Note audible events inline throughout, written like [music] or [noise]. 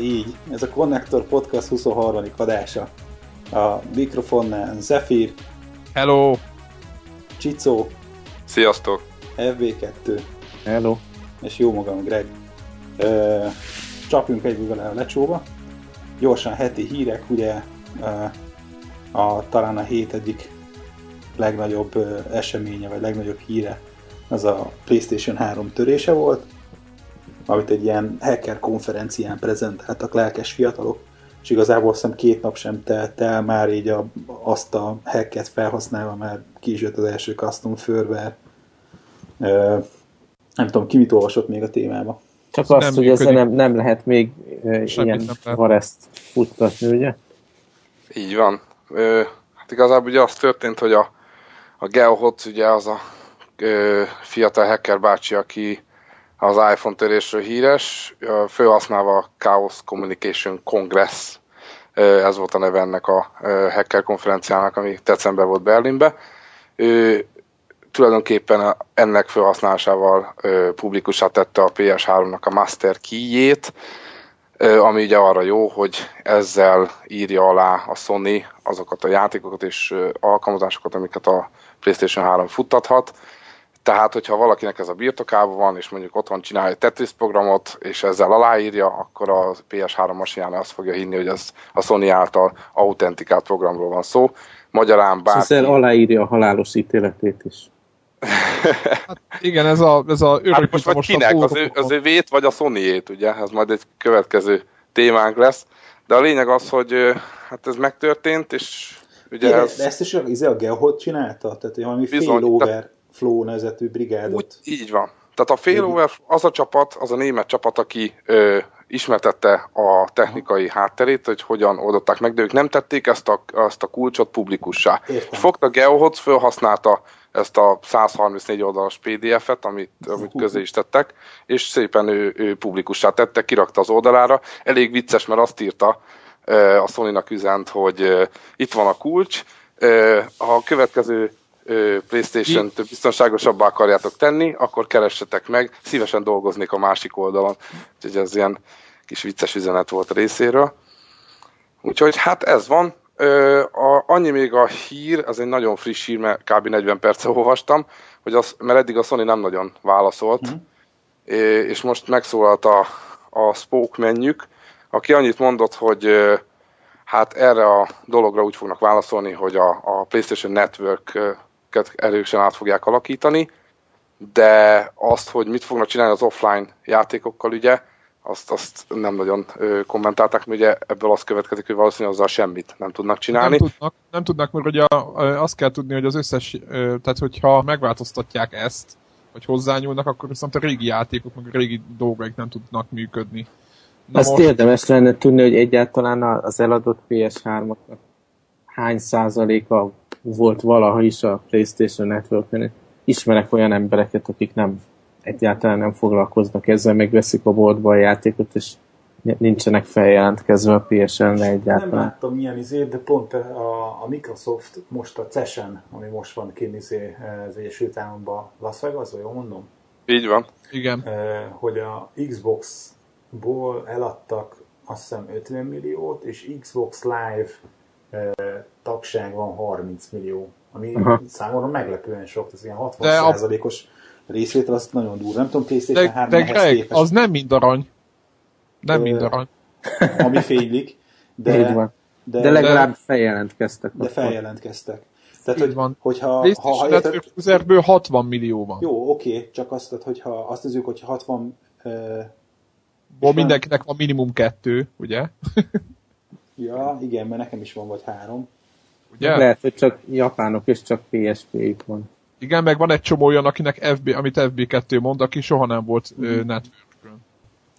Így, ez a Connector Podcast 23. adása. A mikrofonnál Zephyr, Hello! Csicó, Sziasztok! FB2 Hello. és jó magam Greg. Ö, csapjunk egyből vele a lecsóba. Gyorsan heti hírek, ugye ö, a, talán a hét egyik legnagyobb eseménye, vagy legnagyobb híre az a PlayStation 3 törése volt, amit egy ilyen hacker konferencián prezentáltak lelkes fiatalok, és igazából azt hiszem két nap sem telt el, már így a, azt a hacket felhasználva már ki is jött az első custom firmware. Ö, nem tudom, ki mit olvasott még a témába. Csak Ez azt, nem hogy ezzel nem, nem lehet még Semmit ilyen vareszt futtatni, ugye? Így van. Ö, hát igazából ugye az történt, hogy a, a GeoHot ugye az a ö, fiatal hacker bácsi, aki az iPhone törésről híres, főhasználva a Chaos Communication Congress, ez volt a neve ennek a hacker konferenciának, ami december volt Berlinbe. Ő tulajdonképpen ennek felhasználásával publikussá tette a PS3-nak a Master Key-jét, ami ugye arra jó, hogy ezzel írja alá a Sony azokat a játékokat és alkalmazásokat, amiket a PlayStation 3 futtathat. Tehát, hogyha valakinek ez a birtokában van, és mondjuk otthon csinálja egy Tetris programot, és ezzel aláírja, akkor a PS3 masinán azt fogja hinni, hogy ez a Sony által autentikált programról van szó. Magyarán bárki... ezzel aláírja a halálos ítéletét is. [laughs] Igen, ez a, ez a örök, Hát most vagy kinek? Az ő, az ővét, vagy a Sony-ét, ugye? Ez majd egy következő témánk lesz. De a lényeg az, hogy hát ez megtörtént, és ugye De, ez... de ezt is a, izé a Geohot csinálta? Tehát valami Bizony, failover flow nevezetű brigádot. Úgy, így van. Tehát a failover az a csapat, az a német csapat, aki ö, ismertette a technikai hátterét, hogy hogyan oldották meg, de ők nem tették ezt a, ezt a kulcsot publikussá. Értem. Fogta Geohot, felhasználta ezt a 134 oldalas PDF-et, amit, amit közé is tettek, és szépen ő, ő publikussá tette, kirakta az oldalára. Elég vicces, mert azt írta a Sony-nak üzent, hogy itt van a kulcs, a következő Playstation-t biztonságosabbá akarjátok tenni, akkor keressetek meg, szívesen dolgoznék a másik oldalon. Úgyhogy ez ilyen kis vicces üzenet volt részéről. Úgyhogy hát ez van. Ö, a, annyi még a hír, ez egy nagyon friss hír, mert kb. 40 perce olvastam, hogy az, mert eddig a Sony nem nagyon válaszolt, Mhm. é, és most megszólalt a, a Spoke menjük, aki annyit mondott, hogy ö, hát erre a dologra úgy fognak válaszolni, hogy a, a PlayStation Network-et erősen át fogják alakítani, de azt, hogy mit fognak csinálni az offline játékokkal, ugye, azt, azt nem nagyon ö, kommentálták, mert ugye ebből az következik, hogy valószínűleg azzal semmit nem tudnak nem csinálni. tudnak, nem tudnak, mert ugye azt kell tudni, hogy az összes, ö, tehát hogyha megváltoztatják ezt, vagy hozzányúlnak, akkor viszont a régi játékok, meg a régi dolgaik nem tudnak működni. Na Azt érdemes lenne tudni, hogy egyáltalán az eladott PS3-oknak hány százaléka volt valaha is a PlayStation Network-en. Ismerek olyan embereket, akik nem egyáltalán nem foglalkoznak ezzel, megveszik a boltba a játékot, és nincsenek feljelentkezve a PSN-re Nem egyáltalán. láttam milyen izét, de pont a, a Microsoft most a CES-en, ami most van kint izé, az Egyesült Államokban, Las Vegas, jól mondom? Így van. Igen. Hogy a Xbox-ból eladtak azt hiszem 50 milliót, és Xbox Live tagság van 30 millió, ami Aha. számomra meglepően sok, ez ilyen De a- 60%-os részvétel, az nagyon durva. Nem tudom, PlayStation De, 3 de Greg, képest, az nem mind arany. Nem mind arany. ami fénylik, de, Így van. de, De legalább feljelentkeztek. de feljelentkeztek. Tehát, hogy, van. hogyha ha, ha, PlayStation érted, Network userből 60 millió van. jó, oké, csak azt, tehát, hogyha azt nézzük, hogy 60 uh, Ból mindenkinek van minimum kettő, ugye? Ja, igen, mert nekem is van vagy három. ugye? Lehet, hogy csak japánok és csak PSP-ük van. Igen, meg van egy csomó olyan, akinek FB, amit FB2 mond, aki soha nem volt mm. network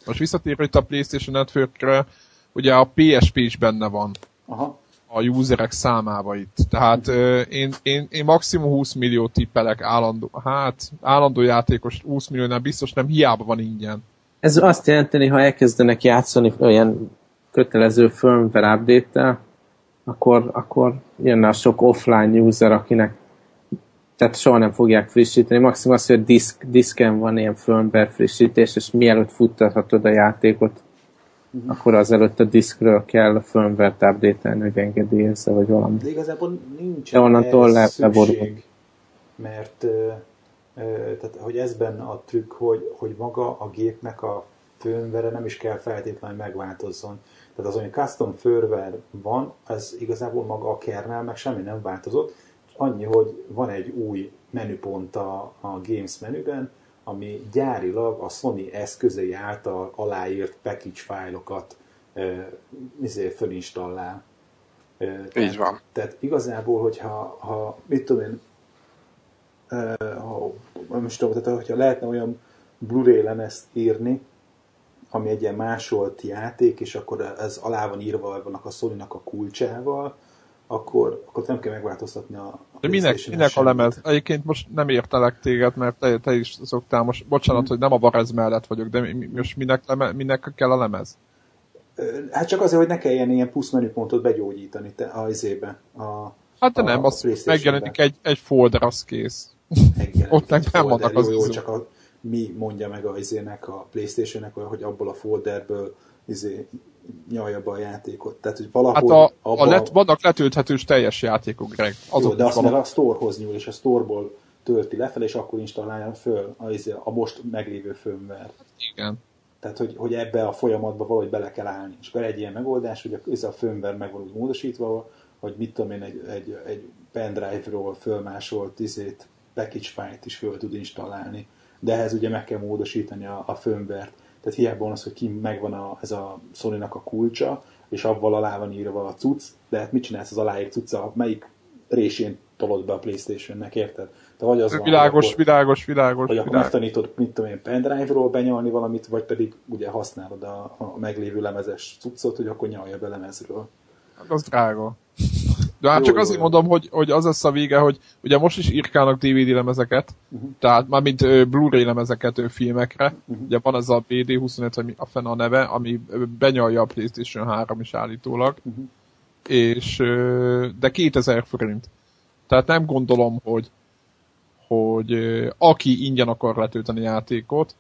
Most visszatérve itt a PlayStation Networkre, ugye a PSP is benne van Aha. a userek számába itt. Tehát ö, én, én, én maximum 20 millió tippelek állandó, hát állandó játékos 20 milliónál biztos nem, hiába van ingyen. Ez azt jelenteni, ha elkezdenek játszani olyan kötelező firmware update akkor, akkor jönne a sok offline user, akinek tehát soha nem fogják frissíteni. Maximum az, hogy disk, diszken van ilyen firmware frissítés, és mielőtt futtathatod a játékot, uh-huh. akkor azelőtt a diskről kell a firmware-t update hogy engedélyezze, vagy valami. De igazából nincs De onnantól le, szükség, mert tehát, hogy ez benne a trükk, hogy, hogy maga a gépnek a firmware nem is kell feltétlenül megváltozzon. Tehát az, hogy custom firmware van, az igazából maga a kernel, meg semmi nem változott, annyi, hogy van egy új menüpont a, a Games menüben, ami gyárilag a Sony eszközei által aláírt package fájlokat e, izé, fölinstallál. E, tehát, Így van. Tehát igazából, hogyha ha, mit tudom én, e, ha, most tudom, tehát hogyha lehetne olyan Blu-ray lemezt írni, ami egy ilyen másolt játék, és akkor ez alá van írva vannak a sony a kulcsával, akkor, akkor nem kell megváltoztatni a, a De minek, minek a lemez? Egyébként most nem értelek téged, mert te, te is szoktál most, bocsánat, hmm. hogy nem a Barez mellett vagyok, de mi, most minek, leme, minek kell a lemez? Hát csak azért, hogy ne kelljen ilyen plusz menüpontot begyógyítani te, a izébe. A, hát de a, nem, az megjelenik egy, egy folder, az kész. Ott meg nem vannak az jó, jó, csak a, mi mondja meg a izének, a Playstation-nek, hogy abból a folderből izé, nyalja be a játékot. Tehát, hogy valahol hát a, abba... a let, vannak letölthetős teljes játékok, Greg. Azok Jó, de azt valahol... meg a storehoz nyúl, és a storeból tölti lefelé, és akkor installálja föl a, izé, a most meglévő firmware. Igen. Tehát, hogy, hogy ebbe a folyamatba valahogy bele kell állni. És akkor egy ilyen megoldás, hogy a, a firmware meg van úgy módosítva, hogy mit tudom én, egy, egy, egy pendrive-ról fölmásolt izét, package file-t is föl tud installálni. De ehhez ugye meg kell módosítani a, a firmware-t tehát hiába van az, hogy ki megvan a, ez a sony a kulcsa, és abban alá van írva a cucc, de hát mit csinálsz az aláírt cucca, melyik résén tolod be a Playstation-nek, érted? Te vagy az világos, van, világos, világos, Vagy akkor megtanítod, mit tudom én, pendrive-ról benyalni valamit, vagy pedig ugye használod a, a meglévő lemezes cuccot, hogy akkor nyalja be lemezről. Hát az drága. De hát jó, csak jó, azért jó. mondom, hogy, hogy az lesz a vége, hogy ugye most is írkálnak DVD lemezeket, uh-huh. tehát már mint uh, Blu-ray lemezeket uh, filmekre, uh-huh. ugye van ez a BD25, vagy a fene a neve, ami benyalja a PlayStation 3 is állítólag, uh-huh. és uh, de 2000 forint. Tehát nem gondolom, hogy hogy uh, aki ingyen akar letölteni játékot,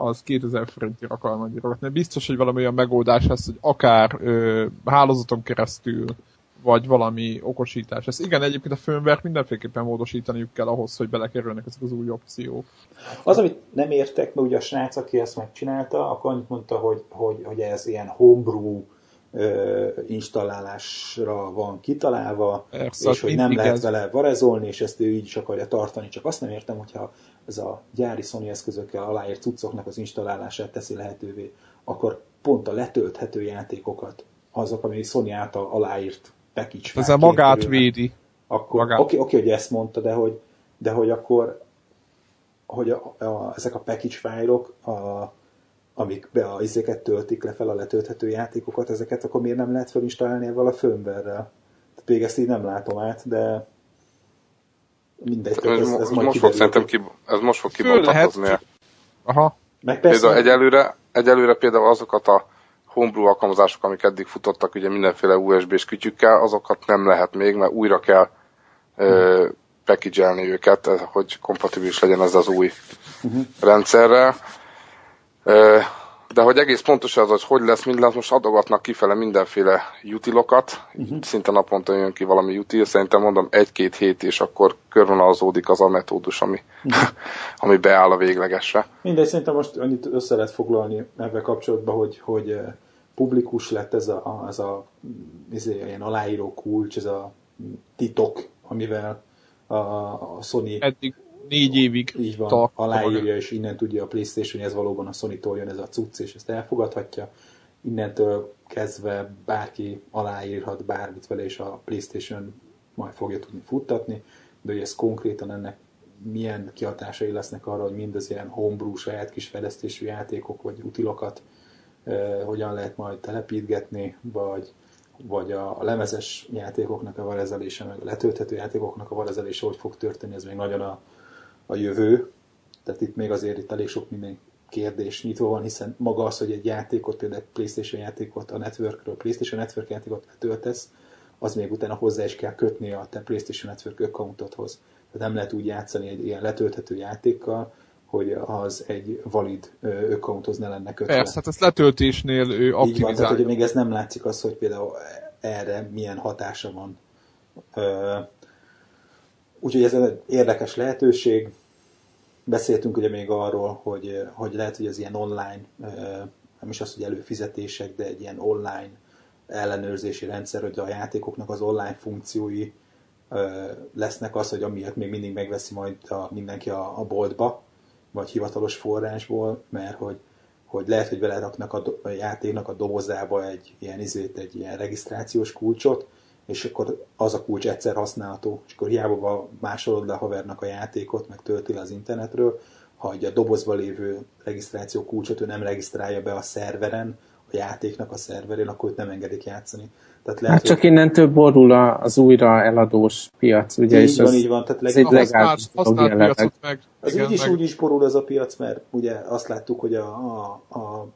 az 2000 forintért akar megírogatni. Biztos, hogy valami olyan megoldás lesz, hogy akár ö, hálózaton keresztül vagy valami okosítás. Ez igen, egyébként a firmware mindenféleképpen módosítaniuk kell ahhoz, hogy belekerülnek ezek az új opciók. Az, amit nem értek, mert ugye a srác, aki ezt megcsinálta, akkor annyit mondta, hogy, hogy, hogy ez ilyen homebrew ö, installálásra van kitalálva, Persze, és hogy nem lehet ez. vele varezolni, és ezt ő így is akarja tartani. Csak azt nem értem, hogyha ez a gyári Sony eszközökkel aláírt cuccoknak az installálását teszi lehetővé, akkor pont a letölthető játékokat, azok, ami Sony által aláírt package Ez a magát körülnek. védi. Akkor, magát. Oké, oké, hogy ezt mondta, de hogy, de hogy akkor hogy a, a, ezek a package fájlok, a, amik be a izéket töltik le fel a letölthető játékokat, ezeket akkor miért nem lehet felinstalálni ezzel a firmware-rel? még ezt így nem látom át, de mindegy, ez, ez, ez most fog szerintem ki, ez most fog kibontakozni. Aha. Meg persze, például egyelőre, egyelőre például azokat a homebrew alkalmazások, amik eddig futottak ugye mindenféle USB-s kütyükkel, azokat nem lehet még, mert újra kell ö, package őket, hogy kompatibilis legyen ez az új uh-huh. rendszerrel. Ö, de hogy egész pontos az, hogy hogy lesz, mind lesz, most adogatnak kifele mindenféle utilokat, uh-huh. szinte naponta jön ki valami util, szerintem mondom egy-két hét, és akkor körvonalazódik az a metódus, ami, uh-huh. [laughs] ami beáll a véglegesre. Mindegy, szerintem most annyit össze lehet foglalni ebben kapcsolatban, hogy, hogy eh, publikus lett ez a, ez a ez ilyen aláíró kulcs, ez a titok, amivel a, a Sony Eddig négy évig így van, tart, aláírja, és innen tudja a Playstation, hogy ez valóban a Sony-tól jön ez a cucc, és ezt elfogadhatja. Innentől kezdve bárki aláírhat bármit vele, és a Playstation majd fogja tudni futtatni, de hogy ez konkrétan ennek milyen kihatásai lesznek arra, hogy mindez ilyen homebrew, saját kis fejlesztésű játékok, vagy utilokat eh, hogyan lehet majd telepítgetni, vagy, vagy a, a lemezes játékoknak a varezelése, meg a letölthető játékoknak a varezelése hogy fog történni, ez még nagyon a, a jövő, tehát itt még azért itt elég sok minden kérdés nyitva van, hiszen maga az, hogy egy játékot, például egy PlayStation játékot a networkről, PlayStation Network játékot letöltesz, az még utána hozzá is kell kötni a te PlayStation Network accountodhoz. Tehát nem lehet úgy játszani egy ilyen letölthető játékkal, hogy az egy valid accounthoz ne lenne kötve. Persze, hát ezt letöltésnél ő. Így van, tehát hogy még ez nem látszik az, hogy például erre milyen hatása van. Úgyhogy ez egy érdekes lehetőség. Beszéltünk ugye még arról, hogy, hogy lehet, hogy az ilyen online, nem is az, hogy előfizetések, de egy ilyen online ellenőrzési rendszer, hogy a játékoknak az online funkciói lesznek az, hogy amiatt még mindig megveszi majd a, mindenki a, a boltba, vagy hivatalos forrásból, mert hogy, hogy lehet, hogy beleraknak a, do, a játéknak a dobozába egy ilyen izét, egy ilyen regisztrációs kulcsot, és akkor az a kulcs egyszer használható, és akkor hiába másolod le a havernak a játékot, meg tölti le az internetről, ha a dobozba lévő regisztráció kulcsot ő nem regisztrálja be a szerveren, a játéknak a szerverén, akkor őt nem engedik játszani. Tehát lehet, hát csak hogy... innentől borul az újra eladós piac, ugye? Így és van, az, így van. Tehát leg... legális használt meg. Az igen, így is meg... úgy is borul ez a piac, mert ugye azt láttuk, hogy a, a, a, a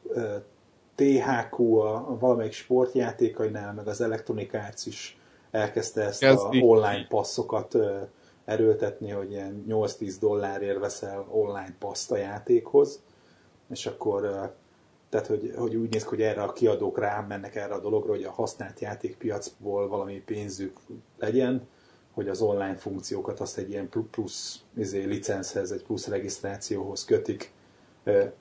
THQ, a, a valamelyik sportjátékainál, meg az Electronic Arts is elkezdte ezt Kezdi. a online passzokat erőltetni, hogy ilyen 8-10 dollárért veszel online paszt a játékhoz, és akkor tehát hogy, hogy úgy néz ki, hogy erre a kiadók rám mennek erre a dologra, hogy a használt játékpiacból valami pénzük legyen, hogy az online funkciókat azt egy ilyen plusz izé, licenszhez, egy plusz regisztrációhoz kötik,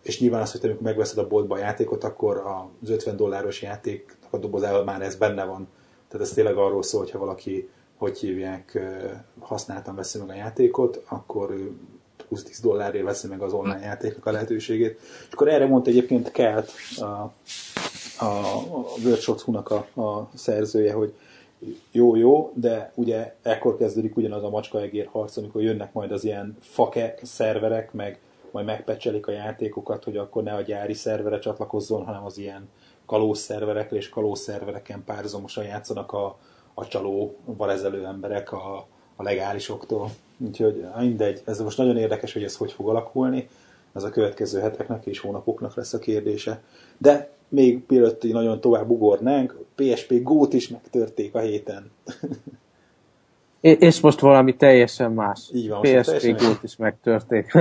és nyilván az, hogy te amikor megveszed a boltba a játékot, akkor az 50 dolláros játéknak a dobozával már ez benne van. Tehát ez tényleg arról szól, hogyha valaki, hogy hívják, használtan veszi meg a játékot, akkor ő 20-10 dollárért veszi meg az online játéknak a lehetőségét. És akkor erre mondta egyébként Kelt, a, a, a World a, a szerzője, hogy jó, jó, de ugye ekkor kezdődik ugyanaz a macskaegér harc, amikor jönnek majd az ilyen fake szerverek, meg majd megpecselik a játékokat, hogy akkor ne a gyári szervere csatlakozzon, hanem az ilyen kalóz szerverekre és kalóz szervereken párhuzamosan játszanak a, a csaló, valezelő emberek a, a legálisoktól. Úgyhogy mindegy, ez most nagyon érdekes, hogy ez hogy fog alakulni. Ez a következő heteknek és hónapoknak lesz a kérdése. De még mielőtt nagyon tovább ugornánk, PSP Go-t is megtörték a héten. [laughs] és most valami teljesen más. Így van, PSP Go-t is megtörték. [laughs]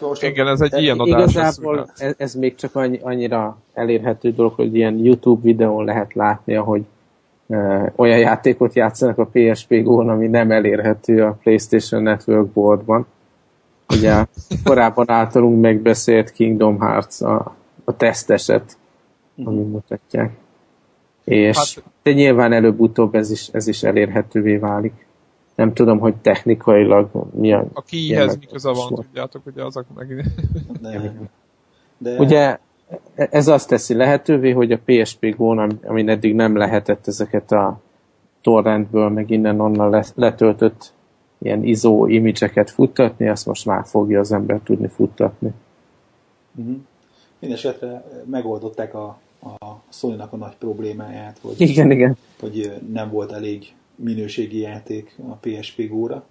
most Igen, ez egy ilyen adás. Igazából ez, ez még csak annyi, annyira elérhető dolog, hogy ilyen YouTube videón lehet látni, ahogy olyan játékot játszanak a PSP Go-n, ami nem elérhető a PlayStation Network boardban. Ugye korábban általunk megbeszélt Kingdom Hearts a, a teszteset, mhm. mutatják. És hát, de nyilván előbb-utóbb ez is, ez is elérhetővé válik. Nem tudom, hogy technikailag mi a... A kihez mi köze van, tudjátok, hogy azok meg... De, de... Ugye ez azt teszi lehetővé, hogy a PSP Go-n, amin eddig nem lehetett ezeket a torrentből, meg innen-onnan letöltött ilyen ISO imidzseket futtatni, azt most már fogja az ember tudni futtatni. Mm-hmm. Mindenesetre megoldották a, a sony a nagy problémáját, hogy, igen, igen. hogy nem volt elég minőségi játék a PSP Go-ra.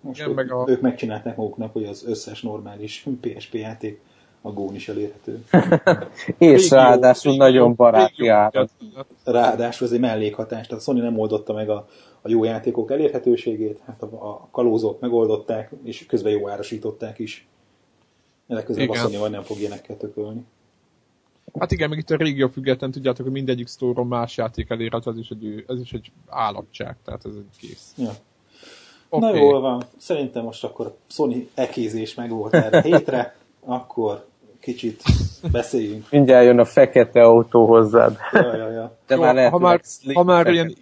Most igen, ők, meg a... ők megcsinálták maguknak, hogy az összes normális PSP játék a gón is elérhető. [laughs] és ráadásul jó, nagyon baráti árat. Ráadásul ez egy mellékhatás, tehát a Sony nem oldotta meg a, a jó játékok elérhetőségét, hát a, a kalózók megoldották, és közben jó árasították is. Legközelebb a Sony vagy nem fog ilyenekkel tökölni. Hát igen, meg itt a régió független, tudjátok, hogy mindegyik sztóron más játék elérhető, ez is egy, ez is egy állatság, tehát ez egy kész. Ja. Okay. Na jól van, szerintem most akkor Sony ekézés meg volt erre hétre, akkor kicsit beszéljünk. Mindjárt jön a fekete autó hozzád. Ja, ja, ja. De Jó, már ha már, ha már ilyen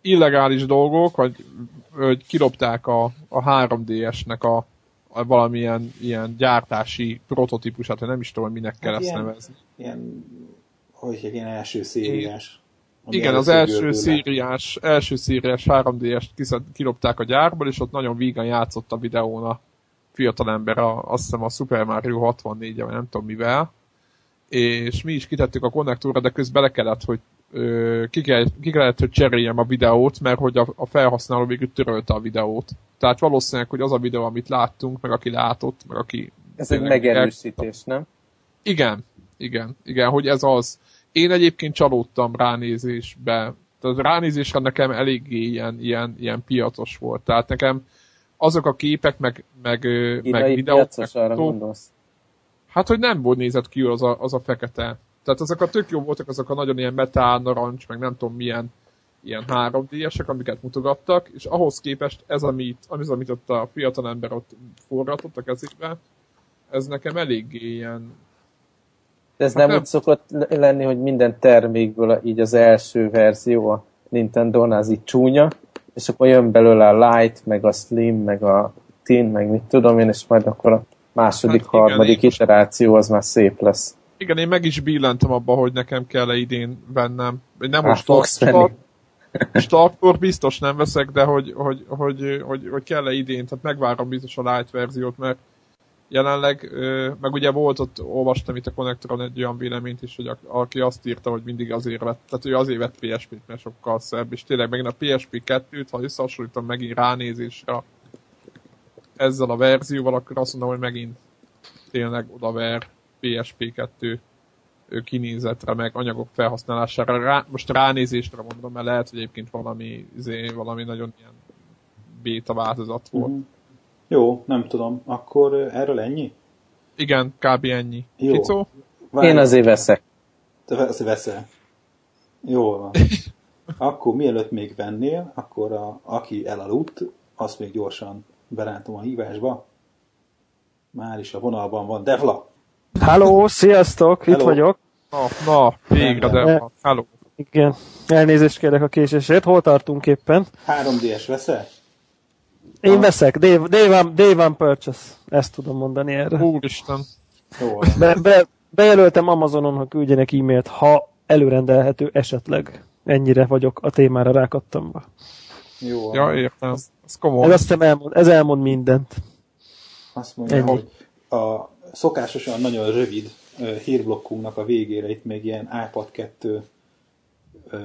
illegális dolgok, hogy, hogy kilopták a, a 3DS-nek a, a valamilyen ilyen gyártási prototípusát, nem is tudom, minek kell hát ezt ilyen, nevezni. Ilyen, hogy egy ilyen első szériás. Igen, az első szériás, első szériás 3D-est kilopták a gyárból, és ott nagyon vígan játszott a videón a fiatalember, a, azt hiszem a Super Mario 64 vagy nem tudom mivel, és mi is kitettük a konnektorra, de közben le kellett, hogy ö, ki, kell, ki kellett, hogy cseréljem a videót, mert hogy a, a felhasználó végül törölte a videót. Tehát valószínűleg, hogy az a videó, amit láttunk, meg aki látott, meg aki... Ez egy megerősítés, nem? Igen, igen, igen, hogy ez az. Én egyébként csalódtam ránézésbe Tehát ránézésre nekem eléggé ilyen, ilyen, ilyen piacos volt. Tehát nekem azok a képek, meg, meg, meg videók, meg arra gondolsz. Hát, hogy nem volt nézett ki az a, az a fekete. Tehát azok a tök jó voltak, azok a nagyon ilyen metál, narancs, meg nem tudom milyen ilyen 3 d amiket mutogattak, és ahhoz képest ez, amit, az, amit ott a fiatal ember ott forratott a kezébe, ez nekem eléggé ilyen... De ez hát nem, nem úgy szokott lenni, hogy minden termékből így az első verzió a Nintendo-nál az így csúnya, és akkor jön belőle a Light, meg a Slim, meg a Tin, meg mit tudom én, és majd akkor a második, hát igen, harmadik iteráció az már szép lesz. Igen, én meg is billentem abba, hogy nekem kell -e idén vennem. Nem most fogsz venni. Starkor biztos nem veszek, de hogy, hogy, hogy, hogy, hogy kell-e idén, tehát megvárom biztos a light verziót, mert jelenleg, meg ugye volt ott, olvastam itt a Connectoron egy olyan véleményt is, hogy a, aki azt írta, hogy mindig azért vett, tehát ő azért vett PSP-t, mert sokkal szebb, és tényleg megint a PSP 2-t, ha összehasonlítom megint ránézésre ezzel a verzióval, akkor azt mondom, hogy megint tényleg odaver PSP 2 kinézetre, meg anyagok felhasználására, rá, most ránézésre mondom, mert lehet, hogy egyébként valami, izé, valami nagyon ilyen béta változat volt. Mm-hmm. Jó, nem tudom. Akkor erről ennyi? Igen, kb. ennyi. Jó. Kicó? Én azért veszek. Te azért veszel. Jó van. [laughs] Akkor mielőtt még vennél, akkor a, aki elaludt, azt még gyorsan berántom a hívásba. Már is a vonalban van Devla. Halló, sziasztok, Hello. itt vagyok. Na, na végre, de hello. Igen, elnézést kérek a késésért. Hol tartunk éppen? 3DS veszel? Én veszek, day, day, one, day one purchase. Ezt tudom mondani erre. Úristen. Be, be, bejelöltem Amazonon, hogy küldjenek e-mailt, ha előrendelhető esetleg. Ennyire vagyok a témára rákattamva. Jó. Ja, értem. Ez komoly. Ez, azt elmond, ez elmond mindent. Azt mondja, Ennyi. hogy a szokásosan nagyon rövid hírblokkunknak a végére itt még ilyen iPad 2 ö,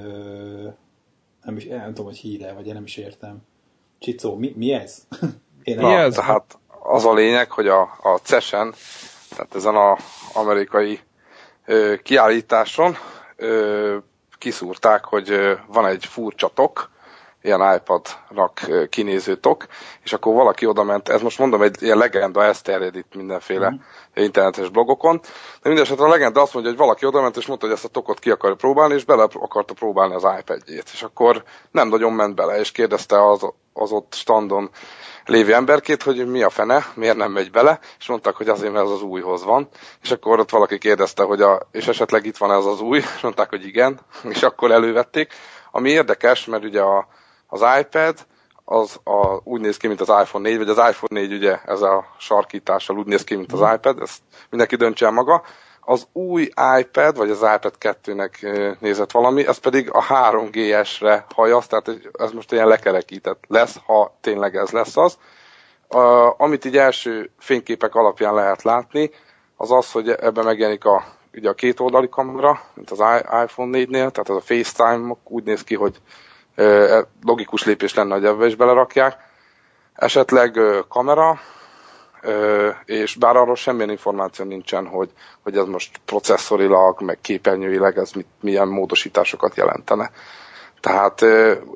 nem is nem tudom, hogy híre, vagy én nem is értem. Csicó, mi, mi ez? [laughs] Én mi ez? Tehát az a lényeg, hogy a, a CES-en, tehát ezen az amerikai ö, kiállításon ö, kiszúrták, hogy ö, van egy furcsa tok, ilyen iPad-rak kinéző tok, és akkor valaki oda ment, ez most mondom, egy ilyen legenda, ez terjed itt mindenféle mm. internetes blogokon, de mindesetre a legenda azt mondja, hogy valaki oda ment, és mondta, hogy ezt a tokot ki akarja próbálni, és bele akarta próbálni az iPad-jét, és akkor nem nagyon ment bele, és kérdezte az, az ott standon lévő emberkét, hogy mi a fene, miért nem megy bele, és mondták, hogy azért, mert ez az újhoz van, és akkor ott valaki kérdezte, hogy a, és esetleg itt van ez az új, és mondták, hogy igen, és akkor elővették, ami érdekes, mert ugye a, az iPad az a, úgy néz ki, mint az iPhone 4, vagy az iPhone 4 ugye ez a sarkítással úgy néz ki, mint az mhm. iPad, ezt mindenki döntse el maga. Az új iPad, vagy az iPad 2-nek nézett valami, ez pedig a 3GS-re hajaz, tehát ez most ilyen lekerekített lesz, ha tényleg ez lesz az. A, amit így első fényképek alapján lehet látni, az az, hogy ebben megjelenik a, ugye a két oldali kamera, mint az iPhone 4-nél, tehát az a FaceTime úgy néz ki, hogy logikus lépés lenne, hogy ebbe is belerakják. Esetleg kamera, és bár arról semmilyen információ nincsen, hogy, hogy ez most processzorilag, meg képernyőileg ez mit, milyen módosításokat jelentene. Tehát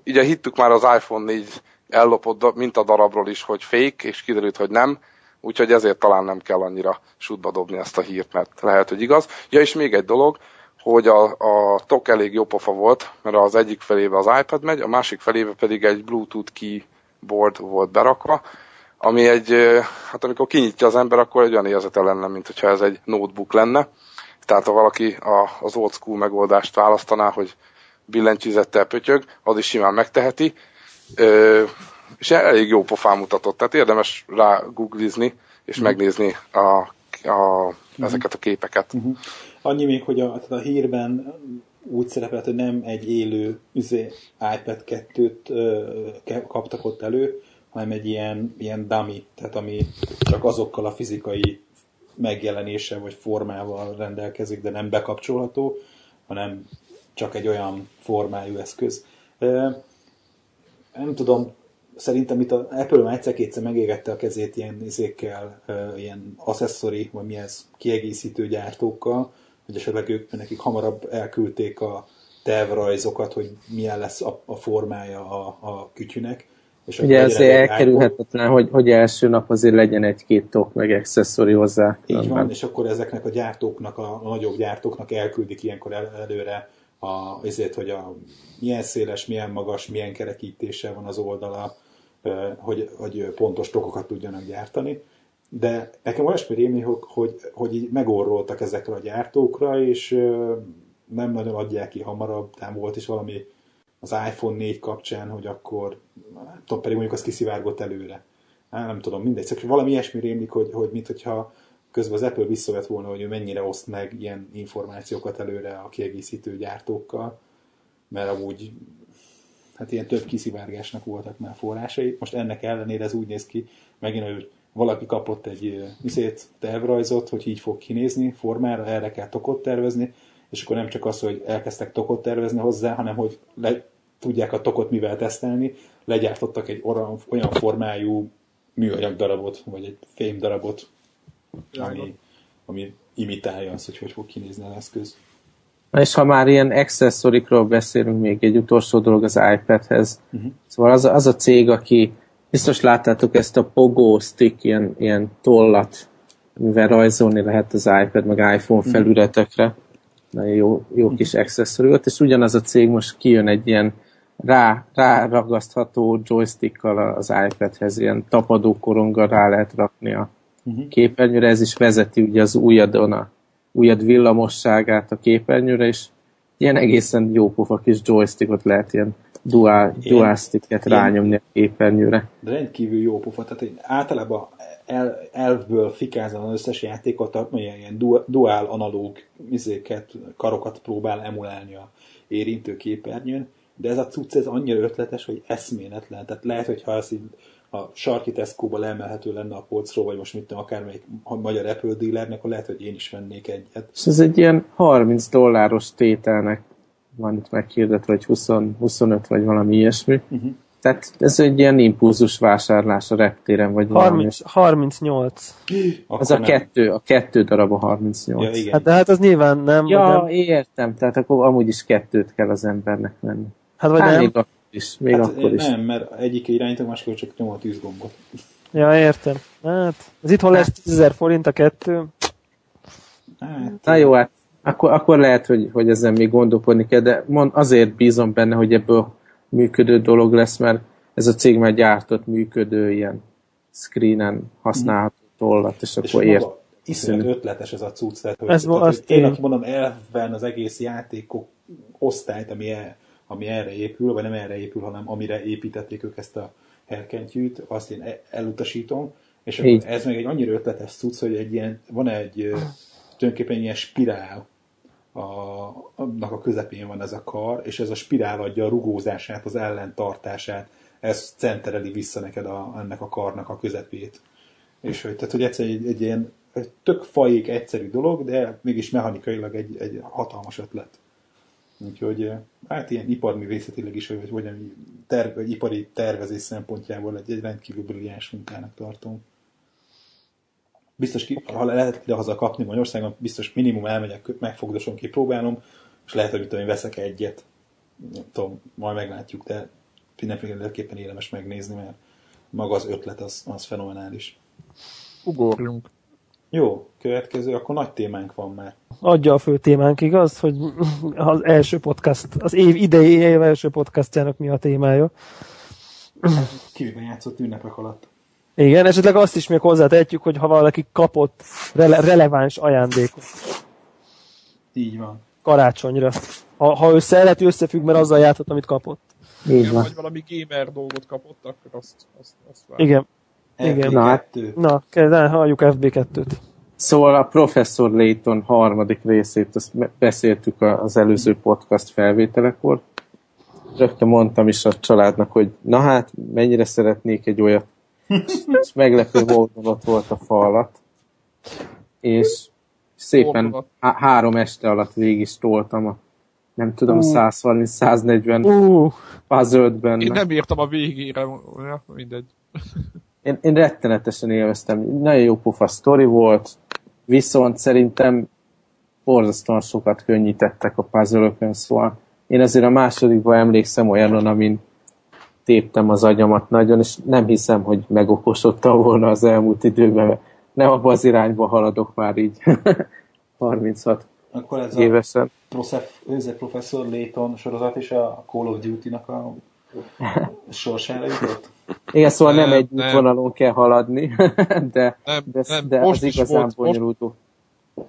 ugye hittük már az iPhone 4 ellopott darabról is, hogy fake, és kiderült, hogy nem, úgyhogy ezért talán nem kell annyira sútba dobni ezt a hírt, mert lehet, hogy igaz. Ja, és még egy dolog, hogy a, a tok elég jó pofa volt, mert az egyik felébe az iPad megy, a másik felébe pedig egy Bluetooth keyboard volt berakva, ami egy, hát amikor kinyitja az ember, akkor egy olyan érzete lenne, mint hogyha ez egy notebook lenne. Tehát ha valaki a, az old school megoldást választaná, hogy billentyűzettel pötyög, az is simán megteheti. Ö, és elég jó pofán mutatott, tehát érdemes rá googlizni, és mm. megnézni a, a, mm. ezeket a képeket. Mm-hmm. Annyi még, hogy a, a hírben úgy szerepelt, hogy nem egy élő üzé, iPad 2-t kaptak ott elő, hanem egy ilyen, ilyen dummy, tehát ami csak azokkal a fizikai megjelenése vagy formával rendelkezik, de nem bekapcsolható, hanem csak egy olyan formájú eszköz. Nem tudom, szerintem itt a Apple már egyszer-kétszer megégette a kezét ilyen izékkel, ilyen accessory, vagy mi ez, kiegészítő gyártókkal, hogy esetleg ők nekik hamarabb elküldték a tervrajzokat, hogy milyen lesz a, a formája a, a kütyűnek. És Ugye ezért elkerülhetetlen, hogy, hogy első nap azért legyen egy-két tok meg accessory hozzá. Így van, és akkor ezeknek a gyártóknak, a, a nagyobb gyártóknak elküldik ilyenkor el, előre a, azért, hogy a, milyen széles, milyen magas, milyen kerekítése van az oldala, hogy, hogy pontos tokokat tudjanak gyártani. De nekem olyasmi rémi, hogy, hogy, így megorroltak ezekre a gyártókra, és nem nagyon adják ki hamarabb, nem volt is valami az iPhone 4 kapcsán, hogy akkor, nem tudom, pedig mondjuk az kiszivárgott előre. Há, nem tudom, mindegy, csak valami ilyesmi rémlik, hogy, hogy mint hogyha közben az Apple visszavett volna, hogy ő mennyire oszt meg ilyen információkat előre a kiegészítő gyártókkal, mert amúgy hát ilyen több kiszivárgásnak voltak már forrásai. Most ennek ellenére ez úgy néz ki, megint, hogy valaki kapott egy viszét tervrajzot, hogy így fog kinézni formára, erre kell tokot tervezni, és akkor nem csak az, hogy elkezdtek tokot tervezni hozzá, hanem hogy le, tudják a tokot mivel tesztelni, legyártottak egy olyan, olyan formájú műanyag darabot, vagy egy fém darabot, ami, ami imitálja azt, hogy hogy fog kinézni az eszköz. Na és ha már ilyen accessorikról beszélünk, még egy utolsó dolog az iPadhez. Uh-huh. Szóval az, az a cég, aki biztos láttátok ezt a Pogo Stick, ilyen, ilyen tollat, mivel rajzolni lehet az iPad meg iPhone mhm. felületekre. Nagyon jó, jó mhm. kis accessory volt, és ugyanaz a cég most kijön egy ilyen rá, ráragasztható joystickkal az iPadhez, ilyen tapadó koronggal rá lehet rakni a uh-huh. képernyőre, ez is vezeti ugye az újadon a újad villamosságát a képernyőre, és ilyen egészen jó pofa kis joystickot lehet ilyen dual, dual sticket rányomni a képernyőre. De rendkívül jó pofa, tehát én általában el, elvből fikázom az összes játékot, ilyen, ilyen dual analóg izéket, karokat próbál emulálni a érintő képernyőn, de ez a cucc ez annyira ötletes, hogy eszméletlen. Tehát lehet, hogy ha ezt így a sarki Tesco-ba leemelhető lenne a polcról, vagy most mit tudom, akármelyik magyar Apple dealernek, akkor lehet, hogy én is vennék egyet. És ez egy ilyen 30 dolláros tételnek van itt meghirdetve, vagy 20, 25, vagy valami ilyesmi. Uh-huh. Tehát ez egy ilyen impulzus vásárlás a reptéren, vagy 30, valami. 38. az a kettő, a kettő darab a 38. Ja, igen. Hát de hát az nyilván nem. Ja, nem... értem, tehát akkor amúgy is kettőt kell az embernek venni. Hát vagy hát nem. Még is, még hát akkor is. Nem, mert egyik irányító, másik csak nyom a tűzgombot. Ja, értem. Hát, ez itthon lesz 10 ezer forint a kettő. Hát, Na jó, hát akkor, akkor lehet, hogy, hogy ezen még gondolkodni kell, de mond, azért bízom benne, hogy ebből működő dolog lesz, mert ez a cég már gyártott működő ilyen screenen használható tollat, és, és akkor ért. Iszonyat ötletes ez a cucc, tehát, hogy, ez tehát, hogy én, aki mondom, elven az egész játékok osztályt, ami el, ami erre épül, vagy nem erre épül, hanem amire építették ők ezt a herkentyűt, azt én e- elutasítom, és akkor ez meg egy annyira ötletes cucc, hogy egy ilyen, van egy tulajdonképpen ilyen spirál, a, annak a közepén van ez a kar, és ez a spirál adja a rugózását, az ellentartását, ez centereli vissza neked a, ennek a karnak a közepét. És hogy, tehát, hogy egyszer egy, egy ilyen egy tök fajék egyszerű dolog, de mégis mechanikailag egy, egy hatalmas ötlet. Úgyhogy eh, hát ilyen iparművészetileg is, vagy, vagy terv, ipari tervezés szempontjából egy, egy rendkívül brilliáns munkának tartom. Biztos, ki, ha lehet ide haza kapni Magyarországon, biztos minimum elmegyek, megfogdosom, kipróbálom, és lehet, hogy tudom, én veszek egyet. Nem tudom, majd meglátjuk, de mindenféleképpen érdemes megnézni, mert maga az ötlet az, az fenomenális. Ugorjunk. Jó, következő, akkor nagy témánk van már. Adja a fő témánk, igaz? Hogy az első podcast, az év idei év első podcastjának mi a témája. Kiviben játszott ünnepek alatt. Igen, esetleg azt is még hozzátehetjük, hogy ha valaki kapott rele- releváns ajándékot. Így van. Karácsonyra. Ha, ha össze, lehet, hogy összefügg, mert azzal játszott, amit kapott. Így Igen, van. vagy valami gamer dolgot kapott, akkor azt, azt, azt Igen. Igen. Na, hát, na kell, halljuk FB2-t. Szóval a Professor Layton harmadik részét, azt beszéltük az előző podcast felvételekor. Rögtön mondtam is a családnak, hogy na hát, mennyire szeretnék egy olyat. És meglepő ott volt a falat. És szépen há- három este alatt végig is toltam a nem tudom, uh. 130-140 uh. puzzle. Én nem írtam a végére, mindegy. Én, én rettenetesen élveztem. Nagyon jó pofa sztori volt, viszont szerintem borzasztóan sokat könnyítettek a puzzle szóval én azért a másodikban emlékszem olyanon, amin téptem az agyamat nagyon, és nem hiszem, hogy megokosodtam volna az elmúlt időben, mert nem abban az irányba haladok már így [laughs] 36 Akkor ez évesen. a Prosef, ez a Professor Layton sorozat is a Call of Duty-nak a sorsára jutott? Igen, szóval nem, Nem, egy nem. útvonalon kell haladni, [laughs] de, Nem, de, nem, de most az is igazán volt, most-.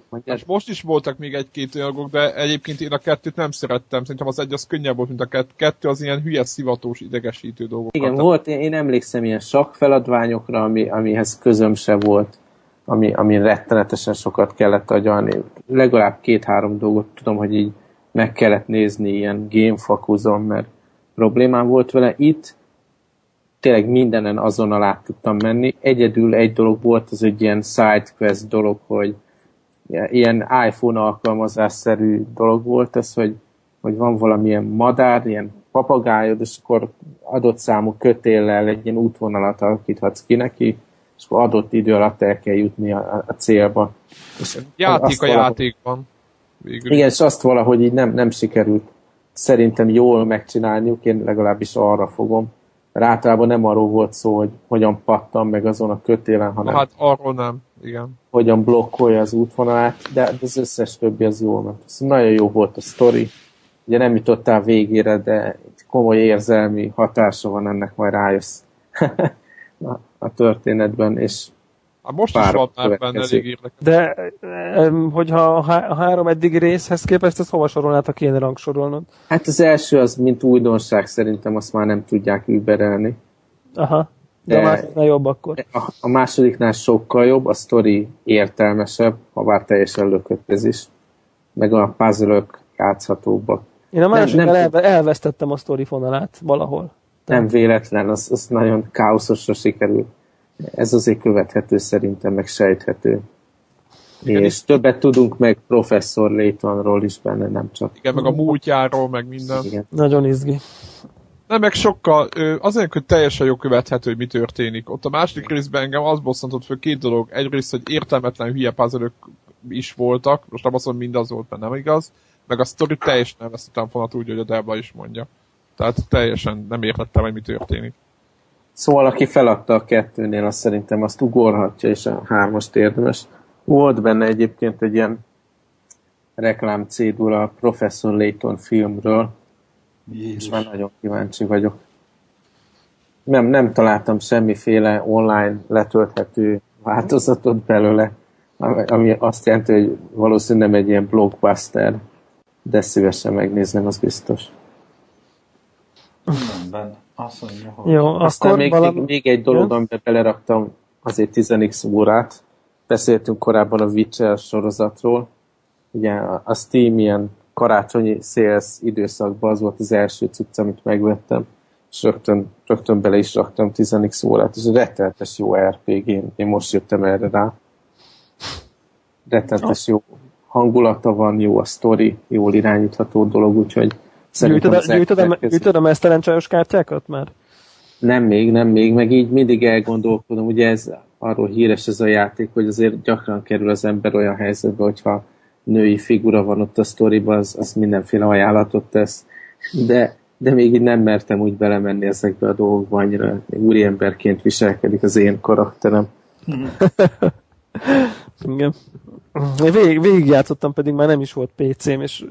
Mondjad. És most is voltak még egy-két dolgok, de egyébként én a kettőt nem szerettem. Szerintem az egy az könnyebb volt, mint a kettő. Kettő az ilyen hülye, szivatós, idegesítő dolgok. Igen, volt, én, én emlékszem ilyen sakk feladványokra, ami, amihez közöm se volt, ami, ami rettenetesen sokat kellett agyalni. Legalább két-három dolgot tudom, hogy így meg kellett nézni ilyen gamefakuzon, mert problémám volt vele. Itt tényleg mindenen azonnal át tudtam menni. Egyedül egy dolog volt, az egy ilyen sidequest dolog, hogy ilyen iPhone alkalmazásszerű dolog volt ez, hogy, hogy van valamilyen madár, ilyen papagájod, és akkor adott számú kötéllel egy ilyen útvonalat alakíthatsz ki neki, és akkor adott idő alatt el kell jutni a, a célba. És Játék azt a valahogy- játékban. Végül. Igen, és azt valahogy így nem, nem sikerült szerintem jól megcsinálniuk, én legalábbis arra fogom. Mert általában nem arról volt szó, hogy hogyan pattan meg azon a kötélen, hanem Hát arról nem, igen. hogyan blokkolja az útvonalát, de az összes többi az jól ment. Szóval nagyon jó volt a sztori. Ugye nem jutottál végére, de egy komoly érzelmi hatása van ennek, majd rájössz [laughs] a, a történetben, és Hát most is van már benne elég érdekes. De hogyha a há- a három eddigi részhez képest, ezt hova sorolnátok kéne rangsorolnod? hát az első az, mint újdonság szerintem azt már nem tudják überelni. Aha. De, De- a másodiknál jobb akkor. A, a másodiknál sokkal jobb, a sztori értelmesebb, ha bár teljesen lökött ez is, meg a puzzle játszhatóbbak. Én a másodiknál nem- elve, elvesztettem a sztori fonalát valahol. Nem véletlen, az, az nagyon káoszosra sikerül. Ez azért követhető szerintem, meg sejthető. És többet tudunk meg professzor Laytonról is benne, nem csak. Igen, meg a múltjáról, meg minden. Igen. Nagyon izgi. Nem, meg sokkal, azért, hogy teljesen jó követhető, hogy mi történik. Ott a második részben engem az bosszantott föl két dolog. Egyrészt, hogy értelmetlen hülye puzzle is voltak, most nem azt mondom, mindaz volt, mert nem igaz, meg a sztori teljesen nem vesztettem fonat úgy, hogy a Delba is mondja. Tehát teljesen nem értettem, hogy mi történik. Szóval aki feladta a kettőnél, azt szerintem azt ugorhatja, és a hármast érdemes. Volt benne egyébként egy ilyen reklám cédula a Professor Layton filmről, és Jézus. már nagyon kíváncsi vagyok. Nem, nem találtam semmiféle online letölthető változatot belőle, ami- azt jelenti, hogy valószínűleg nem egy ilyen blockbuster, de szívesen megnézném, az biztos. Rendben. Azt mondja, hogy... Jó, Aztán akkor még, valami... még, még egy dolog, Jön? amiben beleraktam azért 10x órát. Beszéltünk korábban a Witcher sorozatról. Ugye a Steam ilyen karácsonyi sales időszakban az volt az első cucc, amit megvettem, és rögtön, rögtön bele is raktam 10x órát. Ez egy rettenetes jó RPG, én, most jöttem erre rá. Rettenetes jó hangulata van, jó a sztori, jól irányítható dolog, úgyhogy szerintem Gyűjtöd, a, gyűjtöd, a, elkövetkező- gyűjtöd a mesztelen csajos kártyákat már? nem még, nem még, meg így mindig elgondolkodom, ugye ez arról híres ez a játék, hogy azért gyakran kerül az ember olyan helyzetbe, hogyha női figura van ott a sztoriban, az, az mindenféle ajánlatot tesz. De, de még így nem mertem úgy belemenni ezekbe a dolgokba, annyira úriemberként viselkedik az én karakterem. [laughs] Igen. Én végig, végigjátszottam, pedig már nem is volt PC-m, és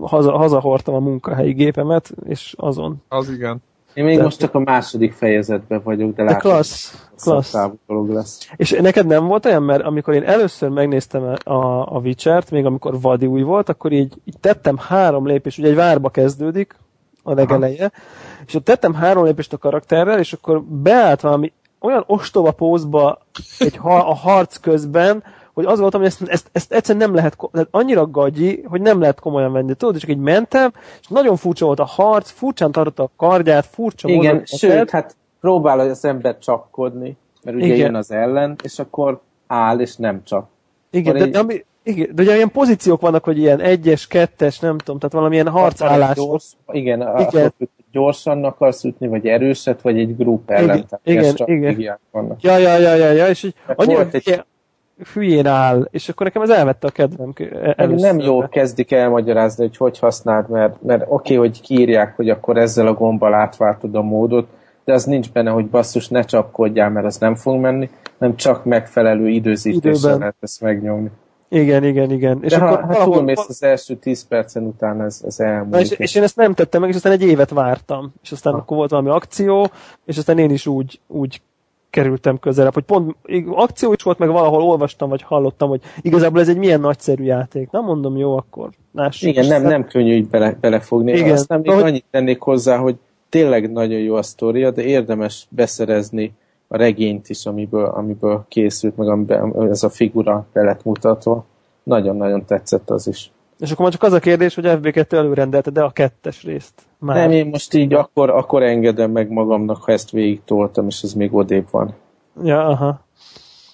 haza, hazahordtam a munkahelyi gépemet, és azon. Az igen. Én még De- most csak a második fejezetben vagyok, de, De látom, klassz, klassz. dolog lesz. És neked nem volt olyan, mert amikor én először megnéztem a, a Witcher-t, még amikor vadi új volt, akkor így, így tettem három lépést, ugye egy várba kezdődik a legeleje, és ott tettem három lépést a karakterrel, és akkor beállt valami olyan ostoba pózba egy ha, a harc közben, hogy az voltam, hogy ezt, ezt, ezt egyszerűen nem lehet, tehát annyira gagyi, hogy nem lehet komolyan venni. Tudod, csak így mentem, és nagyon furcsa volt a harc, furcsán tartotta a kardját, furcsa Igen, mozgott a sőt, hát próbál az ember csapkodni, mert ugye Igen. jön az ellen, és akkor áll, és nem csap. Igen, de, egy- de, ami, igen, de ugye ilyen pozíciók vannak, hogy ilyen egyes, kettes, nem tudom, tehát valamilyen harcállás. Gyors, igen, Igen. attól gyorsan akarsz ütni, vagy erőset, vagy egy grup ellen. Igen, igen, igen. vannak. Ja, ja, ja, ja, ja, és így annyira egy- hülyén áll, és akkor nekem ez elvette a kedvem először. Nem jó kezdik elmagyarázni, hogy hogy használd, mert, mert oké, okay, hogy kiírják, hogy akkor ezzel a gombbal átváltod a módot, de az nincs benne, hogy basszus, ne csapkodjál, mert az nem fog menni, nem csak megfelelő időzítéssel lehet ezt megnyomni. Igen, igen, igen. És De akkor ha, ha túlmész az első 10 percen után ez, ez elmúlik. És, és, én ezt nem tettem meg, és aztán egy évet vártam. És aztán ha. akkor volt valami akció, és aztán én is úgy, úgy kerültem közelebb, hogy pont akció is volt, meg valahol olvastam, vagy hallottam, hogy igazából ez egy milyen nagyszerű játék. Nem mondom, jó, akkor lássuk. Igen, nem, nem könnyű így bele, belefogni. Igen. Aztán még hogy... annyit tennék hozzá, hogy tényleg nagyon jó a sztoria, de érdemes beszerezni a regényt is, amiből, amiből készült, meg amiben ez a figura be lett mutatva. Nagyon-nagyon tetszett az is. És akkor már csak az a kérdés, hogy FB2 előrendelte, de a kettes részt már. Nem, én most így akkor, akkor engedem meg magamnak, ha ezt végig toltam, és ez még odébb van. Ja, aha.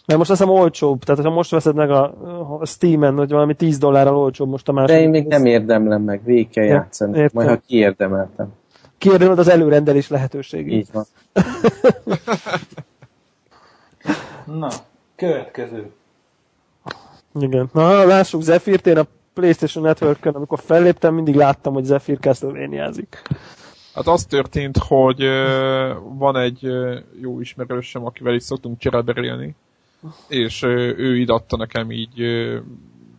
Mert most azt hiszem olcsóbb, tehát ha most veszed meg a, a Steam-en, hogy valami 10 dollárral olcsóbb most a másik. De én még nem érdemlem meg, végig kell játszani, Értem. majd ha kiérdemeltem. Kiérdemeled az előrendelés lehetőségét. Így van. [laughs] Na, következő. Igen. Na, lássuk Zephyrt, én a PlayStation network amikor felléptem, mindig láttam, hogy Zephyr castlevania Hát az történt, hogy uh, van egy uh, jó ismerősöm, akivel is szoktunk csereberélni, és uh, ő idatta nekem így uh,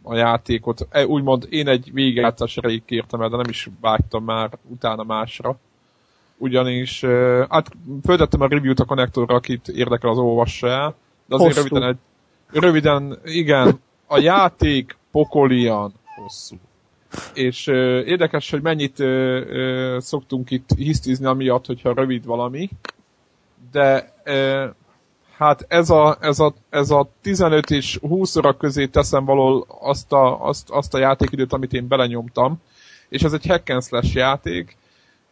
a játékot. E, úgymond én egy végigjátszás erejéig kértem el, de nem is vágytam már utána másra. Ugyanis, uh, hát föltettem a review-t a konnektorra, akit érdekel az olvassa el, de azért Hosszú. röviden egy, röviden, igen, a játék pokolian hosszú. És ö, érdekes, hogy mennyit ö, ö, szoktunk itt hisztizni amiatt, hogyha rövid valami, de ö, hát ez a, ez, a, ez a 15 és 20 óra közé teszem való azt a, azt, azt a játékidőt, amit én belenyomtam, és ez egy hack and slash játék,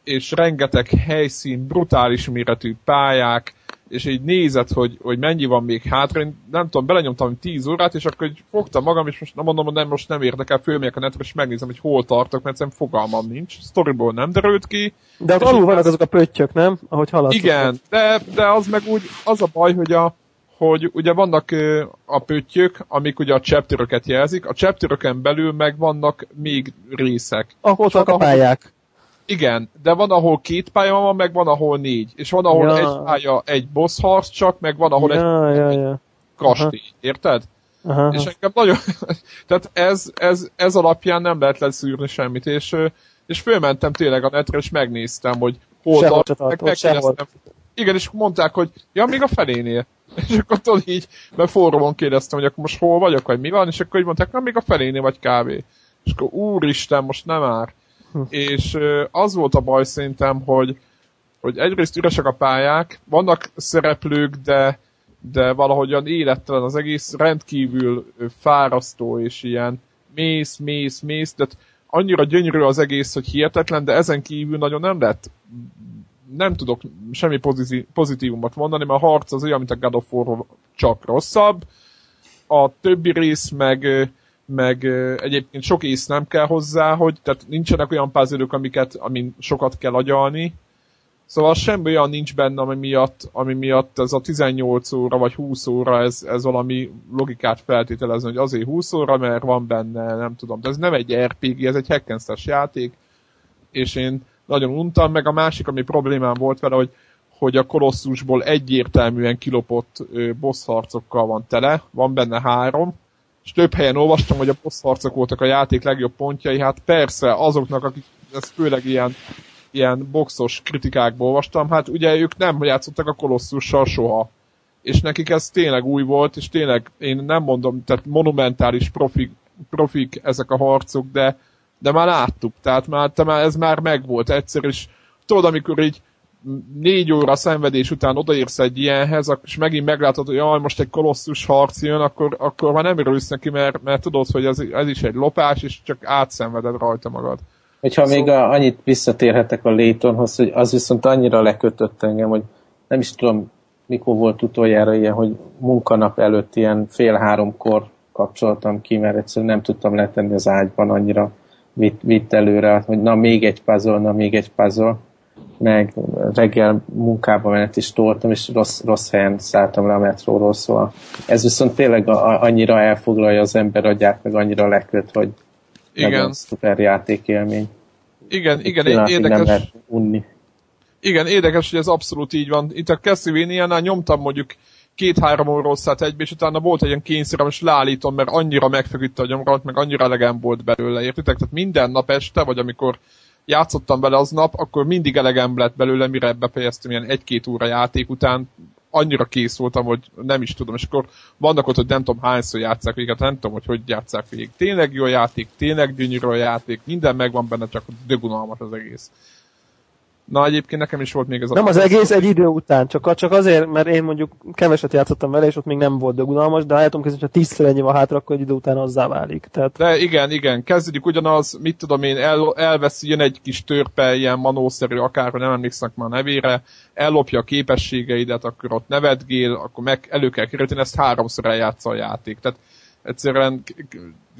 és rengeteg helyszín, brutális méretű pályák, és így nézett, hogy, hogy mennyi van még hátra, én nem tudom, belenyomtam 10 órát, és akkor hogy fogtam magam, és most nem mondom, hogy nem, most nem érdekel, fölmegyek a netre, és megnézem, hogy hol tartok, mert szerintem fogalmam nincs. Storyból nem derült ki. De ott alul vannak azok a pöttyök, nem? Ahogy haladsz. Igen, de, de az meg úgy, az a baj, hogy a, hogy ugye vannak a pöttyök, amik ugye a chapteröket jelzik, a chapteröken belül meg vannak még részek. Ahol a pályák. Igen, de van, ahol két pálya van, meg van, ahol négy. És van, ahol ja. egy pálya egy boss harc csak, meg van, ahol ja, egy, ja, ja. kastély. Érted? Aha. És engem nagyon... [laughs] tehát ez, ez, ez alapján nem lehet leszűrni semmit, és, és fölmentem tényleg a netre, és megnéztem, hogy hol tart, meg megkérdeztem. Igen, és mondták, hogy ja, még a felénél. [laughs] És akkor tudod így, mert fórumon kérdeztem, hogy akkor most hol vagyok, vagy mi van, és akkor így mondták, na még a felénél vagy kávé. És akkor úristen, most nem már. És az volt a baj szerintem, hogy, hogy egyrészt üresek a pályák, vannak szereplők, de, de valahogyan élettelen az egész, rendkívül fárasztó és ilyen mész, mész, mész, de annyira gyönyörű az egész, hogy hihetetlen, de ezen kívül nagyon nem lett nem tudok semmi pozitívumot mondani, mert a harc az olyan, mint a God of War, csak rosszabb. A többi rész meg meg egyébként sok ész nem kell hozzá, hogy tehát nincsenek olyan puzzle amiket, amin sokat kell agyalni. Szóval semmi olyan nincs benne, ami miatt, ami miatt ez a 18 óra vagy 20 óra, ez, ez valami logikát feltételezni, hogy azért 20 óra, mert van benne, nem tudom. De ez nem egy RPG, ez egy hack játék, és én nagyon untam, meg a másik, ami problémám volt vele, hogy, hogy a kolosszusból egyértelműen kilopott boss harcokkal van tele, van benne három, és több helyen olvastam, hogy a boss voltak a játék legjobb pontjai, hát persze azoknak, akik ezt főleg ilyen, ilyen boxos kritikákból olvastam, hát ugye ők nem játszottak a kolosszussal soha. És nekik ez tényleg új volt, és tényleg én nem mondom, tehát monumentális profik, profik ezek a harcok, de, de már láttuk, tehát már, te már ez már megvolt. Egyszer, és tudod, amikor így négy óra szenvedés után odaérsz egy ilyenhez, és megint meglátod, hogy jaj, most egy kolosszus harc jön, akkor, akkor már nem örülsz neki, mert, mert tudod, hogy ez, ez is egy lopás, és csak átszenveded rajta magad. Hogyha szóval... még a, annyit visszatérhetek a Laytonhoz, hogy az viszont annyira lekötött engem, hogy nem is tudom, mikor volt utoljára ilyen, hogy munkanap előtt ilyen fél háromkor kapcsoltam ki, mert egyszerűen nem tudtam letenni az ágyban, annyira vitt, vitt előre, hogy na még egy puzzle, na még egy puzzle meg reggel munkába menet is toltam, és rossz, rossz helyen szálltam le a metróról, szóval ez viszont tényleg a, annyira elfoglalja az ember agyát, meg annyira leköt, hogy igen. szuper játékélmény. Igen, igen, érdekes. Nem lehet unni. Igen, érdekes, hogy ez abszolút így van. Itt a Castlevania-nál nyomtam mondjuk két-három órosszát egybe, és utána volt egy ilyen kényszerem, és leállítom, mert annyira megfeküdte a gyomrat, meg annyira elegem volt belőle, értitek? Tehát minden nap este, vagy amikor játszottam vele aznap, akkor mindig elegem lett belőle, mire befejeztem ilyen egy-két óra játék után, annyira kész voltam, hogy nem is tudom, és akkor vannak ott, hogy nem tudom hányszor játszák végig, hát nem tudom, hogy hogy játszák végig. Tényleg jó játék, tényleg gyönyörű a játék, minden megvan benne, csak dögunalmas az egész. Na egyébként nekem is volt még ez a... Nem az egész egy idő után, csak, csak azért, mert én mondjuk keveset játszottam vele, és ott még nem volt dögunalmas, de állítom kezdeni, hogyha tízszer ennyi van hátra, akkor egy idő után azzá válik. Tehát... De igen, igen, kezdődik ugyanaz, mit tudom én, el, elveszi, jön egy kis törpe, ilyen manószerű, akár, nem emlékszem már nevére, ellopja a képességeidet, akkor ott nevetgél, akkor meg elő kell kerülni, ezt háromszor eljátsza a játék. Tehát egyszerűen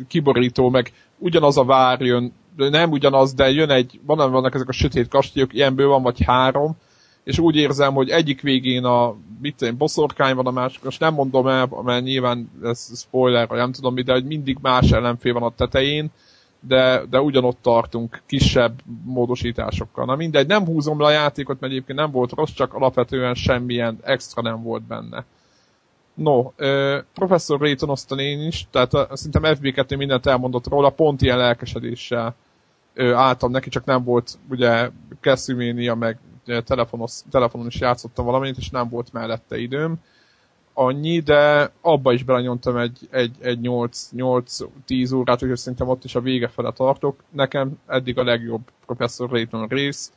kiborító, meg ugyanaz a vár jön, nem ugyanaz, de jön egy, van, vannak ezek a sötét kastélyok, ilyenből van vagy három, és úgy érzem, hogy egyik végén a, mit tudom, boszorkány van a másik, most nem mondom el, mert nyilván ez spoiler, vagy nem tudom mi, de hogy mindig más ellenfél van a tetején, de, de ugyanott tartunk kisebb módosításokkal. Na mindegy, nem húzom le a játékot, mert egyébként nem volt rossz, csak alapvetően semmilyen extra nem volt benne. No, uh, professzor Rayton osztan én is, tehát szerintem FB2 mindent elmondott róla, pont ilyen lelkesedéssel uh, álltam neki, csak nem volt ugye Castlevania, meg telefonos, telefonon is játszottam valamit, és nem volt mellette időm annyi, de abba is belenyomtam egy, egy, egy 8-10 órát, úgyhogy szerintem ott is a vége fele tartok. Nekem eddig a legjobb Professor Rayton rész.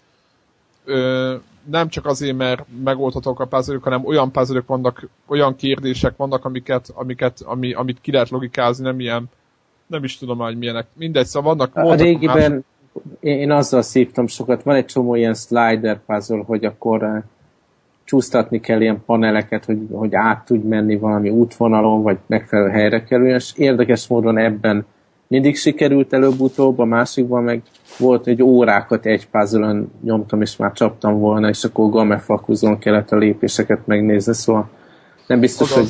Ö, nem csak azért, mert megoldhatók a puzzle hanem olyan puzzle vannak, olyan kérdések vannak, amiket, amiket, ami, amit ki lehet logikázni, nem ilyen, nem is tudom hogy milyenek. Mindegy, szóval vannak... A régiben más... én azzal szívtam sokat, van egy csomó ilyen slider puzzle, hogy akkor uh, csúsztatni kell ilyen paneleket, hogy, hogy át tudj menni valami útvonalon, vagy megfelelő helyre kerüljön, és érdekes módon ebben mindig sikerült előbb-utóbb, a másikban meg volt, hogy órákat egy puzzle nyomtam, és már csaptam volna, és akkor gamefakuzon kellett a lépéseket megnézni, szóval nem biztos, hogy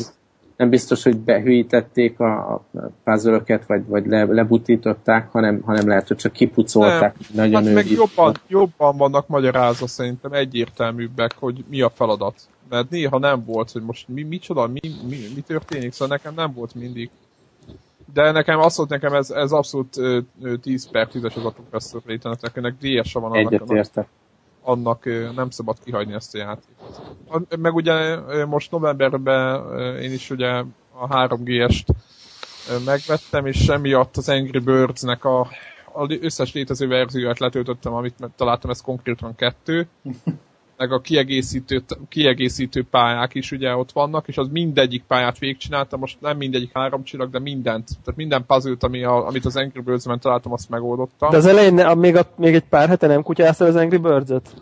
nem biztos, hogy behűítették a puzzle vagy, vagy le, lebutították, hanem, hanem lehet, hogy csak kipucolták. Nem. Nagyon hát meg jobban, jobban vannak magyarázva szerintem egyértelműbbek, hogy mi a feladat. Mert néha nem volt, hogy most mi, micsoda, mi, mi, mi történik, szóval nekem nem volt mindig de nekem azt volt nekem ez, ez abszolút ö, 10 per 10-es az a Professor Layton, ennek DS-a van annak, annak, annak nem szabad kihagyni ezt a játékot. Meg ugye most novemberben én is ugye a 3G-est megvettem, és emiatt az Angry Birds-nek a, a összes létező verzióját letöltöttem, amit találtam, ez konkrétan kettő. [laughs] meg a kiegészítő, kiegészítő pályák is ugye ott vannak, és az mindegyik pályát végigcsináltam, most nem mindegyik három csillag, de mindent. Tehát minden puzzle ami a, amit az Angry Birds-ben találtam, azt megoldottam. De az elején ne, még, a, még egy pár hete nem kutyáztál az Angry Birds-et?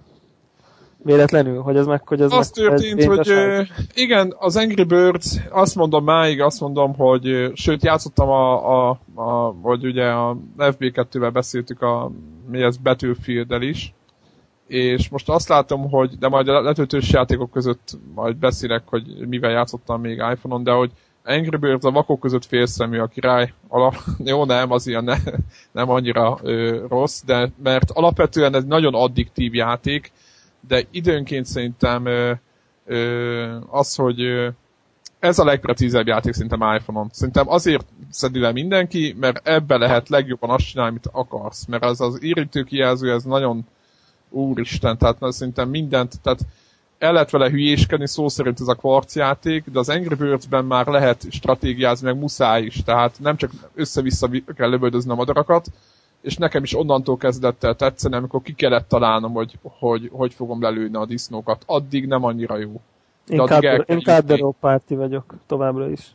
Véletlenül, hogy ez meg, hogy ez Az meg, történt, hogy uh, igen, az Angry Birds, azt mondom máig, azt mondom, hogy sőt, játszottam a, a, a vagy ugye a FB2-vel beszéltük a mi ez Battlefield-el is, és most azt látom, hogy, de majd a letöltős játékok között majd beszélek, hogy mivel játszottam még iPhone-on, de hogy Angry Birds a vakok között félszemű a király alap, [laughs] jó nem, az ilyen ne, nem annyira ö, rossz, de mert alapvetően ez nagyon addiktív játék, de időnként szerintem ö, ö, az, hogy ö, ez a legprecízebb játék szerintem iPhone-on. Szerintem azért szedi le mindenki, mert ebbe lehet legjobban azt csinálni, amit akarsz. Mert az az írítő kijelző, ez nagyon úristen, tehát na, szerintem mindent, tehát el lehet vele hülyéskedni, szó szerint ez a kvarcjáték, de az Angry Birds-ben már lehet stratégiázni, meg muszáj is, tehát nem csak össze-vissza kell lövöldözni a madarakat, és nekem is onnantól kezdett el tetszeni, amikor ki kellett találnom, hogy hogy, hogy fogom lelőni a disznókat. Addig nem annyira jó. én Cardero párti vagyok továbbra is.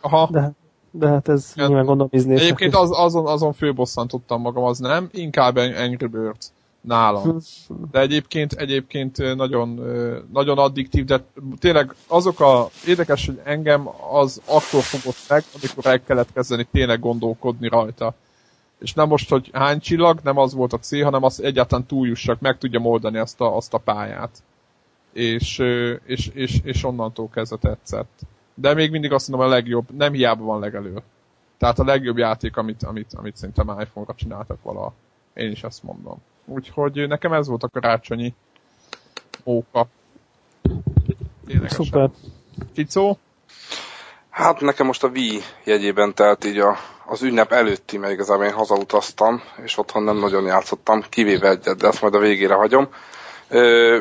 Aha. De, de hát ez ja. nyilván gondolom Egyébként az, azon, azon főbosszantottam magam, az nem. Inkább Angry Birds nálam. De egyébként, egyébként nagyon, nagyon addiktív, de tényleg azok a, érdekes, hogy engem az akkor fogott meg, amikor el kellett kezdeni tényleg gondolkodni rajta. és nem most, hogy hány csillag, nem az volt a cél, hanem az egyáltalán túljussak, meg tudja moldani azt a, azt a pályát. És, és, és, és onnantól kezdve tetszett. De még mindig azt mondom, a legjobb, nem hiába van legelő. Tehát a legjobb játék, amit, amit, amit szerintem iPhone-ra csináltak vala. Én is ezt mondom. Úgyhogy nekem ez volt a karácsonyi móka. Ténylegesen. Szuper. Ficó? Hát nekem most a Wii jegyében telt így a, az ünnep előtti, mert igazából én hazautaztam, és otthon nem nagyon játszottam, kivéve egyet, de ezt majd a végére hagyom.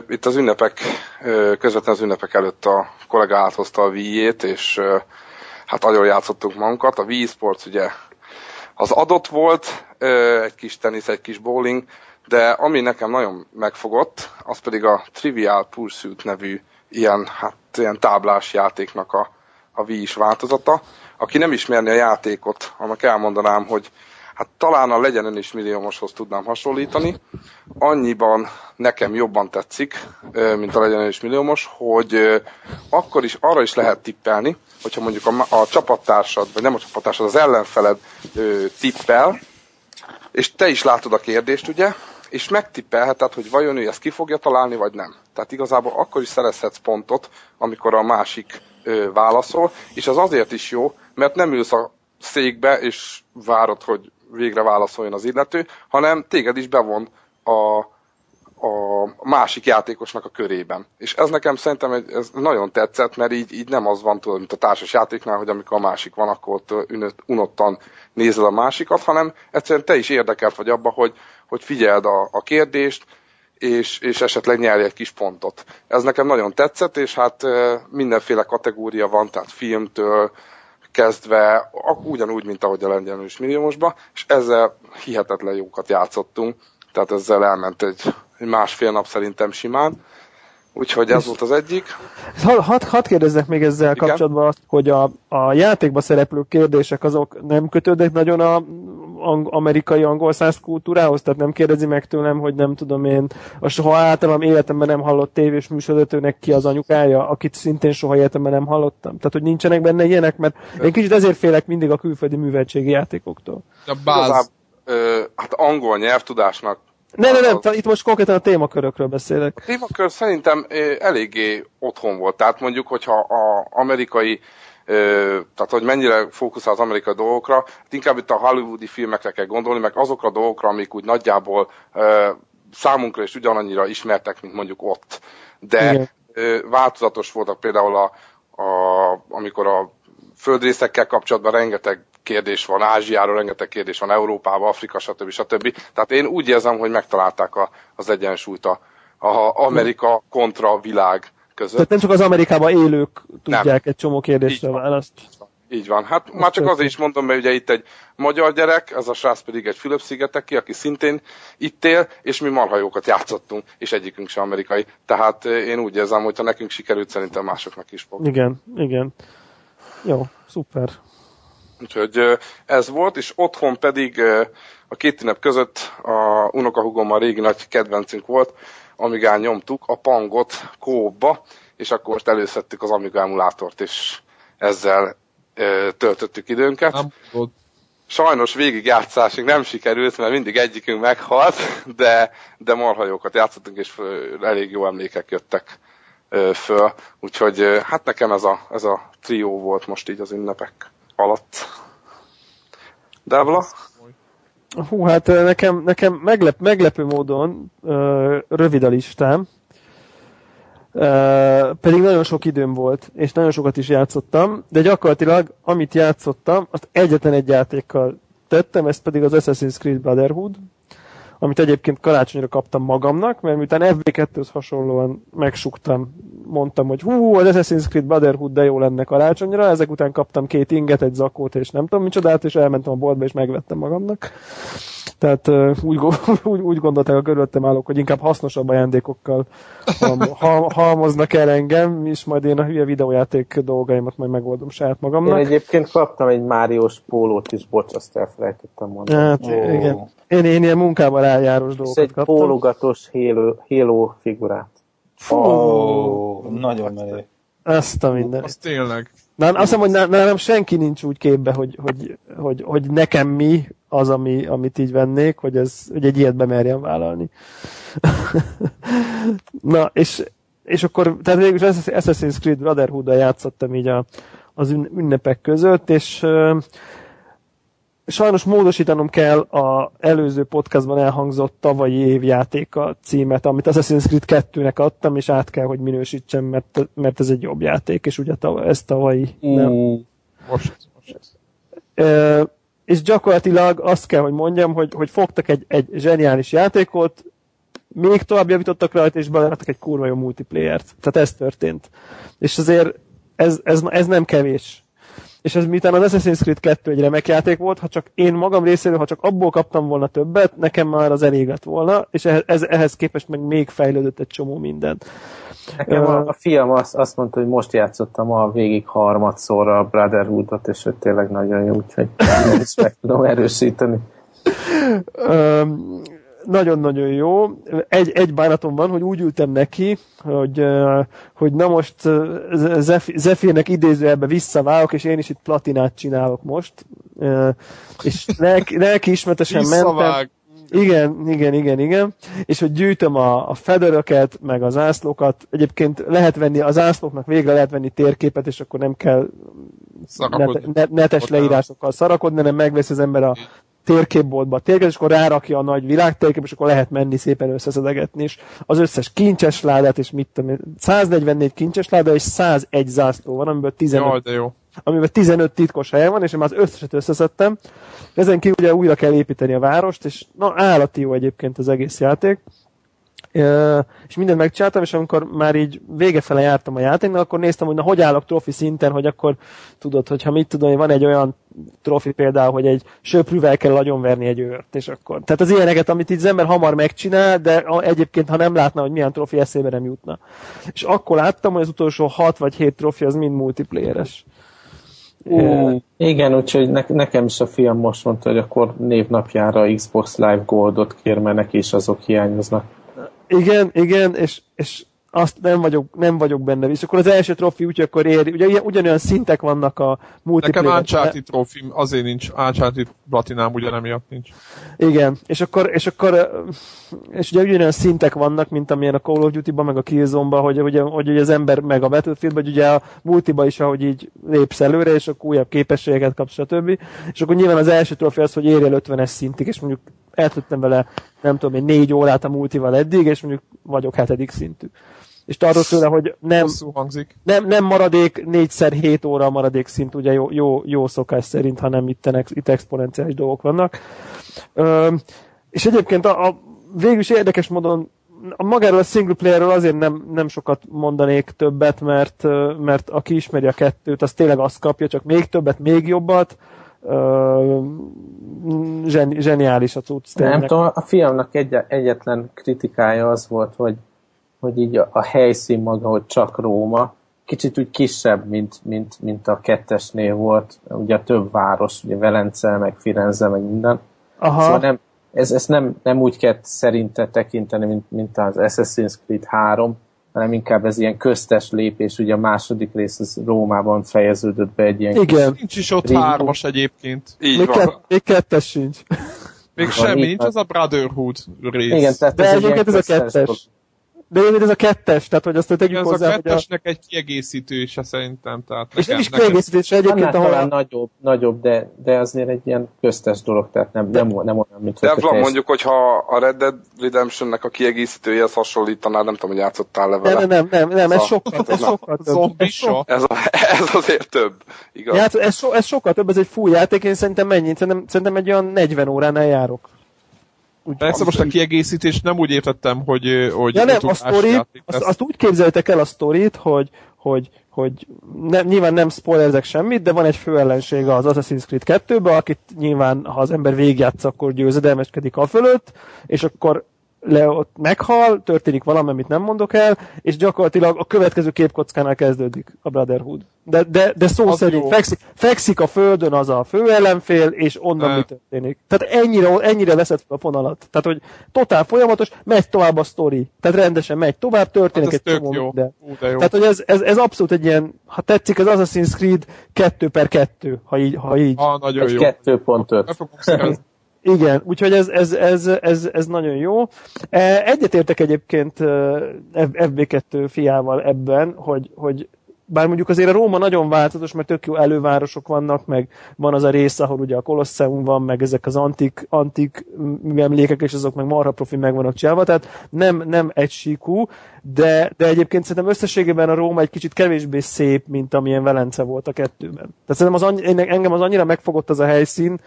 Itt az ünnepek, közvetlenül az ünnepek előtt a kollega áthozta a Wii-ét, és hát nagyon játszottunk magunkat. A Wii Sports ugye az adott volt, egy kis tenisz, egy kis bowling, de ami nekem nagyon megfogott, az pedig a Trivial Pursuit nevű ilyen, hát, ilyen táblás játéknak a, a Wii is változata. Aki nem ismerni a játékot, annak elmondanám, hogy hát talán a legyen ön is milliómoshoz tudnám hasonlítani. Annyiban nekem jobban tetszik, mint a legyen ön is milliómos, hogy akkor is arra is lehet tippelni, hogyha mondjuk a, a csapattársad, vagy nem a csapattársad, az ellenfeled tippel, és te is látod a kérdést, ugye, és megtippelheted, hogy vajon ő ezt ki fogja találni, vagy nem. Tehát igazából akkor is szerezhetsz pontot, amikor a másik ö, válaszol, és az azért is jó, mert nem ülsz a székbe, és várod, hogy végre válaszoljon az illető, hanem téged is bevon a, a másik játékosnak a körében. És ez nekem szerintem egy, ez nagyon tetszett, mert így, így nem az van, tudod, mint a társas játéknál, hogy amikor a másik van, akkor ott unottan nézed a másikat, hanem egyszerűen te is érdekelt vagy abba, hogy, hogy figyeld a, a kérdést, és, és esetleg nyerj egy kis pontot. Ez nekem nagyon tetszett, és hát mindenféle kategória van, tehát filmtől, kezdve ugyanúgy, mint ahogy a Lengyelős milliómosba, és ezzel hihetetlen jókat játszottunk, tehát ezzel elment egy, egy másfél nap szerintem simán. Úgyhogy ez volt az egyik. Hadd had, had kérdezzek még ezzel Igen? kapcsolatban azt, hogy a, a játékban szereplő kérdések azok nem kötődnek nagyon a ang- amerikai angol száz kultúrához, tehát nem kérdezi meg tőlem, hogy nem tudom én, a soha általam életemben nem hallott tévés műsorvezetőnek ki az anyukája, akit szintén soha életemben nem hallottam. Tehát, hogy nincsenek benne ilyenek, mert én kicsit ezért félek mindig a külföldi műveltségi játékoktól. A báz... Ö, hát angol nyelvtudásnak nem, nem, nem, itt most konkrétan a témakörökről beszélek. A témakör szerintem eléggé otthon volt. Tehát mondjuk, hogyha a amerikai tehát hogy mennyire fókuszál az amerikai dolgokra, hát inkább itt a hollywoodi filmekre kell gondolni, meg azokra a dolgokra, amik úgy nagyjából számunkra is ugyanannyira ismertek, mint mondjuk ott. De Igen. változatos voltak például a, a, amikor a földrészekkel kapcsolatban rengeteg kérdés van, Ázsiáról rengeteg kérdés van, Európában, Afrika, stb. stb. Tehát én úgy érzem, hogy megtalálták a, az egyensúlyt a, a Amerika kontra a világ között. Tehát nem csak az Amerikában élők tudják nem. egy csomó kérdésre választ. Így van. Hát Ezt már csak azért is mondom, mert ugye itt egy magyar gyerek, ez a srác pedig egy Fülöp-szigeteki, aki szintén itt él, és mi marhajókat játszottunk, és egyikünk sem amerikai. Tehát eh, én úgy érzem, hogy ha nekünk sikerült, szerintem másoknak is fog. Igen, igen. Jó, szuper. Úgyhogy eh, ez volt, és otthon pedig eh, a két ünnep között a unokahugom a régi nagy kedvencünk volt, Amigán nyomtuk a pangot kóba, és akkor most előszedtük az Amiga emulátort, és ezzel ö, töltöttük időnket. Nem Sajnos végigjátszásig nem sikerült, mert mindig egyikünk meghalt, de, de marhajókat játszottunk, és elég jó emlékek jöttek föl. Úgyhogy hát nekem ez a, ez a trió volt most így az ünnepek alatt. Devla? Hú, hát nekem, nekem meglep, meglepő módon uh, rövid a listám, pedig nagyon sok időm volt, és nagyon sokat is játszottam, de gyakorlatilag amit játszottam, azt egyetlen egy játékkal tettem, ez pedig az Assassin's Creed Brotherhood, amit egyébként karácsonyra kaptam magamnak, mert miután FB2-höz hasonlóan megsuktam, mondtam, hogy hú, az Assassin's Creed Brotherhood de jó lenne karácsonyra, ezek után kaptam két inget, egy zakót, és nem tudom micsodát, és elmentem a boltba, és megvettem magamnak. Tehát úgy, [laughs] úgy, úgy gondolták a körülöttem állók, hogy inkább hasznosabb ajándékokkal ha, halmoznak el engem, és majd én a hülye videójáték dolgaimat majd megoldom saját magamnak. Én egyébként kaptam egy Máriós pólót is, bocs, azt elfelejtettem mondani. Hát, oh. igen. Én, én ilyen munkával eljárós dolgokat egy kaptam. pólogatos Halo, Halo figurát. Fú, oh, nagyon menő. Ezt a minden. Az tényleg. Na, azt hiszem, hogy nálam senki nincs úgy képbe, hogy, hogy, hogy, hogy nekem mi, az, ami, amit így vennék, hogy, ez, hogy egy ilyet bemerjem vállalni. [laughs] Na, és, és akkor, tehát végül Assassin's Creed Brotherhood-dal játszottam így a, az ünnepek között, és sajnos módosítanom kell a előző podcastban elhangzott tavalyi év játéka címet, amit Assassin's Creed 2-nek adtam, és át kell, hogy minősítsem, mert, mert ez egy jobb játék, és ugye ez tavalyi. Mm. Nem. Most, most. E, és gyakorlatilag azt kell, hogy mondjam, hogy, hogy fogtak egy, egy zseniális játékot, még tovább javítottak rajta, és beleraktak egy kurva jó multiplayer-t. Tehát ez történt. És azért ez, ez, ez nem kevés és ez miután az Assassin's Creed 2 egy remek játék volt, ha csak én magam részéről, ha csak abból kaptam volna többet, nekem már az elég lett volna, és ehhez, ehhez képest meg még fejlődött egy csomó minden. Nekem a, a fiam azt, azt mondta, hogy most játszottam a végig harmadszorra a Brotherhood-ot, és hogy tényleg nagyon jó, úgyhogy ezt meg tudom erősíteni nagyon-nagyon jó. Egy, egy bánatom van, hogy úgy ültem neki, hogy, hogy na most Zephyr-nek idézőjelbe visszaválok, és én is itt platinát csinálok most. És lelki, lelki ismertesen mentem. Igen, igen, igen, igen. És hogy gyűjtöm a, a federöket, meg az ászlókat. Egyébként lehet venni, az ászlóknak végre lehet venni térképet, és akkor nem kell net, net, netes leírásokkal szarakodni, hanem megveszi az ember a térképboltba a térkép, és akkor rárakja a nagy világtérkép, és akkor lehet menni szépen összeszedegetni, és az összes kincses ládát, és mit tudom 144 kincses láda, és 101 zászló van, amiből 15, Jaj, de jó. amiben 15 titkos hely van, és én már az összeset összeszedtem. Ezen kívül ugye újra kell építeni a várost, és na, állati jó egyébként az egész játék és mindent megcsináltam, és amikor már így vége fele jártam a játéknak, akkor néztem, hogy na hogy állok trofi szinten, hogy akkor tudod, hogyha mit tudom, hogy van egy olyan trofi például, hogy egy söprűvel kell agyonverni egy őrt, és akkor. Tehát az ilyeneket, amit így az ember hamar megcsinál, de egyébként, ha nem látna, hogy milyen trofi eszébe nem jutna. És akkor láttam, hogy az utolsó 6 vagy 7 trofi az mind multiplayeres. Uh, igen, úgyhogy ne, nekem is a fiam most mondta, hogy akkor névnapjára Xbox Live Goldot kér, mert neki is azok hiányoznak. Igen, igen, és, és azt nem vagyok, nem vagyok benne. És akkor az első trofi úgy, akkor éri. Ugye ugyanolyan szintek vannak a multiplayer. Nekem Uncharted trofi azért nincs, Uncharted platinám ugye emiatt nincs. Igen, és akkor, és akkor és ugye ugyanolyan szintek vannak, mint amilyen a Call of Duty-ban, meg a Killzone-ban, hogy, hogy, hogy, hogy az ember meg a battlefield vagy ugye a multiba is, ahogy így lépsz előre, és akkor újabb képességeket kapsz, stb. És akkor nyilván az első trofi az, hogy érj el 50-es szintig, és mondjuk eltöltöttem vele, nem tudom én, négy órát a multival eddig, és mondjuk vagyok hetedik szintű. És tartok tőle, hogy nem, nem, nem maradék négyszer hét óra a maradék szint, ugye jó, jó, jó szokás szerint, hanem itt, itt exponenciális dolgok vannak. Ö, és egyébként a, a végül is érdekes módon a magáról a single playerről azért nem, nem sokat mondanék többet, mert, mert aki ismeri a kettőt, az tényleg azt kapja, csak még többet, még jobbat zseni, zseniális a cucc. Nem tudom, a fiamnak egy, egyetlen kritikája az volt, hogy, hogy így a, a helyszín maga, hogy csak Róma, kicsit úgy kisebb, mint, mint, mint a kettesnél volt, ugye a több város, ugye Velence, meg Firenze, meg minden. Aha. Szóval nem, ez, ez nem, nem úgy kell szerinte tekinteni, mint, mint az Assassin's Creed 3, hanem inkább ez ilyen köztes lépés, ugye a második rész az Rómában fejeződött be egy ilyen Igen. Nincs is ott Ringo. hármas egyébként. Így még, van. Kett, még kettes sincs. Még semmi, nincs, az a Brotherhood rész. Igen, tehát De ez egyébként ez a kettes. De én ez a kettes, tehát hogy azt tegyük ez hozzá, Ez a kettesnek a... egy kiegészítőse szerintem. Tehát és nekem, nem is kiegészítése egyébként, ahol... Talán nagyobb, nagyobb de, de azért egy ilyen köztes dolog, tehát nem, nem, nem olyan, mint... De van mondjuk, hogyha a Red Dead Redemptionnek a kiegészítőjehez hasonlítanád, nem tudom, hogy játszottál le vele. Nem, nem, nem, nem, ez sokkal, ez sokkal több. Ez, [laughs] ez azért több, igaz? Ja, ez, so, ez sokkal több, ez egy full játék, én szerintem mennyit, szerintem, szerintem egy olyan 40 óránál járok. Úgy Persze most a kiegészítés nem úgy értettem, hogy, hogy ja, nem, a sztori, azt, azt, úgy képzeljétek el a sztorit, hogy, hogy, hogy ne, nyilván nem spoilerzek semmit, de van egy fő ellensége az Assassin's Creed 2-ben, akit nyilván, ha az ember végigjátsz, akkor győzedelmeskedik a fölött, és akkor le ott meghal, történik valami, amit nem mondok el, és gyakorlatilag a következő képkockánál kezdődik a Brotherhood. De, de, de szó az szerint fekszik, fekszik a földön az a fő ellenfél, és onnan ne. mi történik. Tehát ennyire, ennyire veszed fel a fonalat. Tehát, hogy totál folyamatos, megy tovább a sztori. Tehát rendesen megy tovább, történik hát egy csomó jó. minden. Ú, jó. Tehát, hogy ez, ez, ez, abszolút egy ilyen, ha tetszik, az Assassin's Creed 2 per 2, ha így. Ha így. Ah, nagyon egy jó. 2.5. Igen, úgyhogy ez, ez, ez, ez, ez nagyon jó. E, egyetértek egyébként e, FB2 fiával ebben, hogy, hogy bár mondjuk azért a Róma nagyon változatos, mert tök jó elővárosok vannak, meg van az a rész, ahol ugye a Kolosseum van, meg ezek az antik, antik emlékek, és azok meg marha profi meg vannak csinálva, tehát nem, nem egysíkú, de, de egyébként szerintem összességében a Róma egy kicsit kevésbé szép, mint amilyen Velence volt a kettőben. Tehát szerintem az engem az annyira megfogott az a helyszín,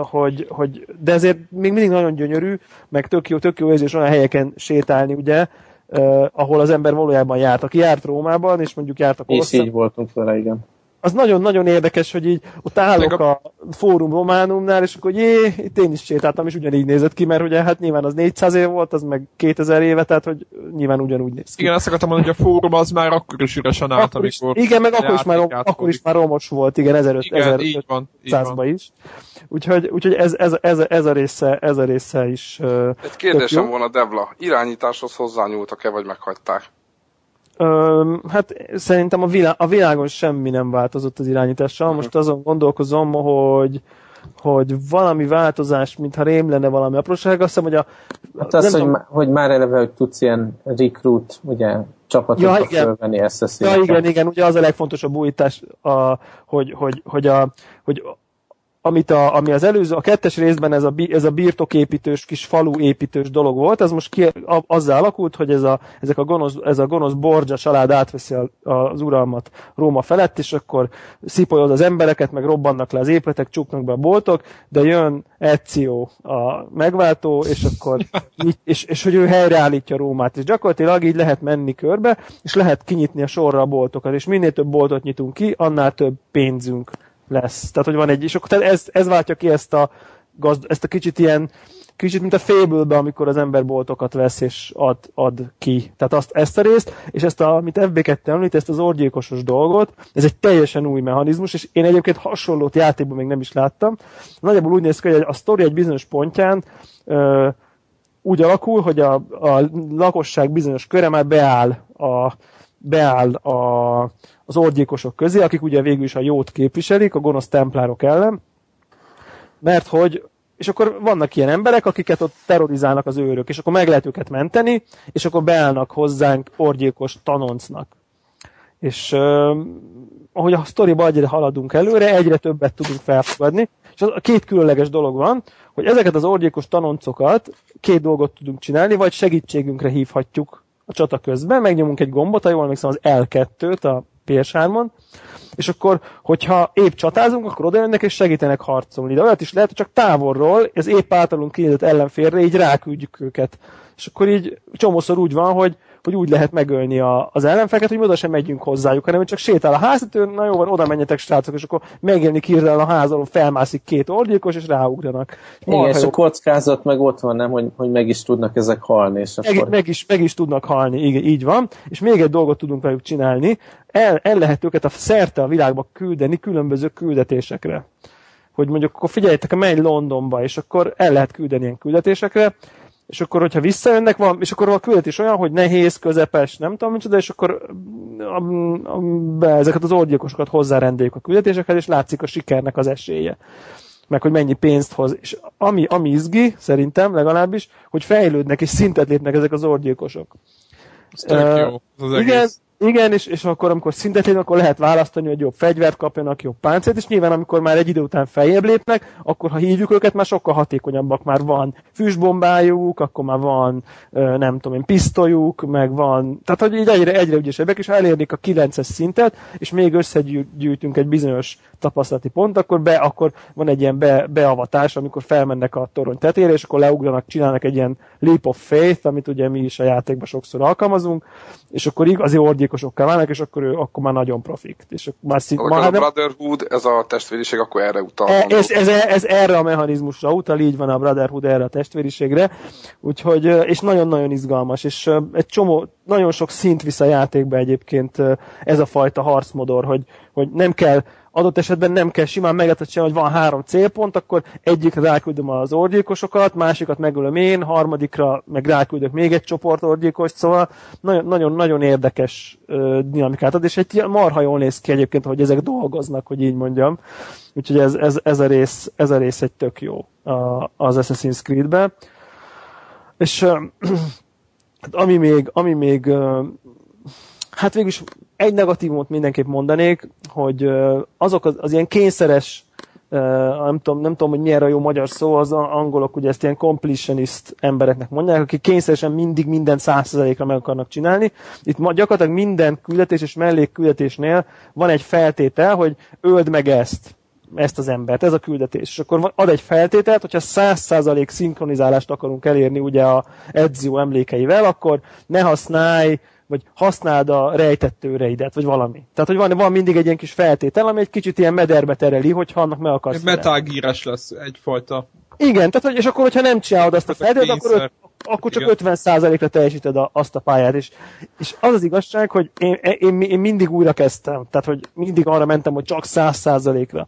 hogy, hogy, de ezért még mindig nagyon gyönyörű, meg tök jó, tök jó érzés olyan helyeken sétálni, ugye, ahol az ember valójában járt. Aki járt Rómában, és mondjuk járt a Kolosszum. És így voltunk vele, igen az nagyon-nagyon érdekes, hogy így ott állok a... a fórum románumnál, és akkor jé, itt én is sétáltam, és ugyanígy nézett ki, mert ugye hát nyilván az 400 év volt, az meg 2000 éve, tehát hogy nyilván ugyanúgy néz ki. Igen, azt akartam mondani, hogy a fórum az már akkor is üresen állt, akkor is, amikor... Igen, meg akkor is, már, akkor is már romos volt, igen, 1500-ban is. Úgyhogy, úgyhogy ez, ez, ez, ez, a része, ez a része is Egy kérdésem volna, Devla, irányításhoz hozzányúltak-e, vagy meghagyták? Ö, hát szerintem a, vilá- a világon semmi nem változott az irányítással. Uh-huh. Most azon gondolkozom, hogy hogy valami változás, mintha rém lenne valami apróság. Azt hiszem, hogy a... Hát az, hogy, tudom, hogy már eleve, hogy tudsz ilyen recruit, ugye, csapatokba ja, fölvenni ssc Ja, igen, igen, ugye az a legfontosabb újítás, a, hogy, hogy, hogy, a, hogy amit a, ami az előző, a kettes részben ez a, ez a birtoképítős, kis faluépítős dolog volt, ez most ki, a, azzal alakult, hogy ez a, ezek a gonosz, ez a gonosz Borgia család átveszi a, az uralmat Róma felett, és akkor szipolyoz az embereket, meg robbannak le az épületek, csuknak be a boltok, de jön Ezio a megváltó, és akkor [laughs] így, és, és hogy ő helyreállítja Rómát, és gyakorlatilag így lehet menni körbe, és lehet kinyitni a sorra a boltokat, és minél több boltot nyitunk ki, annál több pénzünk lesz. Tehát, hogy van egy, és akkor tehát ez, ez váltja ki ezt a, gazd, ezt a kicsit ilyen, kicsit mint a fébülbe, amikor az ember boltokat vesz és ad, ad ki. Tehát azt, ezt a részt, és ezt, a, amit FB2 említ, ezt az orgyékosos dolgot, ez egy teljesen új mechanizmus, és én egyébként hasonlót játékban még nem is láttam. Nagyjából úgy néz ki, hogy a sztori egy bizonyos pontján ö, úgy alakul, hogy a, a lakosság bizonyos köre már beáll a, beáll a, az orgyékosok közé, akik ugye végül is a jót képviselik, a gonosz templárok ellen, mert hogy és akkor vannak ilyen emberek, akiket ott terrorizálnak az őrök, és akkor meg lehet őket menteni, és akkor beállnak hozzánk orgyékos tanoncnak. És uh, ahogy a sztoriba egyre haladunk előre, egyre többet tudunk felfogadni, és az, a két különleges dolog van, hogy ezeket az orgyékos tanoncokat két dolgot tudunk csinálni, vagy segítségünkre hívhatjuk a csata közben, megnyomunk egy gombot, ha jól emlékszem az L2-t a PS3-on, és akkor, hogyha épp csatázunk, akkor oda jönnek és segítenek harcolni. De olyat is lehet, hogy csak távolról, ez épp általunk kinyílt ellenférre, így ráküldjük őket. És akkor így csomószor úgy van, hogy hogy úgy lehet megölni a, az ellenfeleket, hogy oda sem megyünk hozzájuk, hanem csak sétál a háztetőn, na jó van, oda menjetek srácok, és akkor megjelenik hirtelen a házalon, felmászik két orgyékos, és ráugranak. Igen, és a kockázat meg ott van, nem, hogy, hogy meg is tudnak ezek halni. És meg, akkor... meg, is, meg is tudnak halni, igen, így van. És még egy dolgot tudunk velük csinálni, el, el lehet őket a szerte a világba küldeni különböző küldetésekre hogy mondjuk akkor figyeljetek, menj Londonba, és akkor el lehet küldeni ilyen küldetésekre, és akkor, hogyha visszajönnek, van, és akkor a küldetés olyan, hogy nehéz, közepes, nem tudom micsoda, és akkor a, a, be ezeket az orgyilkosokat hozzárendeljük a küldetésekhez, és látszik a sikernek az esélye meg hogy mennyi pénzt hoz. És ami, ami izgi, szerintem legalábbis, hogy fejlődnek és szintet lépnek ezek az orgyilkosok. Ez uh, jó, az igen, egész. Igen, és, és akkor, amikor szintet lépnek, akkor lehet választani, hogy jobb fegyvert kapjanak, jobb páncélt, és nyilván amikor már egy idő után feljebb lépnek, akkor ha hívjuk őket, már sokkal hatékonyabbak, már van füstbombájuk, akkor már van, nem tudom én, pisztolyuk, meg van, tehát hogy így egyre, egyre ügyesebbek, és ha elérnék a 9-es szintet, és még összegyűjtünk egy bizonyos tapasztalati pont, akkor, be, akkor van egy ilyen be, beavatás, amikor felmennek a torony tetére, és akkor leugranak, csinálnak egy ilyen leap of faith, amit ugye mi is a játékban sokszor alkalmazunk, és akkor igazi orgyékosokká válnak, és akkor, ő, akkor már nagyon profik. És már szint, már a nem... Brotherhood, ez a testvériség, akkor erre utal. Ez, ez, ez, ez, erre a mechanizmusra utal, így van a Brotherhood erre a testvériségre, úgyhogy, és nagyon-nagyon izgalmas, és egy csomó, nagyon sok szint visz a játékba egyébként ez a fajta harcmodor, hogy, hogy nem kell adott esetben nem kell simán megetett hogy van három célpont, akkor egyikre ráküldöm az orgyilkosokat, másikat megölöm én, harmadikra meg ráküldök még egy csoport orgyilkost, szóval nagyon-nagyon érdekes uh, dinamikát ad, és egy marha jól néz ki egyébként, hogy ezek dolgoznak, hogy így mondjam. Úgyhogy ez, ez, ez, a, rész, ez a rész egy tök jó az Assassin's Creed-be. És uh, [clears throat] ami még, ami még uh, hát végülis egy negatívumot mindenképp mondanék, hogy azok az, az ilyen kényszeres nem, tudom, nem tudom, hogy milyen a jó magyar szó, az angolok ugye ezt ilyen completionist embereknek mondják, akik kényszeresen mindig minden százszerzelékra meg akarnak csinálni. Itt gyakorlatilag minden küldetés és mellékküldetésnél van egy feltétel, hogy öld meg ezt, ezt az embert, ez a küldetés. És akkor ad egy feltételt, hogyha száz százalék szinkronizálást akarunk elérni ugye a Ezio emlékeivel, akkor ne használj vagy használd a rejtett tőreidet, vagy valami. Tehát, hogy van, van mindig egy ilyen kis feltétel, ami egy kicsit ilyen mederbe tereli, hogyha annak meg akarsz. Metágírás lesz egyfajta. Igen, tehát, és akkor, hogyha nem csinálod azt a feltételt, akkor, akkor csak Igen. 50%-ra teljesíted a, azt a pályát. És, és az az igazság, hogy én, én, én mindig újra kezdtem. Tehát, hogy mindig arra mentem, hogy csak 100%-ra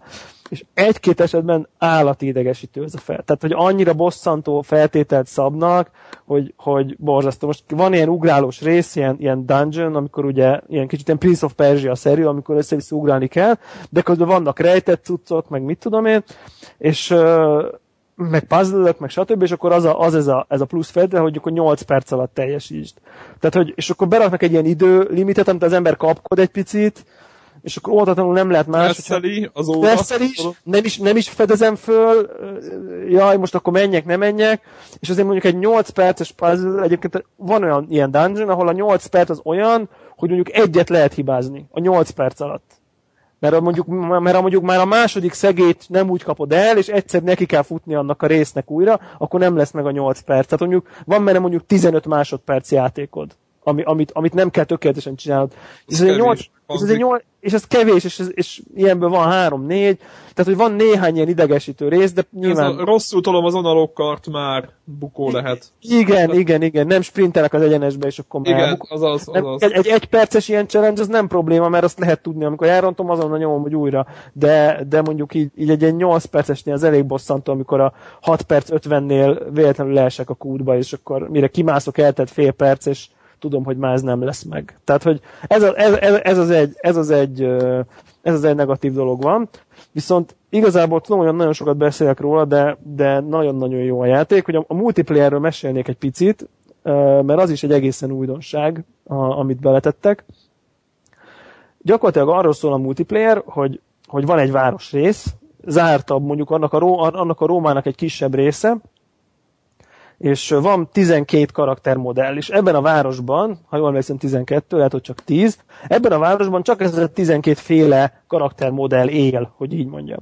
és egy-két esetben állati idegesítő ez a fel. Tehát, hogy annyira bosszantó feltételt szabnak, hogy, hogy borzasztó. Most van ilyen ugrálós rész, ilyen, ilyen dungeon, amikor ugye ilyen kicsit ilyen Prince of Persia-szerű, amikor össze ugrálni kell, de közben vannak rejtett cuccok, meg mit tudom én, és meg puzzle meg stb., és akkor az, a, az ez, a, ez a plusz feltétel, hogy akkor 8 perc alatt teljesítsd. Tehát, hogy, és akkor beraknak egy ilyen időlimitet, amit az ember kapkod egy picit, és akkor óvatatlanul nem lehet más. Presseli az óra. is, nem is, nem is fedezem föl, jaj, most akkor menjek, nem menjek, és azért mondjuk egy 8 perces puzzle, egyébként van olyan ilyen dungeon, ahol a 8 perc az olyan, hogy mondjuk egyet lehet hibázni a 8 perc alatt. Mert mondjuk, mert mondjuk már a második szegét nem úgy kapod el, és egyszer neki kell futni annak a résznek újra, akkor nem lesz meg a 8 perc. Tehát mondjuk van benne mondjuk 15 másodperc játékod ami, amit, amit nem kell tökéletesen csinálnod. És ez, egy 8, és ez, egy 8, és ez kevés, és, és ilyenből van három-négy, tehát hogy van néhány ilyen idegesítő rész, de nyilván... Ez a rosszul tolom az analokkart már bukó lehet. Igen, de... igen, igen, nem sprintelek az egyenesbe, és akkor már... Igen, az az, az, az. Egy, egy, perces ilyen challenge, az nem probléma, mert azt lehet tudni, amikor elrontom, azonnal nyomom, hogy újra. De, de mondjuk így, így egy ilyen 8 percesnél az elég bosszantó, amikor a 6 perc 50-nél véletlenül leesek a kútba, és akkor mire kimászok, eltett fél perc, és tudom, hogy már ez nem lesz meg. Tehát, hogy ez, a, ez, ez, ez, az egy, ez, az egy, ez az egy negatív dolog van. Viszont igazából tudom, hogy nagyon sokat beszélek róla, de, de nagyon-nagyon jó a játék. Hogy a, a multiplayerről mesélnék egy picit, mert az is egy egészen újdonság, a, amit beletettek. Gyakorlatilag arról szól a multiplayer, hogy, hogy van egy városrész, zártabb mondjuk annak a, annak a Rómának egy kisebb része, és van 12 karaktermodell, és ebben a városban, ha jól emlékszem 12, lehet, hogy csak 10, ebben a városban csak ez a 12 féle karaktermodell él, hogy így mondjam.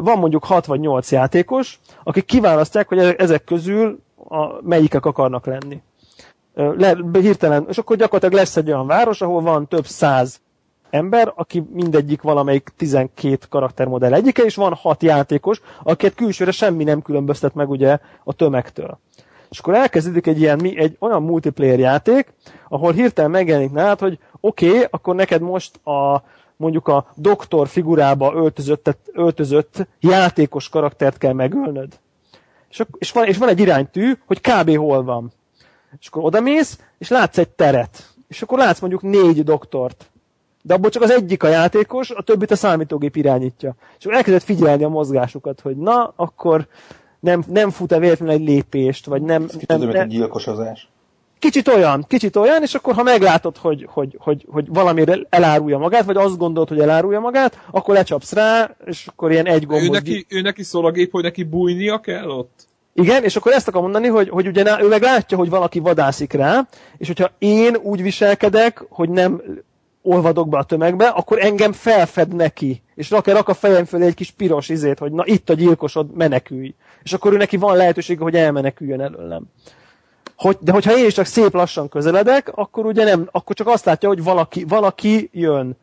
Van mondjuk 6 vagy 8 játékos, akik kiválasztják, hogy ezek közül a, melyikek akarnak lenni. Le, hirtelen, és akkor gyakorlatilag lesz egy olyan város, ahol van több száz ember, aki mindegyik valamelyik 12 karaktermodell egyike, és van 6 játékos, akiket külsőre semmi nem különböztet meg ugye a tömegtől. És akkor elkezdődik egy ilyen, egy olyan multiplayer játék, ahol hirtelen megjelenik nálad, hogy oké, okay, akkor neked most a, mondjuk a doktor figurába öltözött, öltözött játékos karaktert kell megölnöd. És, és, van, és van egy iránytű, hogy kb. hol van. És akkor odamész, és látsz egy teret. És akkor látsz mondjuk négy doktort. De abból csak az egyik a játékos, a többit a számítógép irányítja. És akkor elkezdett figyelni a mozgásukat, hogy na, akkor nem, nem fut-e véletlenül egy lépést, vagy nem... nem, nem, nem gyilkosozás. Kicsit olyan, kicsit olyan, és akkor ha meglátod, hogy, hogy, hogy, hogy valamire elárulja magát, vagy azt gondolod, hogy elárulja magát, akkor lecsapsz rá, és akkor ilyen egy gombos... Ő neki, ő neki szól a gép, hogy neki bújnia kell ott? Igen, és akkor ezt akar mondani, hogy, hogy ugye ő meg látja, hogy valaki vadászik rá, és hogyha én úgy viselkedek, hogy nem olvadok be a tömegbe, akkor engem felfed neki, és rak, rak a fejem fölé egy kis piros izét, hogy na itt a gyilkosod, menekülj. És akkor ő neki van lehetősége, hogy elmeneküljön előlem. Hogy, de hogyha én is csak szép lassan közeledek, akkor ugye nem, akkor csak azt látja, hogy valaki, valaki jön.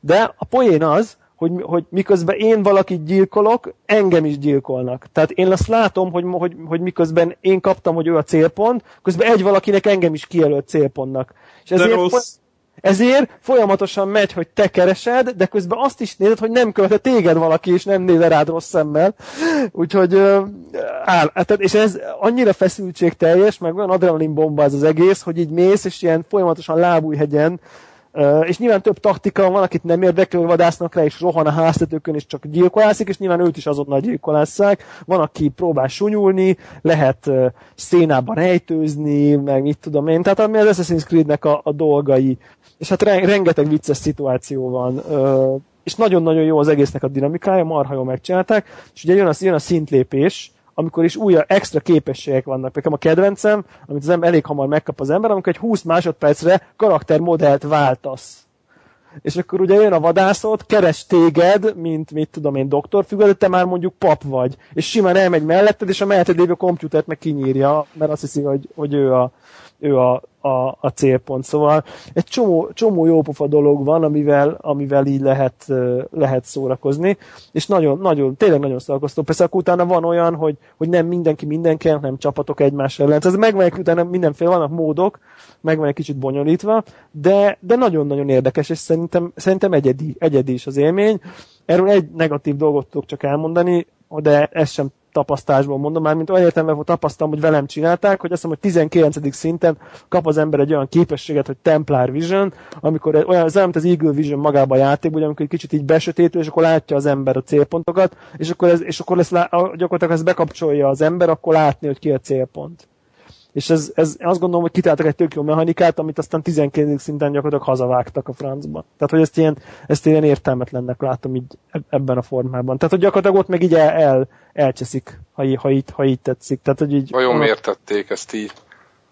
De a poén az, hogy, hogy miközben én valakit gyilkolok, engem is gyilkolnak. Tehát én azt látom, hogy, hogy, hogy miközben én kaptam, hogy ő a célpont, közben egy valakinek engem is kijelölt célpontnak. És ezért, rossz Ezért folyamatosan megy, hogy te keresed, de közben azt is nézed, hogy nem követe téged valaki, és nem nézed rád rossz szemmel. Úgyhogy áll, tehát, és ez annyira feszültség teljes, meg olyan adrenalin bomba ez az egész, hogy így mész, és ilyen folyamatosan lábújhegyen és nyilván több taktika van, akit nem érdekel, vadásznak rá, és rohan a háztetőkön, és csak gyilkolászik, és nyilván őt is azonnal gyilkolásszák. Van, aki próbál sunyulni, lehet uh, szénában rejtőzni, meg mit tudom én. Tehát ami az Assassin's Creed-nek a, a dolgai. És hát rengeteg vicces szituáció van. És nagyon-nagyon jó az egésznek a dinamikája, marha jól megcsinálták, és ugye jön a, jön a szintlépés, amikor is újabb extra képességek vannak. Nekem a kedvencem, amit az ember elég hamar megkap az ember, amikor egy 20 másodpercre karaktermodellt váltasz. És akkor ugye jön a vadászot, keres téged, mint mit tudom én, doktorfüggő, de te már mondjuk pap vagy. És simán elmegy melletted, és a melletted lévő komputert meg kinyírja, mert azt hiszi, hogy, hogy ő a, ő a, a, a célpont. Szóval egy csomó, csomó jópofa dolog van, amivel, amivel így lehet, lehet szórakozni, és nagyon, nagyon, tényleg nagyon szórakoztó. Persze akkor utána van olyan, hogy, hogy nem mindenki mindenki, nem csapatok egymás ellen. Ez megvan, utána mindenféle vannak módok, megvan egy kicsit bonyolítva, de, de nagyon-nagyon érdekes, és szerintem, szerintem egyedi, egyedi is az élmény. Erről egy negatív dolgot tudok csak elmondani, de ez sem tapasztalásból mondom, már mint olyan értelemben tapasztalom, hogy velem csinálták, hogy azt mondom, hogy 19. szinten kap az ember egy olyan képességet, hogy Templar Vision, amikor olyan, az olyan, az Eagle Vision magában a játékban, amikor egy kicsit így besötétül, és akkor látja az ember a célpontokat, és akkor, ez, és akkor lesz, gyakorlatilag ez bekapcsolja az ember, akkor látni, hogy ki a célpont. És ez, ez, azt gondolom, hogy kitáltak egy tök jó mechanikát, amit aztán 12. szinten gyakorlatilag hazavágtak a francba. Tehát, hogy ezt ilyen, ezt ilyen értelmetlennek látom így ebben a formában. Tehát, hogy gyakorlatilag ott meg így el, el elcseszik, ha, így, ha, így, ha így tetszik. Tehát, hogy így, Vajon miért tették ezt így?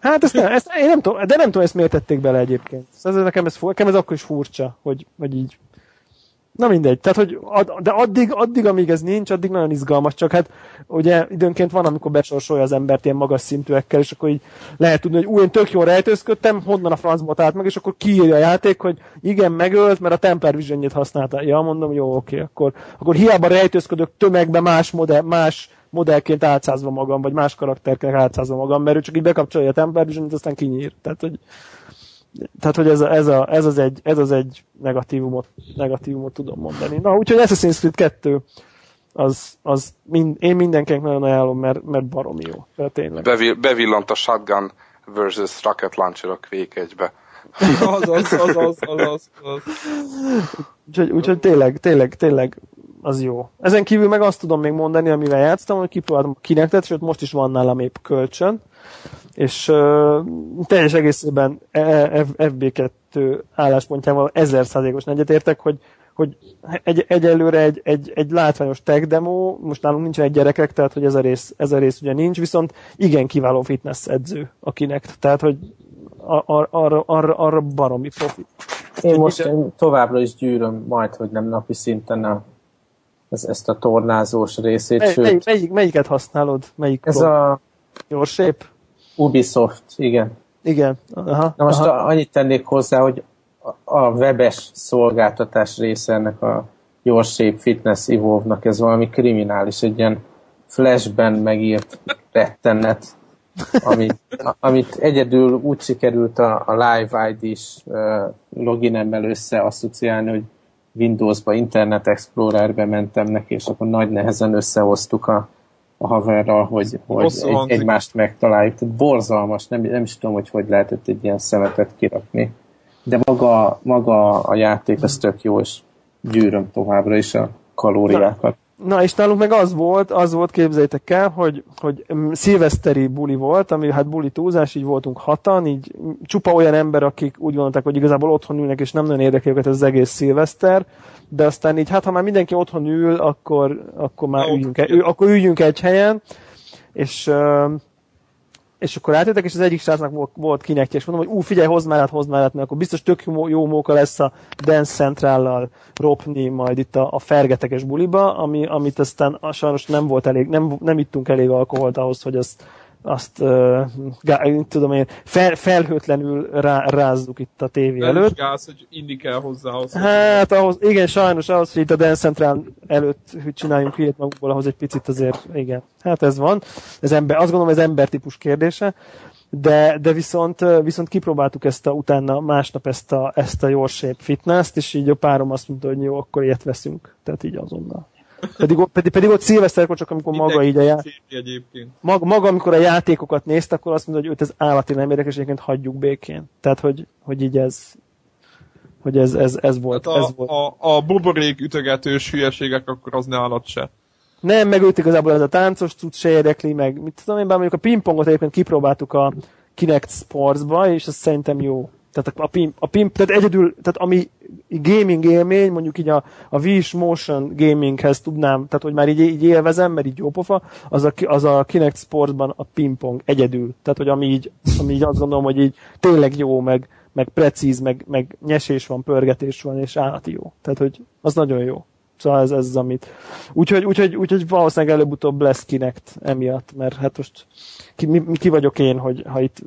Hát ezt, nem, ezt én nem tudom, de nem tudom, ezt miért tették bele egyébként. Ez, nekem, ez, nekem ez akkor is furcsa, hogy, hogy így Na mindegy, tehát hogy ad, de addig, addig, amíg ez nincs, addig nagyon izgalmas, csak hát ugye időnként van, amikor besorsolja az embert ilyen magas szintűekkel, és akkor így lehet tudni, hogy új, én tök jól rejtőzködtem, honnan a francba talált meg, és akkor kiírja a játék, hogy igen, megölt, mert a Templar vision használta. Ja, mondom, jó, oké, akkor, akkor hiába rejtőzködök tömegbe más modell, más modellként átszázva magam, vagy más karakterként átszázva magam, mert ő csak így bekapcsolja a Templar vision aztán kinyír. Tehát, hogy tehát, hogy ez, a, ez, a, ez, az egy, ez az egy negatívumot, negatívumot tudom mondani. Na, úgyhogy Assassin's Creed 2 az, az mind, én mindenkinek nagyon ajánlom, mert, mert barom jó. Tehát tényleg. Bevill, bevillant a Shotgun versus Rocket Launcher a Quake 1-be. [laughs] az, az, az, az, az, az. Úgyhogy, úgyhogy tényleg, tényleg, tényleg az jó. Ezen kívül meg azt tudom még mondani, amivel játsztam, hogy kipróbáltam a Kinectet, sőt most is van nálam épp kölcsön, és uh, teljes egészében e, e, FB2 álláspontjával ezer százalékos egyetértek, hogy hogy egy, egyelőre egy, egy, egy látványos tech demo, most nálunk nincsen egy gyerekek, tehát hogy ez a rész, ez a rész ugye nincs, viszont igen kiváló fitness edző akinek, tehát hogy ar, arra, arra, arra baromi profi. Én most én továbbra is gyűröm majd, hogy nem napi szinten a, ez, ezt a tornázós részét, mely, sőt... Melyik, melyiket használod? Melyik ez a... Your Shape? Ubisoft, igen. Igen. Aha, Na most aha. annyit tennék hozzá, hogy a webes szolgáltatás része ennek a Your Shape Fitness Evolve-nak ez valami kriminális, egy ilyen flashben megírt rettenet, amit, amit egyedül úgy sikerült a, a Live ID-s uh, loginemmel összeasszociálni, hogy Windowsba, Internet Explorer-be mentem neki, és akkor nagy nehezen összehoztuk a, a haverral, hogy, hogy egy, egymást megtaláljuk. Tehát borzalmas, nem, nem is tudom, hogy hogy lehetett egy ilyen szemetet kirakni. De maga, maga a játék az tök jó, és gyűröm továbbra is a kalóriákat. Na, és nálunk meg az volt, az volt, képzeljétek el, hogy, hogy szilveszteri buli volt, ami hát buli túlzás, így voltunk hatan, így csupa olyan ember, akik úgy gondolták, hogy igazából otthon ülnek, és nem nagyon érdekel őket ez az egész szilveszter, de aztán így, hát ha már mindenki otthon ül, akkor, akkor már üljünk, egy, akkor üljünk egy helyen, és és akkor átjöttek, és az egyik srácnak volt, volt kinek, és mondom, hogy ú, figyelj, hozd át, hozd át, mert akkor biztos tök jó, jó móka lesz a Dance Central-lal ropni majd itt a, a fergeteges buliba, ami, amit aztán sajnos nem volt elég, nem, nem ittunk elég alkoholt ahhoz, hogy azt, azt uh, tudom én, fel, felhőtlenül rá, rázzuk itt a tévé De előtt. gáz, hogy inni kell hozzá ahhoz. Hát ahhoz, igen, sajnos ahhoz, hogy itt a Dance Central előtt hogy csináljunk hülyét magukból, ahhoz egy picit azért, igen. Hát ez van. Ez ember, azt gondolom, ez embertípus kérdése. de, de viszont, viszont kipróbáltuk ezt a, utána másnap ezt a, ezt a Your Shape Fitness-t, és így a párom azt mondta, hogy jó, akkor ilyet veszünk. Tehát így azonnal. Pedig, pedig, pedig ott szilveszterkor csak amikor maga így a já... maga, maga, amikor a játékokat nézte, akkor azt mondta, hogy őt ez állati nem érdekes, egyébként hagyjuk békén. Tehát, hogy, hogy így ez, hogy ez, ez, ez volt. Hát a, ez volt. a, a buborék ütögetős hülyeségek, akkor az ne alatt se. Nem, meg őt igazából ez a táncos cucc se érdekli, meg mit tudom én, bár mondjuk a pingpongot egyébként kipróbáltuk a Kinect Sportsba, és az szerintem jó. Tehát a, a, pim, a pim, tehát egyedül, tehát ami gaming élmény, mondjuk így a, a Wii Motion gaminghez tudnám, tehát hogy már így, így élvezem, mert így jó pofa, az a, az a Kinect Sportsban a pingpong egyedül. Tehát, hogy ami így, ami így azt gondolom, hogy így tényleg jó, meg, meg precíz, meg, meg nyesés van, pörgetés van, és állati jó. Tehát, hogy az nagyon jó. Szóval ez, ez az, amit... Úgyhogy, úgyhogy, úgyhogy valószínűleg előbb-utóbb lesz Kinect emiatt, mert hát most ki, mi, ki vagyok én, hogy ha itt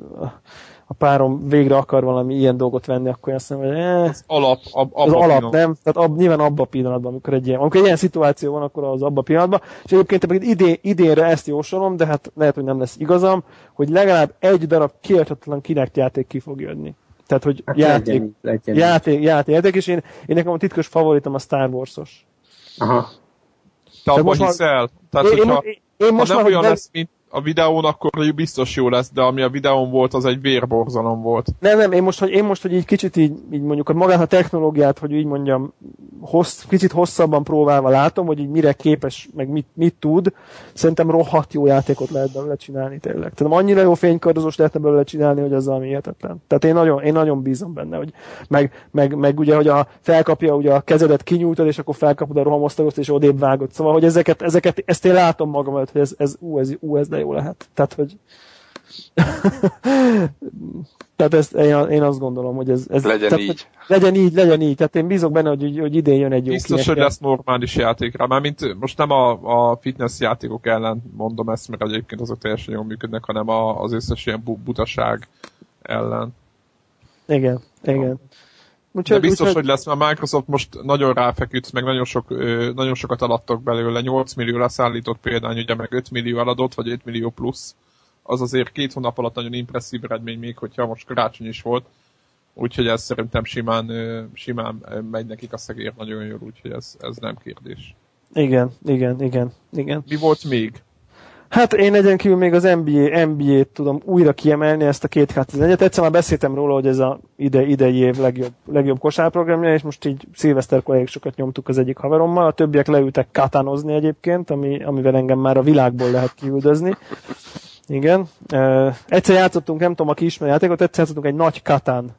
a párom végre akar valami ilyen dolgot venni, akkor azt mondom, hogy eh, Az alap, ab, az abba alap, finom. nem? Tehát ab, nyilván abban a pillanatban, amikor egy ilyen, amikor egy ilyen szituáció van, akkor az abban a pillanatban. És egyébként pedig idén, idénre ezt jósolom, de hát lehet, hogy nem lesz igazam, hogy legalább egy darab kiadhatatlan Kinect játék ki fog jönni. Tehát, hogy Hát játék, legyen legyen játék, játék, játék, és én, én nekem a titkos favoritom a Star Wars-os. Aha. Te Tehát abban most már- hiszel? Tehát, Én, én, hogyha, én, én ha most nem már, hogy olyan nem, lesz, mint a videón, akkor biztos jó lesz, de ami a videón volt, az egy vérborzalom volt. Nem, nem, én most, hogy, én most, hogy így kicsit így, így mondjuk, hogy magát a technológiát, hogy így mondjam, hossz, kicsit hosszabban próbálva látom, hogy így mire képes, meg mit, mit tud, szerintem rohadt jó játékot lehet belőle csinálni tényleg. Tehát annyira jó fénykardozós lehetne belőle csinálni, hogy az valami hihetetlen. Tehát én nagyon, én nagyon bízom benne, hogy meg, meg, meg ugye, hogy a felkapja, ugye a kezedet kinyújtod, és akkor felkapod a rohamosztagozt, és odébb vágod. Szóval, hogy ezeket, ezeket, ezt én látom magam előtt, hogy ez, ez, ú, ez, ú, ez de jó lehet. Tehát, hogy [laughs] tehát ezt, én, én azt gondolom, hogy ez... ez Legyen tehát, így. hogy Legyen így, legyen így. Tehát én bízok benne, hogy, hogy idén jön egy jó Biztos, Kinect hogy lesz normális játékra. Mármint most nem a, a fitness játékok ellen mondom ezt, mert egyébként azok teljesen jól működnek, hanem a, az összes ilyen bu- butaság ellen. Igen, igen. De Úgyhogy, biztos, úgyhogy, hogy lesz, mert Microsoft most nagyon ráfeküdt, meg nagyon, sok, nagyon sokat eladtak belőle. 8 millió leszállított példány, ugye meg 5 millió eladott, vagy 5 millió plusz. Az azért két hónap alatt nagyon impresszív eredmény, még hogyha most karácsony is volt. Úgyhogy ez szerintem simán, simán megy nekik a szegér nagyon jól, úgyhogy ez, ez nem kérdés. igen, igen, igen, igen. Mi volt még? Hát én egyen kívül még az NBA, NBA-t tudom újra kiemelni, ezt a két 2011-et. Egyszer már beszéltem róla, hogy ez a ide, idei év legjobb, legjobb kosárprogramja, és most így szilveszterkor elég sokat nyomtuk az egyik haverommal. A többiek leültek katánozni egyébként, ami, amivel engem már a világból lehet kiüldözni. Igen. Uh, egyszer játszottunk, nem tudom, aki ismeri játékot, egyszer játszottunk egy nagy katán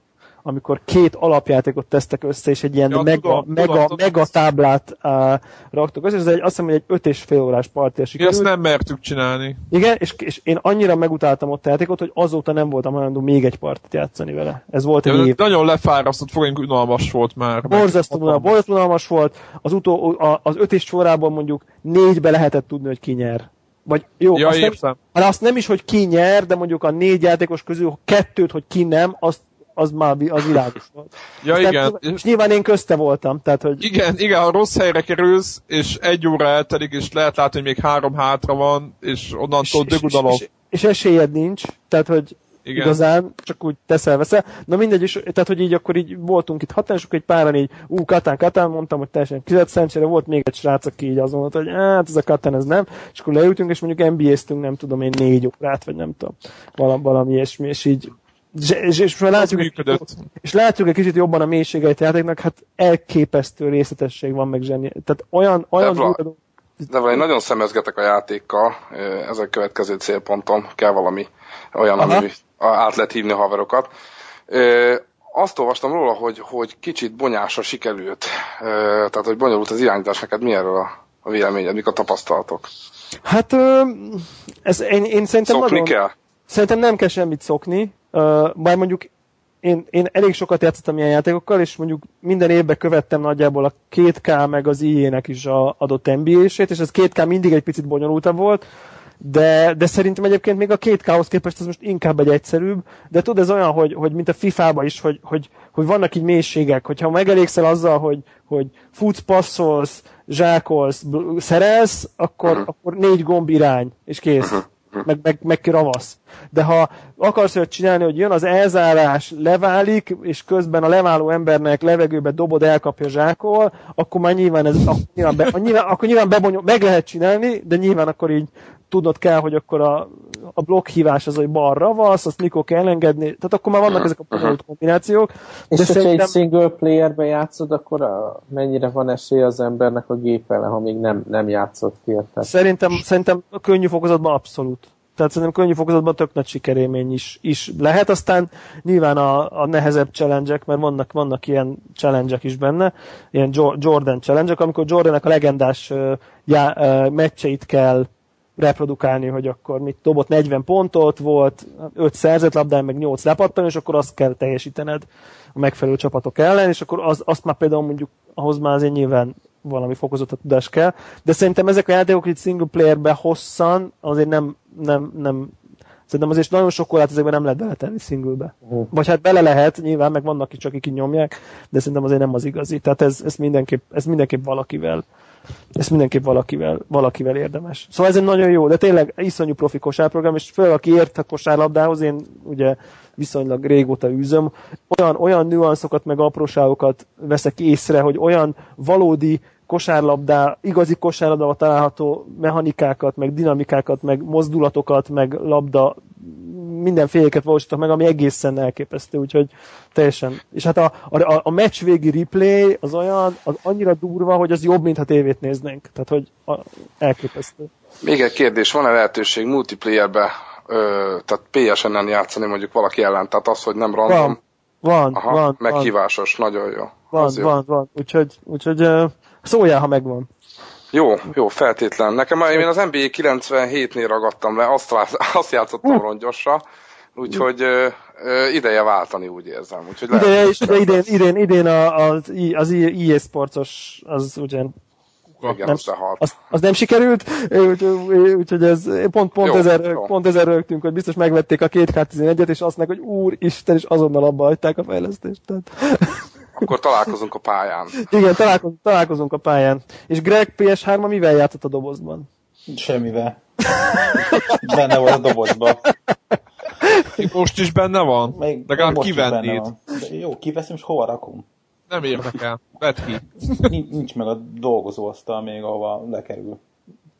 amikor két alapjátékot tesztek össze, és egy ilyen Ja, mega, tudom, mega, tudom, mega táblát uh, raktok össze, és ez egy, azt hiszem, hogy egy öt és fél órás partia sikerült. ezt nem mertük csinálni. Igen, és, és én annyira megutáltam ott a játékot, hogy azóta nem voltam hajlandó még egy partit játszani vele. Ez volt egy Ja, év. nagyon lefárasztott, fogunk unalmas volt már. Borzasztó unalmas, volt. Az, utó, a- az öt és sorában mondjuk négybe lehetett tudni, hogy ki nyer. Vagy jó, Ja, azt, nem, hát azt nem is, hogy ki nyer, de mondjuk a négy játékos közül kettőt, hogy ki nem, azt az már az világos volt. [laughs] Ja, És igen. Tehát, és nyilván én közte voltam, tehát hogy Igen, igen, ha rossz helyre kerülsz, és egy óra eltelik, és lehet látni, hogy még három hátra van, és onnantól dögudalom. és, és esélyed nincs, tehát hogy Igen. igazán, csak úgy teszel veszel. Na mindegy, és, tehát hogy így akkor így voltunk itt hatan, és akkor egy páran így, ú, Katán, Katán, mondtam, hogy teljesen kizett szerencsére volt még egy srác, aki így azon mondta, hogy hát ez a Katán, ez nem, és akkor leültünk, és mondjuk NBA-ztünk, nem tudom én, négy órát, vagy nem tudom, valami, valami ilyesmi, és így és, és, és, már látjuk, működött. és látjuk egy kicsit jobban a mélységeit a játéknak, hát elképesztő részletesség van meg zseni. Tehát olyan, olyan Vla- durva- De valahogy nagyon szemezgetek a játékkal, ez a következő célpontom, kell valami olyan, Aha. ami át lehet hívni a haverokat. Azt olvastam róla, hogy, hogy kicsit bonyásra sikerült, tehát hogy bonyolult az irányítás, neked mi erről a, a véleményed, mik a tapasztalatok? Hát ez, én, én szerintem Szokni nagyon, kell? Szerintem nem kell semmit szokni, uh, bár mondjuk én, én elég sokat játszottam ilyen játékokkal, és mondjuk minden évben követtem nagyjából a 2K meg az IE-nek is a adott NBA-sét, és ez 2K mindig egy picit bonyolultabb volt, de, de szerintem egyébként még a 2K-hoz képest ez most inkább egy egyszerűbb, de tudod, ez olyan, hogy, hogy mint a FIFA-ba is, hogy, hogy, hogy vannak így mélységek, hogyha megelégszel azzal, hogy, hogy futsz, passzolsz, zsákolsz, szerelsz, akkor, akkor négy gomb irány, és kész. Meg, meg, meg ravasz. De ha akarsz olyat csinálni, hogy jön az elzárás, leválik, és közben a leváló embernek levegőbe dobod, elkapja zsákol, akkor már nyilván ez, akkor nyilván, be, nyilván, akkor nyilván bebonyol, meg lehet csinálni, de nyilván akkor így tudnod kell, hogy akkor a, a blokkhívás az, hogy balra vasz, azt mikor kell engedni, tehát akkor már vannak ezek a bonyolult kombinációk. És de hogyha szerintem... egy single playerbe játszod, akkor a, mennyire van esély az embernek a gép ellen, ha még nem, nem játszott ki? Tehát... Szerintem, szerintem a könnyű fokozatban abszolút. Tehát szerintem könnyű fokozatban tök nagy sikerélmény is, is lehet. Aztán nyilván a, a nehezebb challenge mert vannak, vannak ilyen challenge is benne, ilyen Jordan challenge amikor Jordannek a legendás uh, já, uh, meccseit kell reprodukálni, hogy akkor mit dobott 40 pontot, volt 5 szerzett labdán, meg 8 lepattan, és akkor azt kell teljesítened a megfelelő csapatok ellen, és akkor az, azt már például mondjuk ahhoz már azért nyilván valami fokozott tudás kell, de szerintem ezek a játékok itt single playerbe hosszan azért nem, nem, nem Szerintem azért nagyon sok korát ezekben nem lehet beletenni singlebe. Uh-huh. Vagy hát bele lehet, nyilván, meg vannak, akik csak így nyomják, de szerintem azért nem az igazi. Tehát ez, ez, mindenképp, ez mindenképp valakivel ez mindenképp valakivel, valakivel érdemes. Szóval ez egy nagyon jó, de tényleg iszonyú profi kosárprogram, és főleg aki ért a kosárlabdához, én ugye viszonylag régóta űzöm, olyan, olyan nüanszokat meg apróságokat veszek észre, hogy olyan valódi kosárlabdá, igazi kosárlabdával található mechanikákat, meg dinamikákat, meg mozdulatokat, meg labda mindenféleket valósítok meg, ami egészen elképesztő, úgyhogy teljesen. És hát a, a, a meccs végi replay az olyan, az annyira durva, hogy az jobb, mintha tévét néznénk. Tehát, hogy a, elképesztő. Még egy kérdés, van-e lehetőség multiplayerbe, ö, tehát PSN-en játszani mondjuk valaki ellen, tehát az, hogy nem random? Van, van, Aha, van. Meghívásos, van. nagyon jó. Van, az van, van. Úgyhogy, úgyhogy uh, szóljál, ha megvan. Jó, jó, feltétlen. Nekem én az NBA 97-nél ragadtam le, azt, [laughs] azt játszottam uh. rongyosra, úgyhogy ö, ö, ideje váltani, úgy érzem. Úgyhogy ideje, és ugye idén, idén, idén a, az, az EA Sportsos, az ugyan igen, nem, az, az, nem sikerült, úgyhogy úgy, ez pont, pont, jó, ezer, jó. pont ezer rögtünk, hogy biztos megvették a 2K11-et, és azt meg, hogy úr Isten, és azonnal abba hagyták a fejlesztést. Tehát... Akkor találkozunk a pályán. Igen, találkozunk, találkozunk a pályán. És Greg PS3-a mivel játszott a dobozban? Semmivel. benne volt a dobozban. Most is benne van? Még Legalább kivennéd. Jó, kiveszem, és hova rakom? Nem érdekel. Vedd ki. Nincs, nincs meg a dolgozóasztal még, ahova lekerül.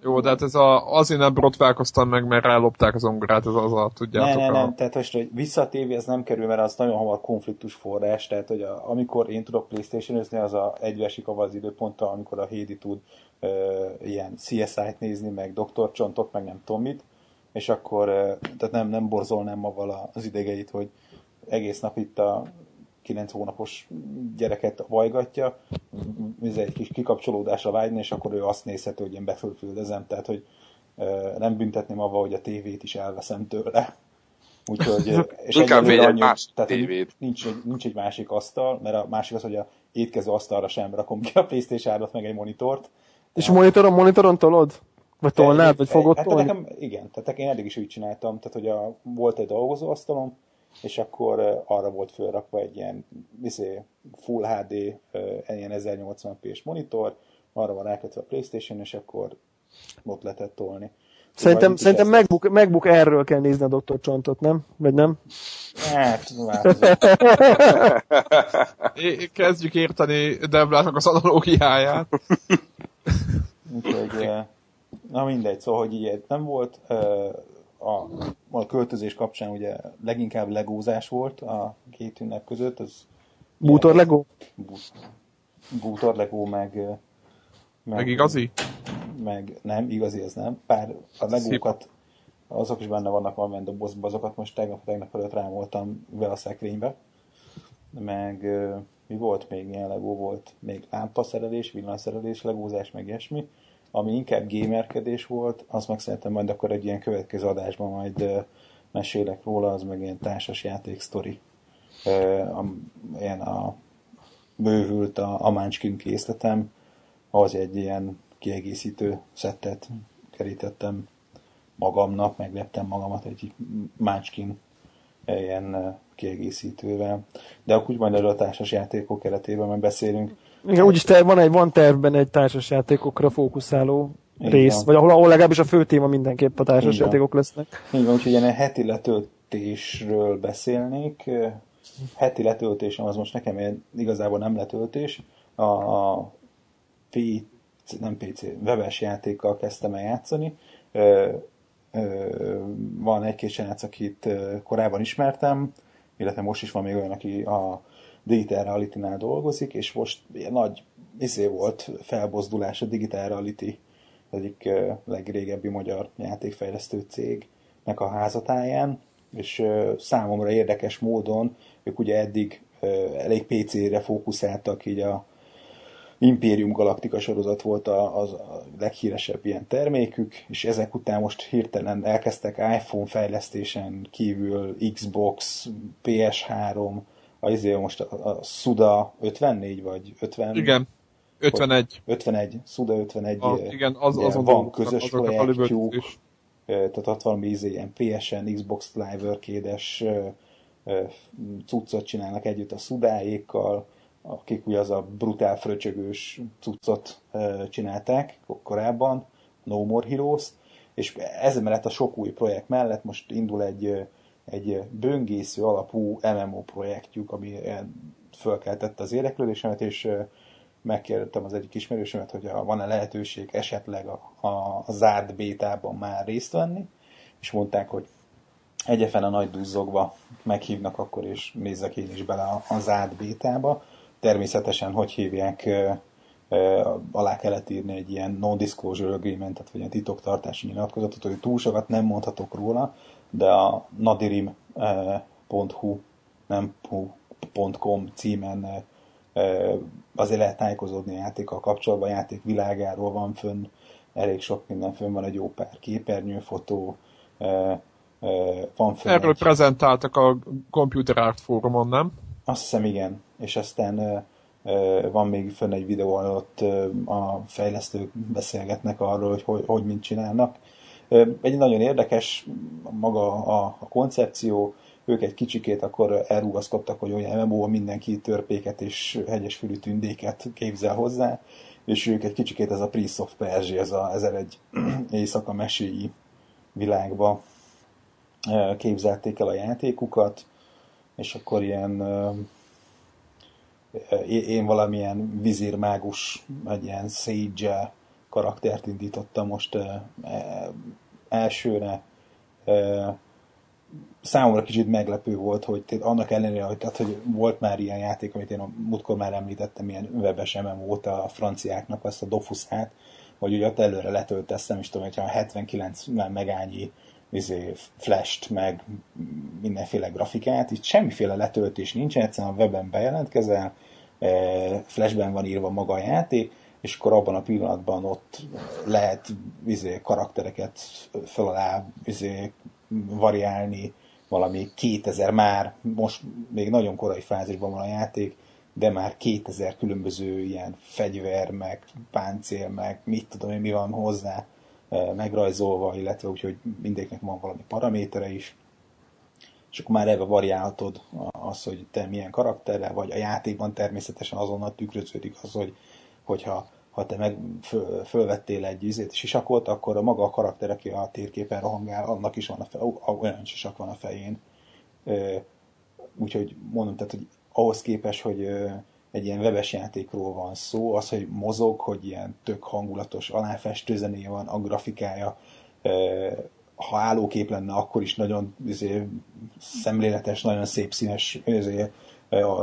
Jó, de hát ez a, azért nem brotválkoztam meg, mert rálopták az ongorát, ez az a, tudjátok. Ne, ne, a... nem, tehát most, hogy vissza a tévé, ez nem kerül, mert az nagyon hamar konfliktus forrás, tehát hogy a, amikor én tudok playstation az a egyvesik az időponttal, amikor a Hédi tud ö, ilyen CSI-t nézni, meg Dr. Csontot, meg nem tudom mit, és akkor ö, tehát nem, nem borzolnám maga az idegeit, hogy egész nap itt a 9 hónapos gyereket vajgatja, ez egy kis kikapcsolódásra vágyni, és akkor ő azt nézhető, hogy én befölfüldezem, tehát hogy nem büntetném avval, hogy a tévét is elveszem tőle. Úgyhogy, [laughs] és Inkább egy annyi, más tehát tévét. Nincs, egy, nincs egy másik asztal, mert a másik az, hogy a étkező asztalra sem rakom ki a playstation meg egy monitort. És a monitoron, monitoron tolod? Vagy tolnád, vagy fogod hát tolni? Nekem, igen, tehát én eddig is úgy csináltam, tehát hogy a, volt egy dolgozóasztalom, és akkor arra volt fölrakva egy ilyen izé, Full HD, ilyen 1080p-s monitor, arra van rákötve a Playstation, és akkor ott lehetett tolni. Szerintem, szerintem MacBook, MacBook erről kell nézni a Dr. Csontot, nem? Vagy nem? Hát, [laughs] Kezdjük érteni Deblának az analógiáját. Úgyhogy, na mindegy, szóval, hogy így nem volt, a, a költözés kapcsán ugye leginkább legózás volt a két ünnep között. Az Bútor Legó? Bútor Legó, meg, meg... Meg igazi? Meg nem, igazi ez nem. Pár a legókat, azok is benne vannak valamilyen dobozban, azokat most tegnap, tegnap előtt rámoltam be a szekrénybe. Meg mi volt még ilyen legó volt? Még lámpaszerelés, villanyszerelés, legózás, meg ilyesmi ami inkább gamerkedés volt, az meg szerintem majd akkor egy ilyen következő adásban majd mesélek róla, az meg ilyen társas játék sztori. Ilyen a bővült a, a készletem, az egy ilyen kiegészítő szettet kerítettem magamnak, megleptem magamat egy Munchkin ilyen kiegészítővel. De akkor úgy majd erről a társas játékok keretében meg beszélünk. Igen, úgyis te, van egy van tervben egy társas játékokra fókuszáló rész, van. vagy ahol, ahol legalábbis a fő téma mindenképp a társas Így van. játékok lesznek. Így van, úgyhogy ilyen heti letöltésről beszélnék. Heti letöltésem az most nekem igazából nem letöltés. A, a PC, nem PC, webes játékkal kezdtem el játszani. Ö, ö, van egy-két srác, akit korábban ismertem, illetve most is van még olyan, aki a Digital Reality-nál dolgozik, és most ilyen nagy izé volt felbozdulás a Digital Reality egyik ö, legrégebbi magyar játékfejlesztő cégnek a házatáján, és számomra érdekes módon ők ugye eddig elég PC-re fókuszáltak, így a Imperium Galactica sorozat volt a, az a leghíresebb ilyen termékük, és ezek után most hirtelen elkezdtek iPhone fejlesztésen kívül Xbox, PS3, a, izé most a, a Suda 54 vagy 50? Igen, 51. 51, Suda 51 A, igen, az, ugye azon van közös projektjük, tehát ott valami izé, ilyen PSN, Xbox Live Arcade-es cuccot csinálnak együtt a szudáékkal, akik ugye az a brutál fröcsögős cuccot csinálták korábban, No More Heroes, és ez mellett a sok új projekt mellett most indul egy, egy böngésző alapú MMO projektjük, ami fölkeltette az érdeklődésemet, és megkérdettem az egyik ismerősömet, hogy van-e lehetőség esetleg a, a, zárt bétában már részt venni, és mondták, hogy egyefen a nagy duzzogva meghívnak akkor, és nézzek én is bele a, a zárt bétába. Természetesen, hogy hívják, alá kellett írni egy ilyen non-disclosure agreementet, vagy ilyen titoktartási nyilatkozatot, hogy túl sokat nem mondhatok róla, de a nadirim.hu, nem .com címen ö, azért lehet tájékozódni a játékkal kapcsolatban, a játék világáról van fönn, elég sok minden fönn van, egy jó pár képernyőfotó, ö, ö, van fönn Erről egy, prezentáltak a Computer Art Fórumon, nem? azt hiszem igen, és aztán van még fönn egy videó, ahol ott a fejlesztők beszélgetnek arról, hogy hogy, hogy mit csinálnak. Egy nagyon érdekes maga a, a koncepció, ők egy kicsikét akkor elrugaszkodtak, hogy olyan MMO mindenki törpéket és hegyesfülű tündéket képzel hozzá, és ők egy kicsikét ez a Prince of Persia, ez a 1001 [clears throat] éjszaka meséi világba képzelték el a játékukat, és akkor ilyen én valamilyen vizírmágus, egy ilyen sage karaktert indítottam most ö, e- elsőre. Ö, Számomra kicsit meglepő volt, hogy annak ellenére, hogy, tehát, hogy volt már ilyen játék, amit én a múltkor már említettem, ilyen webes MMO-t a franciáknak, azt a Dofusát, hogy ugye ott előre letölteztem, és tudom, hogyha 79 megányi izé, flash-t, meg mindenféle grafikát, itt semmiféle letöltés nincsen, egyszerűen a webben bejelentkezel, flashben van írva maga a játék, és akkor abban a pillanatban ott lehet izé, karaktereket föl alá izé, variálni, valami 2000 már, most még nagyon korai fázisban van a játék, de már 2000 különböző ilyen fegyver, meg páncél, meg mit tudom én, mi van hozzá megrajzolva, illetve úgyhogy mindegyiknek van valami paramétere is és akkor már ebbe variálhatod az, hogy te milyen karakterrel vagy. A játékban természetesen azonnal tükröződik az, hogy hogyha ha te meg föl, fölvettél egy izét, sisakot, akkor a maga a karakter, aki a térképen rohangál, annak is van a fe, olyan sisak van a fején. Úgyhogy mondom, tehát, hogy ahhoz képest, hogy egy ilyen webes játékról van szó, az, hogy mozog, hogy ilyen tök hangulatos aláfestő zenéje van, a grafikája, ha állókép lenne, akkor is nagyon izé, szemléletes, nagyon szép színes izé,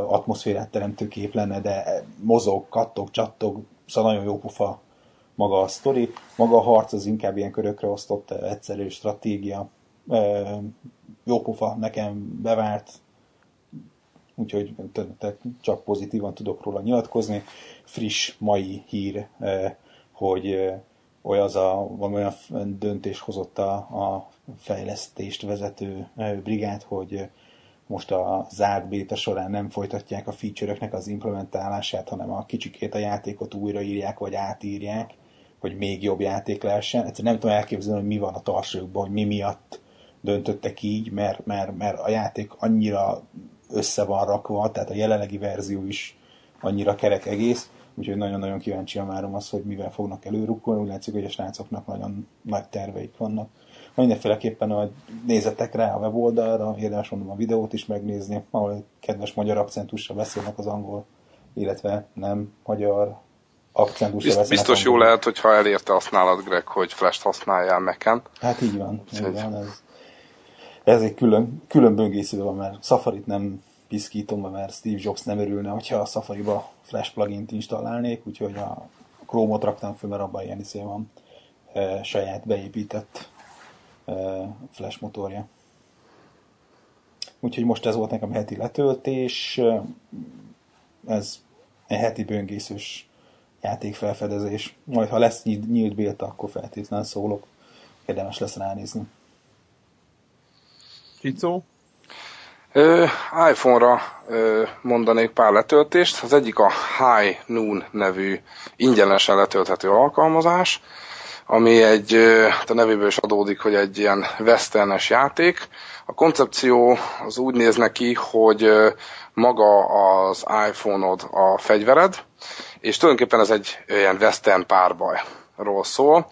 atmoszférát teremtő kép lenne, de mozog, kattog, csattog, szóval nagyon jó pufa maga a sztori. Maga a harc az inkább ilyen körökre osztott egyszerű stratégia. Jó pufa, nekem bevált, úgyhogy csak pozitívan tudok róla nyilatkozni. Friss mai hír, hogy olyan az a, olyan döntés hozott a, a fejlesztést vezető brigád, hogy most a zárt béta során nem folytatják a feature-öknek az implementálását, hanem a kicsikét a játékot újraírják, vagy átírják, hogy még jobb játék lehessen. Egyszerűen nem tudom elképzelni, hogy mi van a tarsókban, hogy mi miatt döntöttek így, mert, mert, mert a játék annyira össze van rakva, tehát a jelenlegi verzió is annyira kerek egész, úgyhogy nagyon-nagyon kíváncsian várom azt, hogy mivel fognak előrukkolni, úgy látszik, hogy a srácoknak nagyon nagy terveik vannak. Mindenféleképpen, hogy nézzetek rá a weboldalra, érdemes mondom a videót is megnézni, ahol kedves magyar akcentussal beszélnek az angol, illetve nem magyar akcentusra Bizt, Biztos jó lehet, hogyha elérte azt nálad, Greg, hogy Flash-t használjál Mac-en. Hát így van, így van ez, ez egy külön, külön böngésző van, mert Safari-t nem piszkítom, mert Steve Jobs nem örülne, hogyha a Safari-ba Flash plugin-t installálnék, úgyhogy a Chrome-ot raktam föl, mert abban ilyen izé van e, saját beépített Flash motorja. Úgyhogy most ez volt nekem heti letöltés, ez egy heti böngészős játékfelfedezés. Majd ha lesz nyílt bélta, akkor feltétlenül szólok. Érdemes lesz ránézni. Ficó? iPhone-ra mondanék pár letöltést. Az egyik a High Noon nevű ingyenesen letölthető alkalmazás, ami egy, a nevéből is adódik, hogy egy ilyen westernes játék. A koncepció az úgy néz neki, hogy maga az iPhone-od a fegyvered, és tulajdonképpen ez egy ilyen western párbajról szól.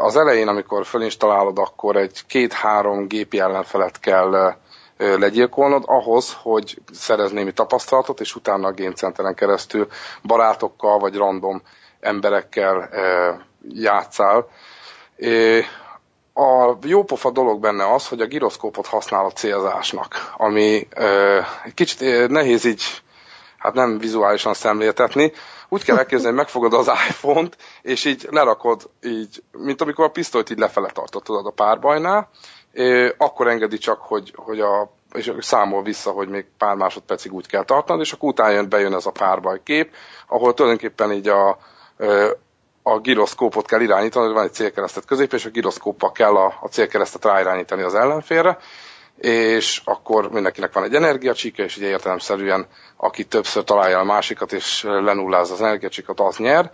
Az elején, amikor fölinstalálod, akkor egy két-három gépi ellenfelet kell legyilkolnod ahhoz, hogy szerez némi tapasztalatot, és utána a Game Centeren keresztül barátokkal vagy random emberekkel játszál. A jópofa dolog benne az, hogy a giroszkópot használ a célzásnak, ami egy kicsit nehéz így, hát nem vizuálisan szemléltetni, úgy kell elképzelni, hogy megfogod az iPhone-t, és így lerakod, így, mint amikor a pisztolyt így lefele tartottad a párbajnál, akkor engedi csak, hogy, hogy a és számol vissza, hogy még pár másodpercig úgy kell tartanod, és akkor utána jön, bejön ez a párbaj kép, ahol tulajdonképpen így a, a giroszkópot kell irányítani, van egy célkeresztet közép, és a giroszkóppal kell a, a célkeresztet ráirányítani az ellenfélre, és akkor mindenkinek van egy energiacsíka, és ugye értelemszerűen aki többször találja a másikat, és lenulláz az energiacsikat, az nyer.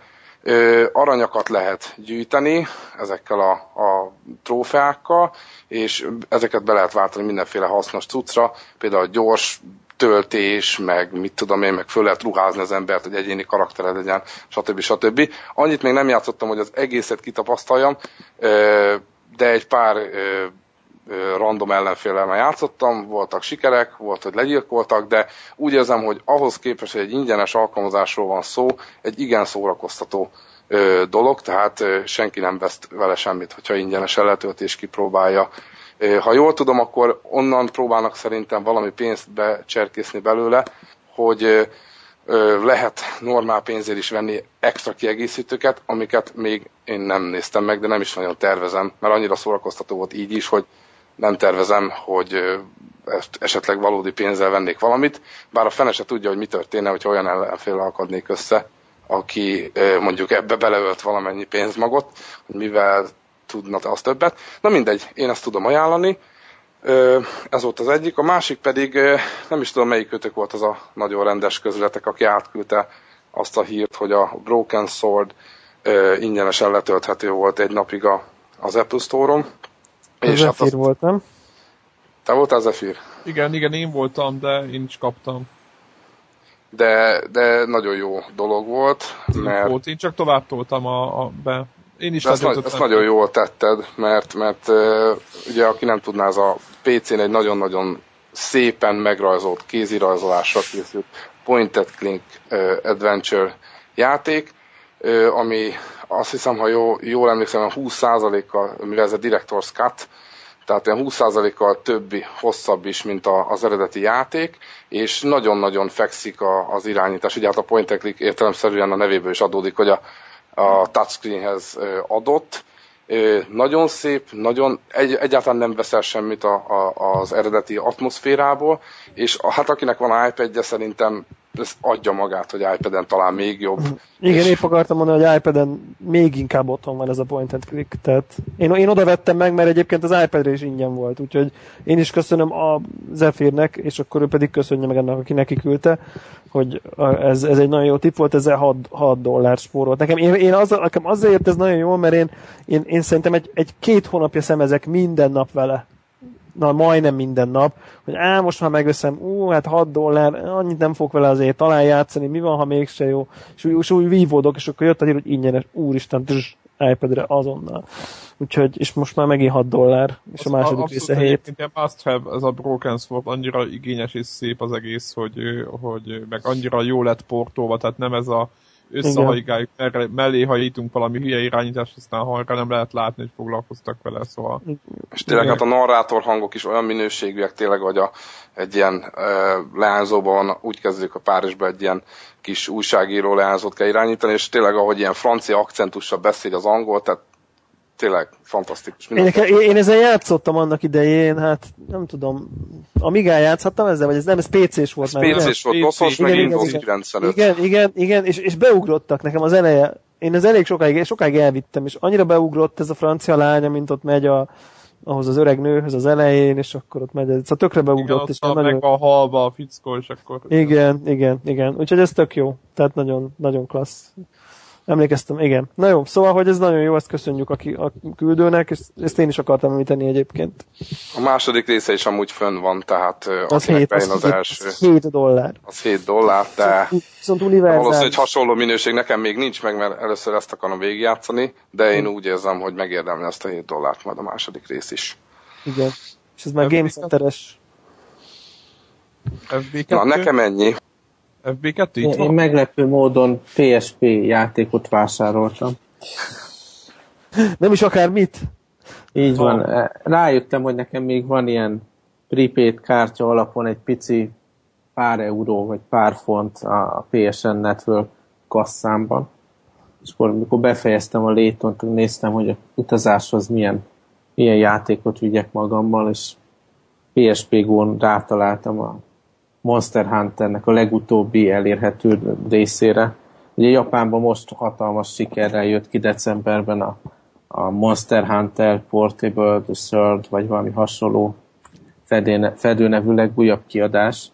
Aranyakat lehet gyűjteni ezekkel a, a trófeákkal, és ezeket be lehet váltani mindenféle hasznos cuccra, például gyors töltés, meg mit tudom én, meg föl lehet ruházni az embert, hogy egyéni karaktered legyen, stb. stb. Annyit még nem játszottam, hogy az egészet kitapasztaljam, de egy pár random ellenfélel már játszottam, voltak sikerek, volt, hogy legyilkoltak, de úgy érzem, hogy ahhoz képest, hogy egy ingyenes alkalmazásról van szó, egy igen szórakoztató dolog, tehát senki nem vesz vele semmit, hogyha ingyenes letöltés kipróbálja. Ha jól tudom, akkor onnan próbálnak szerintem valami pénzt becserkészni belőle, hogy lehet normál pénzért is venni extra kiegészítőket, amiket még én nem néztem meg, de nem is nagyon tervezem, mert annyira szórakoztató volt így is, hogy nem tervezem, hogy esetleg valódi pénzzel vennék valamit, bár a fene se tudja, hogy mi történne, hogy olyan ellenfél akadnék össze, aki mondjuk ebbe beleölt valamennyi pénzmagot, hogy mivel tudna az többet. Na mindegy, én ezt tudom ajánlani. Ez volt az egyik. A másik pedig, nem is tudom melyik kötök volt az a nagyon rendes közületek, aki átküldte azt a hírt, hogy a Broken Sword ingyenesen letölthető volt egy napig a, az Apple Store-on. És Zephyr hát azt... volt, nem? Te voltál Zephyr? Igen, igen, én voltam, de én is kaptam. De, de nagyon jó dolog volt, mert... Volt, én csak tovább toltam a, a be. Én is ezt, ezt nagyon jól tetted, mert, mert ugye aki nem tudná, ez a PC-n egy nagyon-nagyon szépen megrajzolt, kézirajzolásra készült point click uh, adventure játék, ami azt hiszem, ha jó, jól emlékszem, 20%-kal, mivel ez a Director's Cut, tehát ilyen 20%-kal többi, hosszabb is, mint a, az eredeti játék, és nagyon-nagyon fekszik a, az irányítás. Ugye hát a point and click értelemszerűen a nevéből is adódik, hogy a, a touchscreenhez adott. Nagyon szép, nagyon, egy, egyáltalán nem veszel semmit a, a, az eredeti atmoszférából, és hát akinek van iPad-je szerintem ez adja magát, hogy iPad-en talán még jobb. Igen, és... épp akartam mondani, hogy iPad-en még inkább otthon van ez a point and click, tehát én, én oda vettem meg, mert egyébként az iPad-re is ingyen volt, úgyhogy én is köszönöm a Zephyrnek, és akkor ő pedig köszönje meg ennek, aki neki küldte, hogy ez, ez egy nagyon jó tipp volt, ezzel 6, 6 dollár spórolt. Nekem, én, én az, nekem azért ez nagyon jó, mert én, én, én szerintem egy, egy két hónapja szemezek minden nap vele na majdnem minden nap, hogy á, most már megveszem, ú, hát 6 dollár, annyit nem fog vele azért talán játszani, mi van, ha mégse jó, és úgy, és úgy vívódok, és akkor jött a hír, hogy ingyenes, úristen, tss, iPad-re azonnal. Úgyhogy, és most már megint 6 dollár, és Az a második része 7. Ilyen must have, ez a Broken Sword, annyira igényes és szép az egész, hogy, hogy meg annyira jó lett portolva, tehát nem ez a összehajgáljuk, merre- mellé hajítunk valami hülye irányítást, aztán halka nem lehet látni, hogy foglalkoztak vele, szóval. És tényleg hát a narrátor hangok is olyan minőségűek tényleg, hogy a, egy ilyen ö, leányzóban van, úgy kezdődik a Párizsban egy ilyen kis újságíró leányzót kell irányítani, és tényleg ahogy ilyen francia akcentussal beszél az angol, tehát tényleg fantasztikus. Én, én, ezzel játszottam annak idején, hát nem tudom, Amigán játszhattam ezzel, vagy ez nem, ez PC-s volt Ez már. PC-s volt, PC. DOS-os, meg Igen, igen, Windows igen. 95. Igen, igen, igen, és, és beugrottak nekem az eleje. Én ez elég sokáig, sokáig elvittem, és annyira beugrott ez a francia lánya, mint ott megy a, ahhoz az öreg nőhöz az elején, és akkor ott megy, szóval tökre igen, beugrott, ott és a, nagyon... meg a halba a fickó, és akkor... Igen, igen, igen. Úgyhogy ez tök jó. Tehát nagyon, nagyon klassz. Emlékeztem, igen. Na jó, szóval, hogy ez nagyon jó, ezt köszönjük a, ki, a küldőnek, és ezt én is akartam említeni egyébként. A második része is amúgy fönn van, tehát Az akinek 7, bejön az, az, az első, 7 dollár. az 7 dollár, de Viszont univerzális. hogy hasonló minőség nekem még nincs meg, mert először ezt akarom végigjátszani, de én úgy érzem, hogy megérdemli azt a 7 dollárt majd a második rész is. Igen. És ez már Game Center-es. FB2? Na, nekem ennyi. FB2 itt Én, én van? meglepő módon PSP játékot vásároltam. Nem is akár mit. Így van. Rájöttem, hogy nekem még van ilyen prepaid kártya alapon egy pici pár euró, vagy pár font a PSN Network kasszámban. És akkor, amikor befejeztem a létont, néztem, hogy a utazáshoz milyen, milyen játékot vigyek magammal, és PSP Go-n rátaláltam a Monster Hunternek a legutóbbi elérhető részére. Ugye Japánban most hatalmas sikerrel jött ki decemberben a, a Monster Hunter Portable, The Third, vagy valami hasonló fedéne, fedőnevű legújabb kiadás,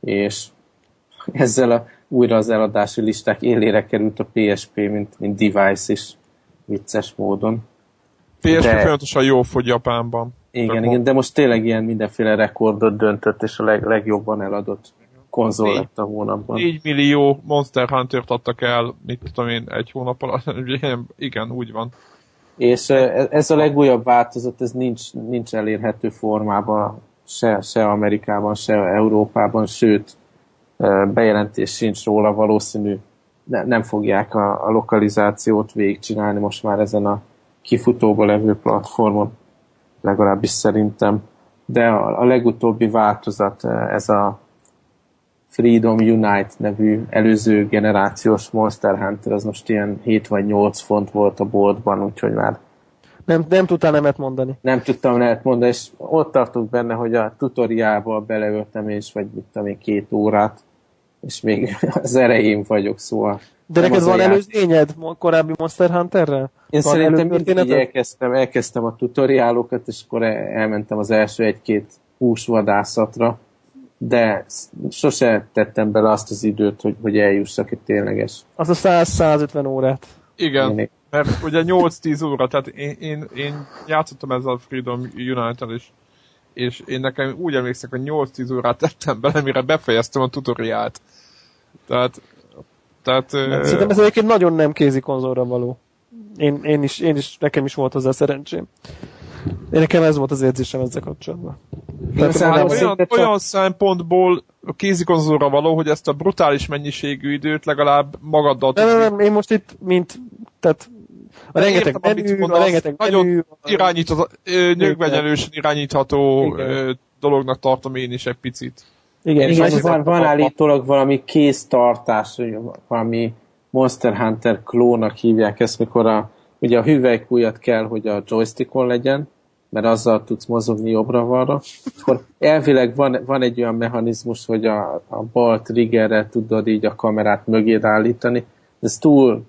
és ezzel a, újra az eladási listák élére került a PSP, mint, mint device is vicces módon. PSP de- folyamatosan jó fogy Japánban. Igen, Csak igen, de most tényleg ilyen mindenféle rekordot döntött, és a leg, legjobban eladott konzol Négy- lett a hónapban. 4 millió Monster Hunter-t adtak el, mit tudom én, egy hónap alatt. [laughs] Igen, úgy van. És eh, ez a legújabb változat, ez nincs, nincs elérhető formában se, se Amerikában, se Európában, sőt, bejelentés sincs róla, valószínű ne, nem fogják a, a lokalizációt végigcsinálni most már ezen a kifutóba levő platformon, legalábbis szerintem. De a, a legutóbbi változat, eh, ez a Freedom Unite nevű előző generációs Monster Hunter, az most ilyen 7 vagy 8 font volt a boltban, úgyhogy már Nem, nem tudtál nemet mondani. nem tudtam lehet mondani, és ott tartok benne, hogy a tutoriálba beleöltem, és vagy mit tudom én, két órát, és még [laughs] az erején vagyok, szóval. De neked van ját- előzményed korábbi Monster Hunterrel? Én Van szerintem mindig így elkezdtem, elkezdtem a tutoriálokat, és akkor el- elmentem az első egy-két húsvadászatra, de sose tettem bele azt az időt, hogy, hogy eljussak egy tényleges. Az a 100-150 órát. Igen, Én- mert ugye 8-10 óra, tehát én, én, én játszottam ezzel a Freedom United is, és én nekem úgy emlékszem, hogy 8-10 órát tettem bele, mire befejeztem a tutoriált. Tehát, tehát Szerintem ez egyébként nagyon nem kézi konzolra való. Én, én, is, én is, nekem is volt hozzá szerencsém. Én nekem ez volt az érzésem ezzel kapcsolatban. Tehát olyan, csak- olyan szempontból a kézikonzolra való, hogy ezt a brutális mennyiségű időt legalább magaddal nem, nem, nem, én most itt, mint, tehát a rengeteg értem, menü, a mondasz, rengeteg nagyon menü, irányítható, nyögvenyelősen irányítható Igen. dolognak tartom én is egy picit. igen, és Igen, az- van, van állítólag valami kéztartás, valami Monster Hunter klónak hívják ezt, mikor a, ugye a hüvelykújat kell, hogy a joystickon legyen, mert azzal tudsz mozogni jobbra-balra. Akkor elvileg van, van egy olyan mechanizmus, hogy a, a bal triggerre tudod így a kamerát mögéd állítani. Ez túl,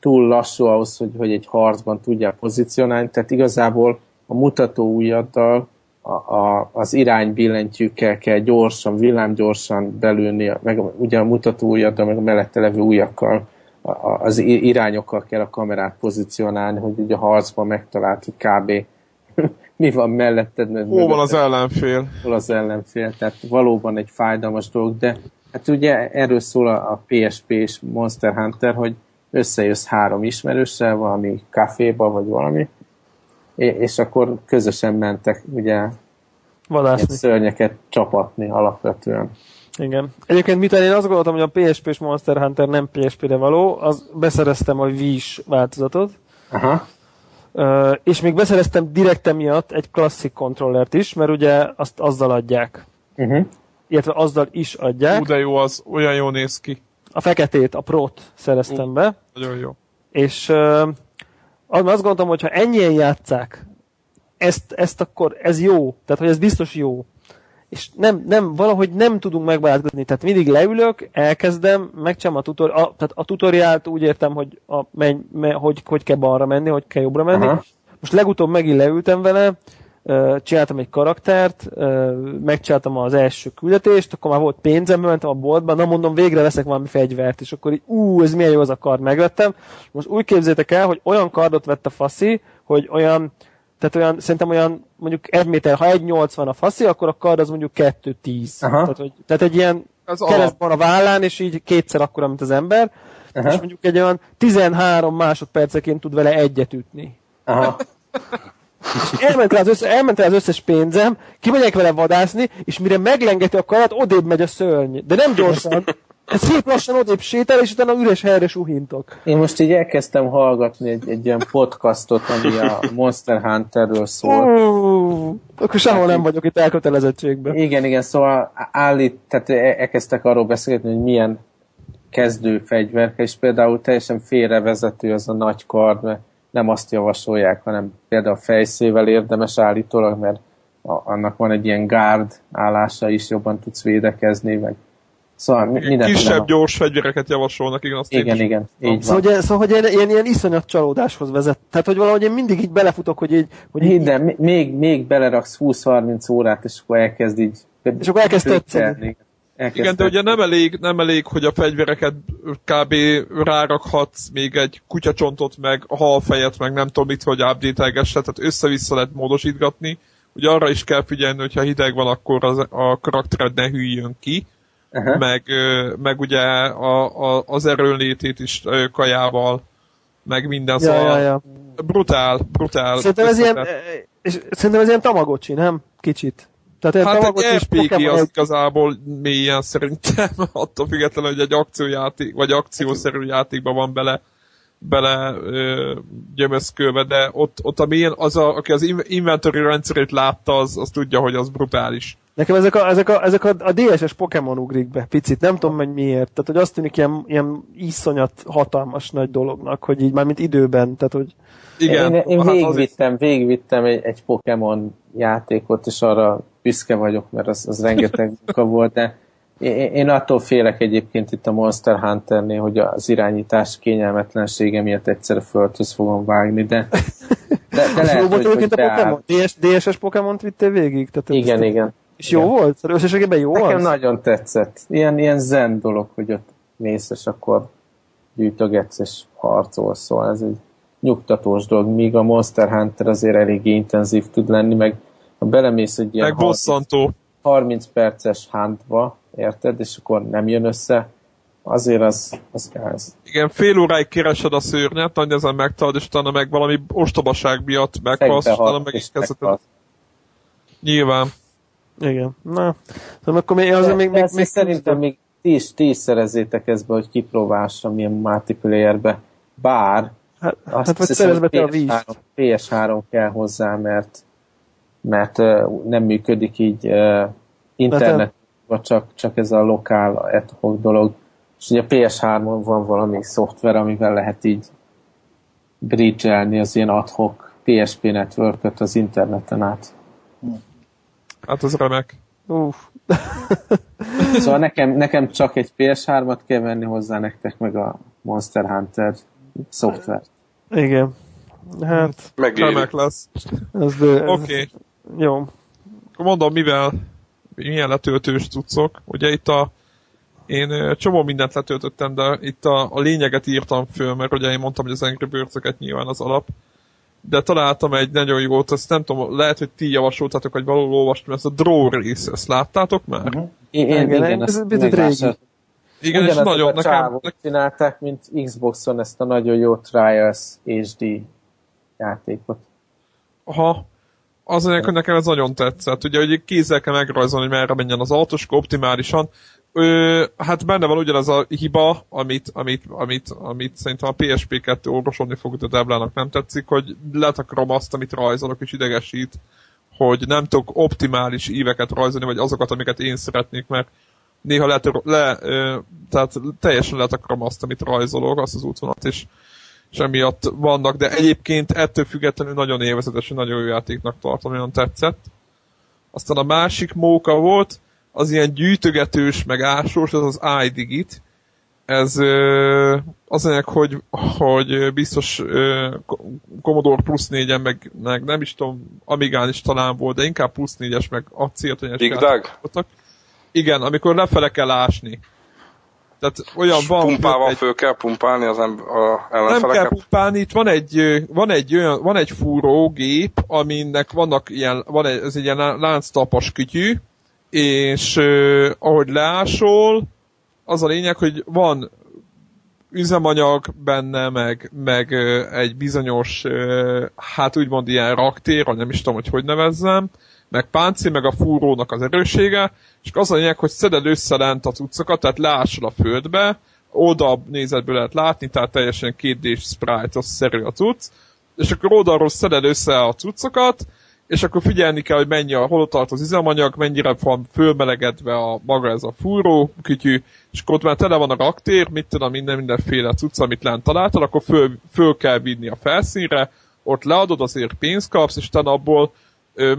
túl lassú ahhoz, hogy, hogy egy harcban tudják pozícionálni, tehát igazából a mutató ujjaddal a, a, az iránybillentyűkkel kell gyorsan, villámgyorsan belülni, meg ugye a mutató ujjaddal, meg a mellette levő ujjakkal, a, a, az irányokkal kell a kamerát pozícionálni, hogy ugye a harcban megtalált, hogy kb. [laughs] mi van melletted, Hol van mögötted, az ellenfél? hol az ellenfél, tehát valóban egy fájdalmas dolog, de hát ugye erről szól a a PSP és Monster Hunter, hogy összejössz három ismerőssel valami kaféba, vagy valami, és akkor közösen mentek ugye Vadászni. szörnyeket csapatni alapvetően. Igen. Egyébként mit én azt gondoltam, hogy a PSP és Monster Hunter nem PSP-re való, az beszereztem a Wii-s változatot, Aha. És még beszereztem direkt emiatt egy klasszik kontrollert is, mert ugye azt azzal adják. Uh-huh. Illetve azzal is adják. Ú, de jó, az olyan jó néz ki. A feketét, a Pro-t szereztem be, Nagyon jó. és uh, azt gondoltam, hogy ha ennyien játszák, ezt, ezt akkor, ez jó, tehát hogy ez biztos jó. És nem, nem, valahogy nem tudunk megbarátkozni, tehát mindig leülök, elkezdem, megcsinálom a, tutor, a, tehát a tutoriált úgy értem, hogy, a, menj, me, hogy, hogy kell balra menni, hogy kell jobbra menni. Aha. Most legutóbb megint leültem vele, csináltam egy karaktert, megcsináltam az első küldetést, akkor már volt pénzem, mentem a boltba, na mondom, végre veszek valami fegyvert, és akkor így, ú, ez milyen jó az a kard, megvettem. Most úgy képzétek el, hogy olyan kardot vett a faszi, hogy olyan, tehát olyan, szerintem olyan, mondjuk egy méter, ha 1,80 a faszi, akkor a kard az mondjuk 2,10. Aha. Tehát, hogy, tehát egy ilyen alap. keresztben a vállán, és így kétszer akkora, mint az ember, Aha. és mondjuk egy olyan 13 másodperceként tud vele egyet ütni. Aha. [laughs] elment rá, az össze, elment rá az összes pénzem, kimegyek vele vadászni, és mire meglengeti a karat, odébb megy a szörny. De nem gyorsan. Ez szép lassan odébb sétál, és utána üres helyre suhintok. Én most így elkezdtem hallgatni egy, egy ilyen podcastot, ami a Monster Hunterről szól. Ú, akkor sehol nem vagyok itt elkötelezettségben. Igen, igen, szóval állít, tehát e- elkezdtek arról beszélgetni, hogy milyen kezdő fegyverke, és például teljesen félrevezető az a nagy kard, mert nem azt javasolják, hanem például fejszével érdemes állítólag, mert a, annak van egy ilyen gárd állása is, jobban tudsz védekezni, meg szóval mi- mindenféle. Kisebb, gyors fegyvereket javasolnak, igen, azt én Igen, is- igen, így Szóval, van. hogy, szóval, hogy ilyen, ilyen, ilyen iszonyat csalódáshoz vezet. Tehát, hogy valahogy én mindig így belefutok, hogy így, hogy így, Minden, mi- még, még beleraksz 20-30 órát, és akkor elkezd így... És akkor elkezd tetszeni. Elkezd Igen, de ugye nem elég, nem elég, hogy a fegyvereket kb. rárakhatsz még egy kutyacsontot, meg a halfejet, meg nem tudom mit, hogy update tehát össze-vissza lehet módosítgatni. Ugye arra is kell figyelni, hogyha hideg van, akkor az, a karaktered ne hűljön ki, meg, meg ugye a, a, az erőnlétét is kajával, meg minden, ja, szóval ja, ja. brutál, brutál. Szerintem ez ilyen, és szerintem ez ilyen tamagocsi, nem? Kicsit. Tehát Hát egy Pokémon- az igazából mélyen szerintem, [laughs] attól függetlenül, hogy egy akciójáték, vagy akciószerű játékban van bele, bele ö, gyömözkölve, de ott, ott a mélyen, az a, aki az in- inventory rendszerét látta, az, az tudja, hogy az brutális. Nekem ezek a, ezek a, ezek a, a DSS Pokémon ugrik be, picit, nem tudom, hogy miért. Tehát, hogy azt tűnik ilyen, ilyen iszonyat hatalmas nagy dolognak, hogy így már mint időben, tehát, hogy Igen, én, én hát végigvittem, végigvittem egy, egy Pokémon játékot, és arra büszke vagyok, mert az, az rengeteg [laughs] munka volt, de én, attól félek egyébként itt a Monster Hunternél, hogy az irányítás kényelmetlensége miatt egyszerre földhöz fogom vágni, de, de, de lehet, jó volt hogy, hogy a. Pokémon? DS, DSS Pokémon vittél végig? Tehát Igen, igen. És jó igen. volt? Összességében jó Nekem az? nagyon tetszett. Ilyen, ilyen zen dolog, hogy ott mész, és akkor gyűjtögetsz, és harcolsz, szóval ez egy nyugtatós dolog, míg a Monster Hunter azért eléggé intenzív tud lenni, meg ha belemész egy ilyen meg bosszantó. 30 perces huntba, érted, és akkor nem jön össze, azért az, az gáz. Igen, fél óráig keresed a szörnyet, nagy ezen megtalad, és utána meg valami ostobaság miatt meghalsz, és utána meg is kezdheted. Nyilván. Igen. Na, szóval akkor még, azért még, még, Ezt még szerintem még ti is, ti is szerezzétek ezt be, hogy kipróbássam milyen multiplayerbe. Bár Hát, azt hát hiszem, hogy te a víz. PS3, PS3 kell hozzá, mert mert nem működik így internet, vagy csak, csak ez a lokál ad hoc dolog. És ugye a PS3-on van valami szoftver, amivel lehet így bridge az ilyen adhok PSP network az interneten át. Hát az remek. Uff. [laughs] Szóval nekem, nekem csak egy PS3-at kell venni hozzá, nektek meg a Monster Hunter szoftvert. Igen. Hát, Megéri. Remek lesz. Oké. Okay. Jó. Mondom, mivel milyen letöltős cuccok. Ugye itt a én csomó mindent letöltöttem, de itt a, a lényeget írtam föl, mert ugye én mondtam, hogy az Angry birds nyilván az alap. de találtam egy nagyon jót, azt nem tudom, lehet, hogy ti javasoltatok, vagy valahol olvastam, ezt a Draw Race, ezt láttátok már? Uh-huh. Én, én, igen, igen, ez picit régi. Igen, és nagyon a nekem... csinálták, mint Xboxon ezt a nagyon jó Trials HD játékot. Aha, az hogy nekem ez nagyon tetszett. Ugye, hogy kézzel kell megrajzolni, hogy merre menjen az autós, optimálisan. Ö, hát benne van ugyanaz a hiba, amit, amit, amit, amit szerintem a PSP2 orvosolni fog, de Deblának nem tetszik, hogy letakarom azt, amit rajzolok, és idegesít, hogy nem tudok optimális íveket rajzolni, vagy azokat, amiket én szeretnék, mert néha le, le ö, tehát teljesen letakarom azt, amit rajzolok, azt az útvonalat, és és emiatt vannak, de egyébként ettől függetlenül nagyon élvezetes, nagyon jó játéknak tartom, nagyon tetszett. Aztán a másik móka volt, az ilyen gyűjtögetős, meg ásós, az az iDigit. Ez az ennek, hogy, hogy biztos Commodore Plus 4-en, meg, meg nem is tudom, Amigán is talán volt, de inkább Plus 4-es, meg Big Voltak. Igen, amikor lefele kell ásni. Tehát olyan van... Pumpával egy... föl kell pumpálni az em- a ellenfeleket? Nem kell pumpálni, itt van egy, van egy olyan, van egy fúrógép, aminek vannak ilyen, van egy, ez egy ilyen lánctapas kütyű, és uh, ahogy leásol, az a lényeg, hogy van üzemanyag benne, meg, meg uh, egy bizonyos, uh, hát úgymond ilyen raktér, vagy nem is tudom, hogy hogy nevezzem, meg páncél, meg a fúrónak az erőssége, és az a lényeg, hogy szeded össze lent a cuccokat, tehát leásol a földbe, oda nézetből lehet látni, tehát teljesen 2D sprite az szerű a cucc, és akkor oldalról szeded össze a cuccokat, és akkor figyelni kell, hogy mennyi a, hol tart az üzemanyag, mennyire van fölmelegedve a maga ez a fúró kütyű, és akkor ott már tele van a raktér, mit tudom, minden mindenféle cucc, amit lent találtad, akkor föl, föl kell vinni a felszínre, ott leadod, azért pénzt kapsz, és utána abból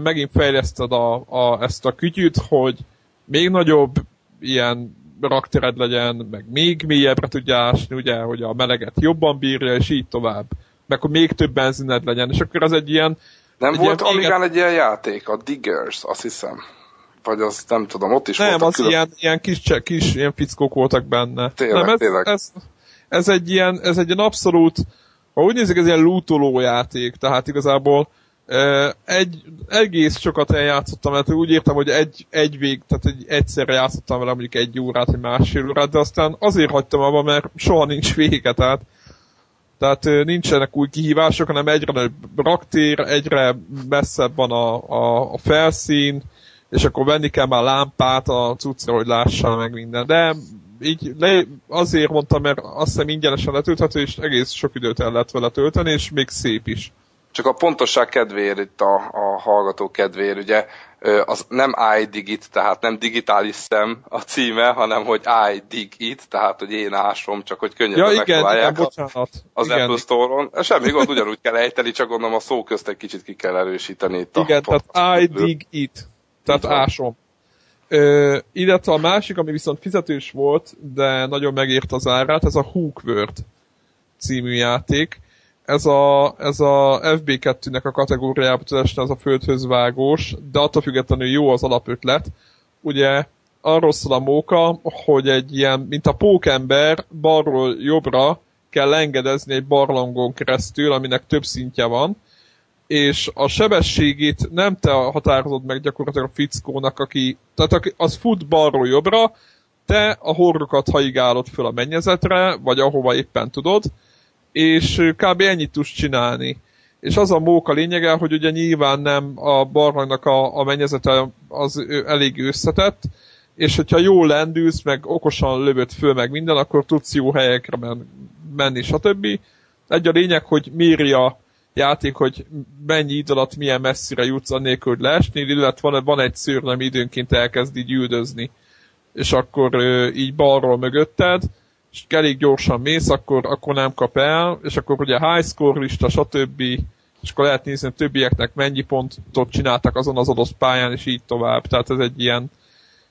megint fejleszted a, a, ezt a kütyűt, hogy még nagyobb ilyen raktered legyen, meg még mélyebbre tudja ásni, ugye, hogy a meleget jobban bírja, és így tovább. Meg hogy még több benzined legyen, és akkor az egy ilyen... Nem egy volt ilyen, Amigán egy ilyen játék, a Diggers, azt hiszem. Vagy az nem tudom, ott is Nem, voltak az külön... ilyen, ilyen kis, kis ilyen fickók voltak benne. Tényleg, nem, ez, tényleg. Ez, ez, egy ilyen, ez egy ilyen abszolút, ha úgy nézik, ez ilyen lootoló játék, tehát igazából egy, egész sokat eljátszottam, mert úgy értem, hogy egy, egy vég, tehát egy, egyszerre játszottam vele mondjuk egy órát, vagy másfél órát, de aztán azért hagytam abba, mert soha nincs vége, tehát tehát nincsenek új kihívások, hanem egyre nagyobb raktér, egyre messzebb van a, a, a felszín, és akkor venni kell már lámpát a cuccra, hogy lássál meg minden. De így le, azért mondtam, mert azt hiszem ingyenesen letölthető, és egész sok időt el lehet vele tölteni, és még szép is csak a pontosság kedvéért itt a, a hallgató kedvéért, ugye az nem iDigit, tehát nem digitális szem a címe, hanem hogy iDigit, tehát hogy én ásom, csak hogy könnyebben ja, igen, igen, bocsánat. az igen. Apple Store-on. Semmi gond, ugyanúgy kell ejteni, csak gondolom a szó közt egy kicsit ki kell erősíteni itt Igen, a tehát iDigit, tehát Itt ásom. Ö, illetve a másik, ami viszont fizetős volt, de nagyon megért az árát, ez a Hookworld című játék ez a, ez a FB2-nek a kategóriába tud esni, az a földhöz vágós, de attól függetlenül jó az alapötlet. Ugye arról szól a móka, hogy egy ilyen, mint a pókember, balról jobbra kell engedezni egy barlangon keresztül, aminek több szintje van, és a sebességét nem te határozod meg gyakorlatilag a fickónak, aki, tehát az fut balról jobbra, te a horrokat haigálod föl a mennyezetre, vagy ahova éppen tudod, és kb. ennyit tudsz csinálni. És az a móka lényege, hogy ugye nyilván nem a barlangnak a, a mennyezete az elég összetett, és hogyha jól lendülsz, meg okosan lövöd föl, meg minden, akkor tudsz jó helyekre men, menni, stb. Egy a lényeg, hogy méri a játék, hogy mennyi idő alatt milyen messzire jutsz annélkül, hogy leesni, illetve van, van egy szőr, ami időnként elkezd így üldözni, és akkor így balról mögötted, és elég gyorsan mész, akkor, akkor nem kap el, és akkor ugye high score lista, stb. És akkor lehet nézni, hogy többieknek mennyi pontot csináltak azon az adott pályán, és így tovább. Tehát ez egy ilyen,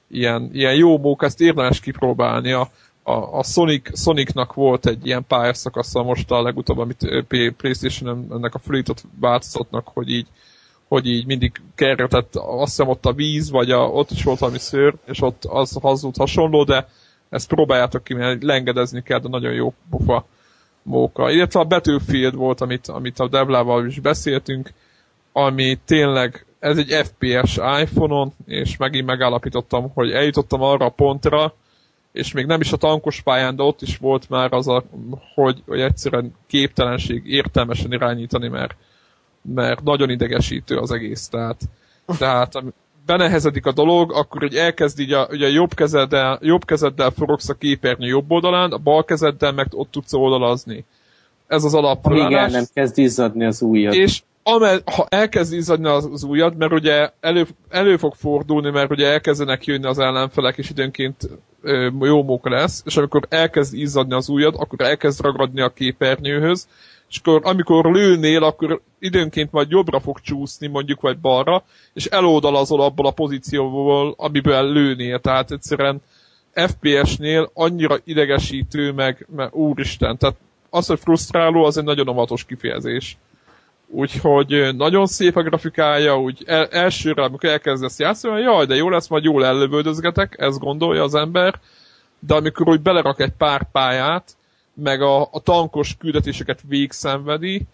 ilyen, ilyen jó mók, ezt érdemes kipróbálni. A, a, a Sonic, Sonicnak volt egy ilyen pályaszakasza most a legutóbb, amit Playstation ennek a fölított változatnak, hogy így hogy így mindig kerültett, azt hiszem ott a víz, vagy a, ott is volt valami szőr, és ott az hazud hasonló, de ezt próbáljátok ki, mert lengedezni kell, de nagyon jó pofa móka. Illetve a Battlefield volt, amit, amit a Devlával is beszéltünk, ami tényleg, ez egy FPS iPhone-on, és megint megállapítottam, hogy eljutottam arra a pontra, és még nem is a tankos pályán, de ott is volt már az, a, hogy, hogy egyszerűen képtelenség értelmesen irányítani, mert, mert nagyon idegesítő az egész. Tehát, tehát benehezedik a dolog, akkor hogy elkezd így a, ugye a jobb, kezeddel, jobb kezeddel forogsz a képernyő jobb oldalán, a bal kezeddel meg ott tudsz oldalazni. Ez az alap. Igen, nem kezd izzadni az ujjad. És amel, ha elkezd izzadni az, az ujjad, mert ugye elő, elő fog fordulni, mert ugye elkezdenek jönni az ellenfelek, és időnként ö, jó móka lesz, és amikor elkezd izzadni az ujjad, akkor elkezd ragadni a képernyőhöz, és akkor amikor lőnél, akkor időnként majd jobbra fog csúszni, mondjuk, vagy balra, és eloldalazol abból a pozícióból, amiből lőnél. Tehát egyszerűen FPS-nél annyira idegesítő, meg, meg úristen, tehát az, hogy frusztráló, az egy nagyon óvatos kifejezés. Úgyhogy nagyon szép a grafikája, úgy el, elsőre, amikor elkezdesz játszani, jaj, de jó lesz, majd jól ellövöldözgetek, ezt gondolja az ember, de amikor úgy belerak egy pár pályát, meg a, a tankos küldetéseket végigszenvedi,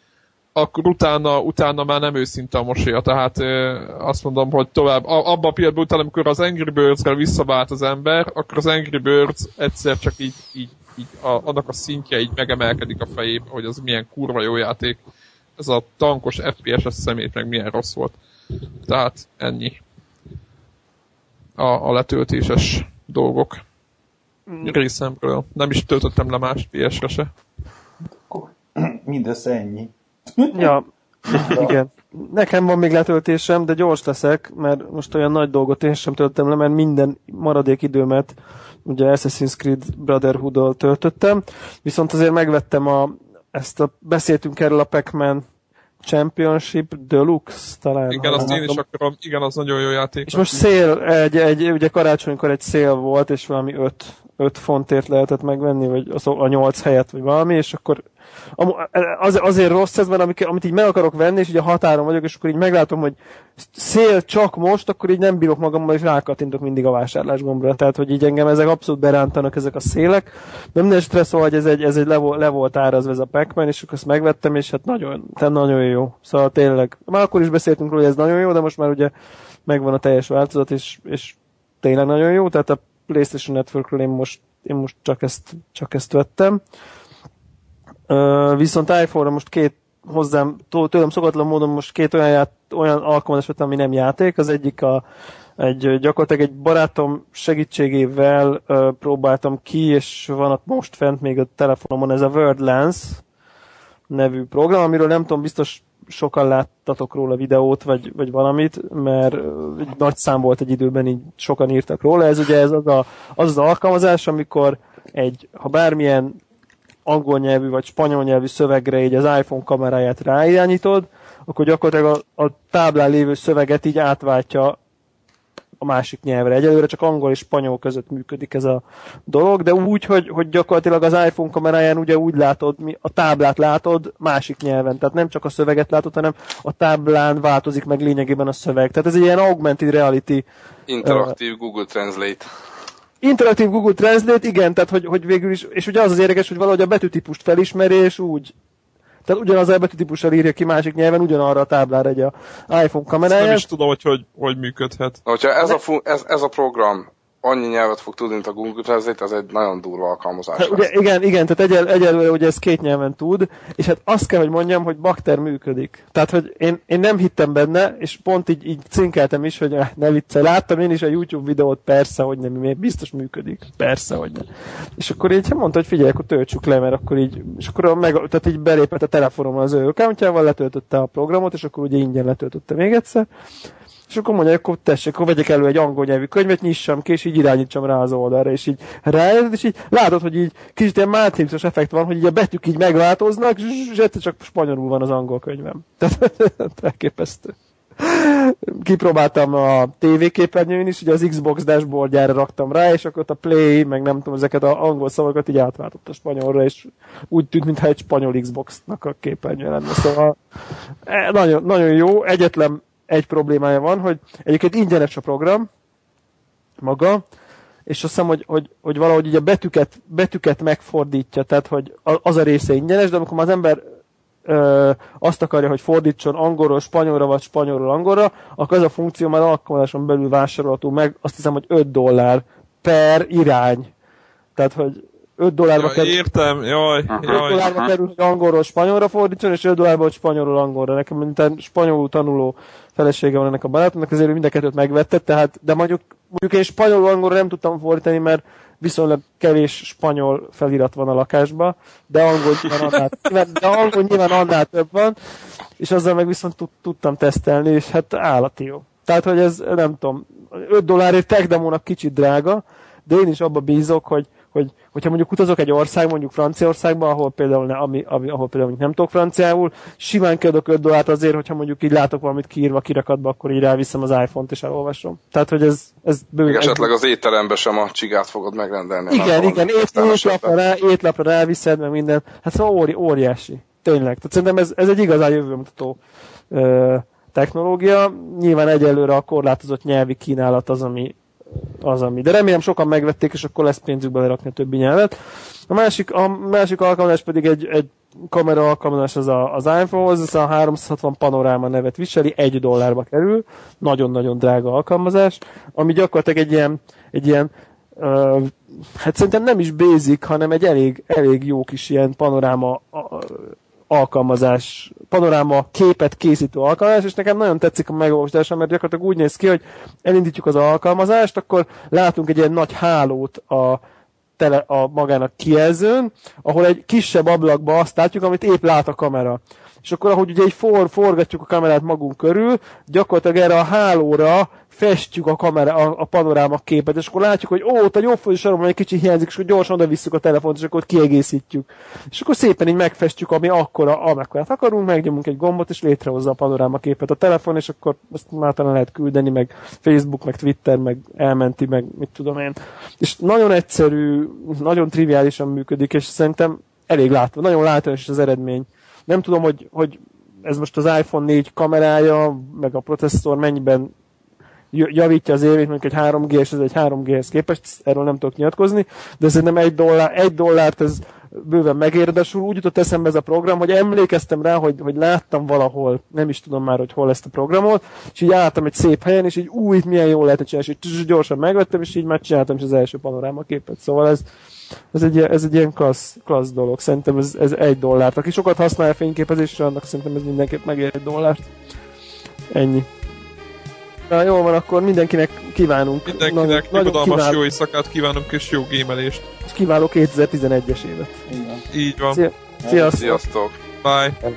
akkor utána, utána már nem őszinte a mosolya, tehát ö, azt mondom, hogy tovább, a, abban a pillanatban utána, amikor az Angry Birds-re visszavált az ember, akkor az Angry Birds egyszer csak így, így, így a, annak a szintje így megemelkedik a fejébe, hogy az milyen kurva jó játék. Ez a tankos FPS-es szemét meg milyen rossz volt. Tehát ennyi. A, a letöltéses dolgok részemről. Nem is töltöttem le más PS-re se. [clears throat] Mindössze ennyi. Ja, igen. Nekem van még letöltésem, de gyors leszek, mert most olyan nagy dolgot én sem töltöttem le, mert minden maradék időmet ugye Assassin's Creed Brotherhood-ol töltöttem, viszont azért megvettem a, ezt a, beszéltünk erről a Pac-Man Championship Deluxe talán. Igen, azt én is akarom, igen, az nagyon jó játék. És most szél, egy, egy, ugye karácsonykor egy szél volt, és valami 5, 5 fontért lehetett megvenni, vagy a 8 helyet, vagy valami, és akkor az, azért rossz ez, mert amit, amit így meg akarok venni, és ugye a határon vagyok, és akkor így meglátom, hogy szél csak most, akkor így nem bírok magammal, és rákattintok mindig a vásárlás gombra. Tehát, hogy így engem ezek abszolút berántanak ezek a szélek. De minden esetre szóval, hogy ez egy, ez egy le, le volt árazva ez a pac és akkor ezt megvettem, és hát nagyon, tehát nagyon jó. Szóval tényleg, már akkor is beszéltünk róla, hogy ez nagyon jó, de most már ugye megvan a teljes változat, és, és tényleg nagyon jó, tehát a PlayStation Networkről én most, én most csak, ezt, csak ezt vettem. Viszont iPhone-ra most két hozzám, tőlem szokatlan módon most két olyan, ját, olyan alkalmazás vettem, ami nem játék. Az egyik a, egy, gyakorlatilag egy barátom segítségével uh, próbáltam ki, és van ott most fent még a telefonomon ez a WordLens nevű program, amiről nem tudom, biztos sokan láttatok róla videót, vagy, vagy valamit, mert egy nagy szám volt egy időben, így sokan írtak róla. Ez ugye ez az, a, az az alkalmazás, amikor egy, ha bármilyen angol nyelvű vagy spanyol nyelvű szövegre így az iPhone kameráját ráirányítod, akkor gyakorlatilag a, a táblán lévő szöveget így átváltja a másik nyelvre. Egyelőre csak angol és spanyol között működik ez a dolog, de úgy, hogy, hogy gyakorlatilag az iPhone kameráján ugye úgy látod, a táblát látod másik nyelven. Tehát nem csak a szöveget látod, hanem a táblán változik meg lényegében a szöveg. Tehát ez egy ilyen augmented reality. Interaktív uh, Google Translate. Interaktív Google Translate, igen, tehát hogy, hogy végül is, és ugye az az érdekes, hogy valahogy a betűtípust felismeri, és úgy tehát ugyanaz a betűtípussal írja ki másik nyelven, ugyanarra a táblára egy a iPhone kameráját. Nem is tudom, hogy hogy, hogy működhet. Hogyha ez a, ez, ez a program annyi nyelvet fog tudni, mint a Google Translate, az egy nagyon durva alkalmazás. Hát, ugye, igen, igen, tehát egyel, egyelőre ugye ez két nyelven tud, és hát azt kell, hogy mondjam, hogy Bakter működik. Tehát, hogy én, én nem hittem benne, és pont így, így cinkeltem is, hogy eh, ne viccelj. Láttam én is a YouTube videót, persze, hogy nem, biztos működik. Persze, hogy nem. És akkor így mondta, hogy figyelj, akkor töltsük le, mert akkor így, és akkor meg, tehát így belépett a telefonomon az ő accountjával, letöltötte a programot, és akkor ugye ingyen letöltötte még egyszer és akkor mondja, akkor tessék, akkor vegyek elő egy angol nyelvű könyvet, nyissam ki, és így irányítsam rá az oldalra, és így rájön, és így látod, hogy így kicsit ilyen Matrixos effekt van, hogy így a betűk így megváltoznak, és egyszer csak spanyolul van az angol könyvem. [laughs] Tehát elképesztő. Kipróbáltam a TV képernyőn is, ugye az Xbox dashboardjára raktam rá, és akkor a Play, meg nem tudom, ezeket az angol szavakat így átváltott a spanyolra, és úgy tűnt, mintha egy spanyol Xbox-nak a képernyő lenne. Szóval e, nagyon, nagyon jó. Egyetlen egy problémája van, hogy egyébként ingyenes a program maga, és azt hiszem, hogy, hogy, hogy valahogy így a betűket, betűket megfordítja, tehát hogy az a része ingyenes, de amikor az ember ö, azt akarja, hogy fordítson angolról spanyolra, vagy spanyolról angolra, akkor ez a funkció már alkalmazáson belül vásárolható meg, azt hiszem, hogy 5 dollár per irány. Tehát, hogy 5 dollárba ja, kerül. Értem, jaj, 5 jaj. dollárba kerül, hogy angolról spanyolra fordítson, és 5 dollárba, hogy spanyolról angolra. Nekem mint spanyolul tanuló felesége van ennek a barátomnak, ezért mind a kettőt megvette, tehát, de mondjuk, mondjuk én spanyolul angolra nem tudtam fordítani, mert viszonylag kevés spanyol felirat van a lakásban, de angol nyilván annál, de angol nyilván annál több van, és azzal meg viszont tudtam tesztelni, és hát állati jó. Tehát, hogy ez nem tudom, 5 dollárért tech demónak kicsit drága, de én is abba bízok, hogy, hogy hogyha mondjuk utazok egy ország, mondjuk Franciaországba, ahol például, ne, ami, ami, ahol például nem tudok franciául, simán kiadok 5 dollárt azért, hogyha mondjuk így látok valamit kiírva kirakatba, akkor így ráviszem az iPhone-t és elolvasom. Tehát, hogy ez, ez bő, Még esetleg az étterembe sem a csigát fogod megrendelni. Igen, igen, ét, étlapra, rá, étlapra ráviszed, meg minden. Hát szóval óri, óriási. Tényleg. Tehát szerintem ez, ez egy igazán jövőmutató technológia. Nyilván egyelőre a korlátozott nyelvi kínálat az, ami, az, ami. De remélem sokan megvették, és akkor lesz pénzük belerakni a többi nyelvet. A másik, a másik alkalmazás pedig egy, egy kamera alkalmazás az a, az iPhone-hoz, ez a 360 panoráma nevet viseli, egy dollárba kerül, nagyon-nagyon drága alkalmazás, ami gyakorlatilag egy ilyen, egy ilyen uh, hát szerintem nem is basic, hanem egy elég, elég jó kis ilyen panoráma alkalmazás, panoráma képet készítő alkalmazás, és nekem nagyon tetszik a megvalósítása, mert gyakorlatilag úgy néz ki, hogy elindítjuk az alkalmazást, akkor látunk egy ilyen nagy hálót a, tele, a magának kijelzőn, ahol egy kisebb ablakba azt látjuk, amit épp lát a kamera. És akkor, ahogy ugye egy for, forgatjuk a kamerát magunk körül, gyakorlatilag erre a hálóra festjük a kamera, a, a panoráma képet, és akkor látjuk, hogy ó, ott a jobb sarokban egy kicsi hiányzik, és akkor gyorsan oda visszük a telefont, és akkor ott kiegészítjük. És akkor szépen így megfestjük, ami akkora, amekkorát akarunk, megnyomunk egy gombot, és létrehozza a panoráma képet a telefon, és akkor ezt már talán lehet küldeni, meg Facebook, meg Twitter, meg elmenti, meg mit tudom én. És nagyon egyszerű, nagyon triviálisan működik, és szerintem elég látva, nagyon látványos az eredmény. Nem tudom, hogy, hogy ez most az iPhone 4 kamerája, meg a processzor mennyiben javítja az évét, mondjuk egy 3G, és ez egy 3G-hez képest, erről nem tudok nyilatkozni, de szerintem egy, dollár, egy dollárt ez bőven megérdesul. Úgy jutott eszembe ez a program, hogy emlékeztem rá, hogy, hogy láttam valahol, nem is tudom már, hogy hol ezt a programot, és így álltam egy szép helyen, és így új, milyen jól lehet csinálni, és így gyorsan megvettem, és így megcsináltam is az első panoráma képet. Szóval ez, ez egy, ez egy ilyen klassz, klassz dolog. Szerintem ez, ez egy dollárt. Aki sokat használja fényképezésre, annak szerintem ez mindenképp megér egy dollárt. Ennyi. Na jó van, akkor mindenkinek kívánunk. Mindenkinek nagyon, nyugodalmas kíván... jó éjszakát kívánunk és jó gémelést. És kívánok 2011-es évet. Igen. Így van. Szia. Sziasztok. Sziasztok. Bye.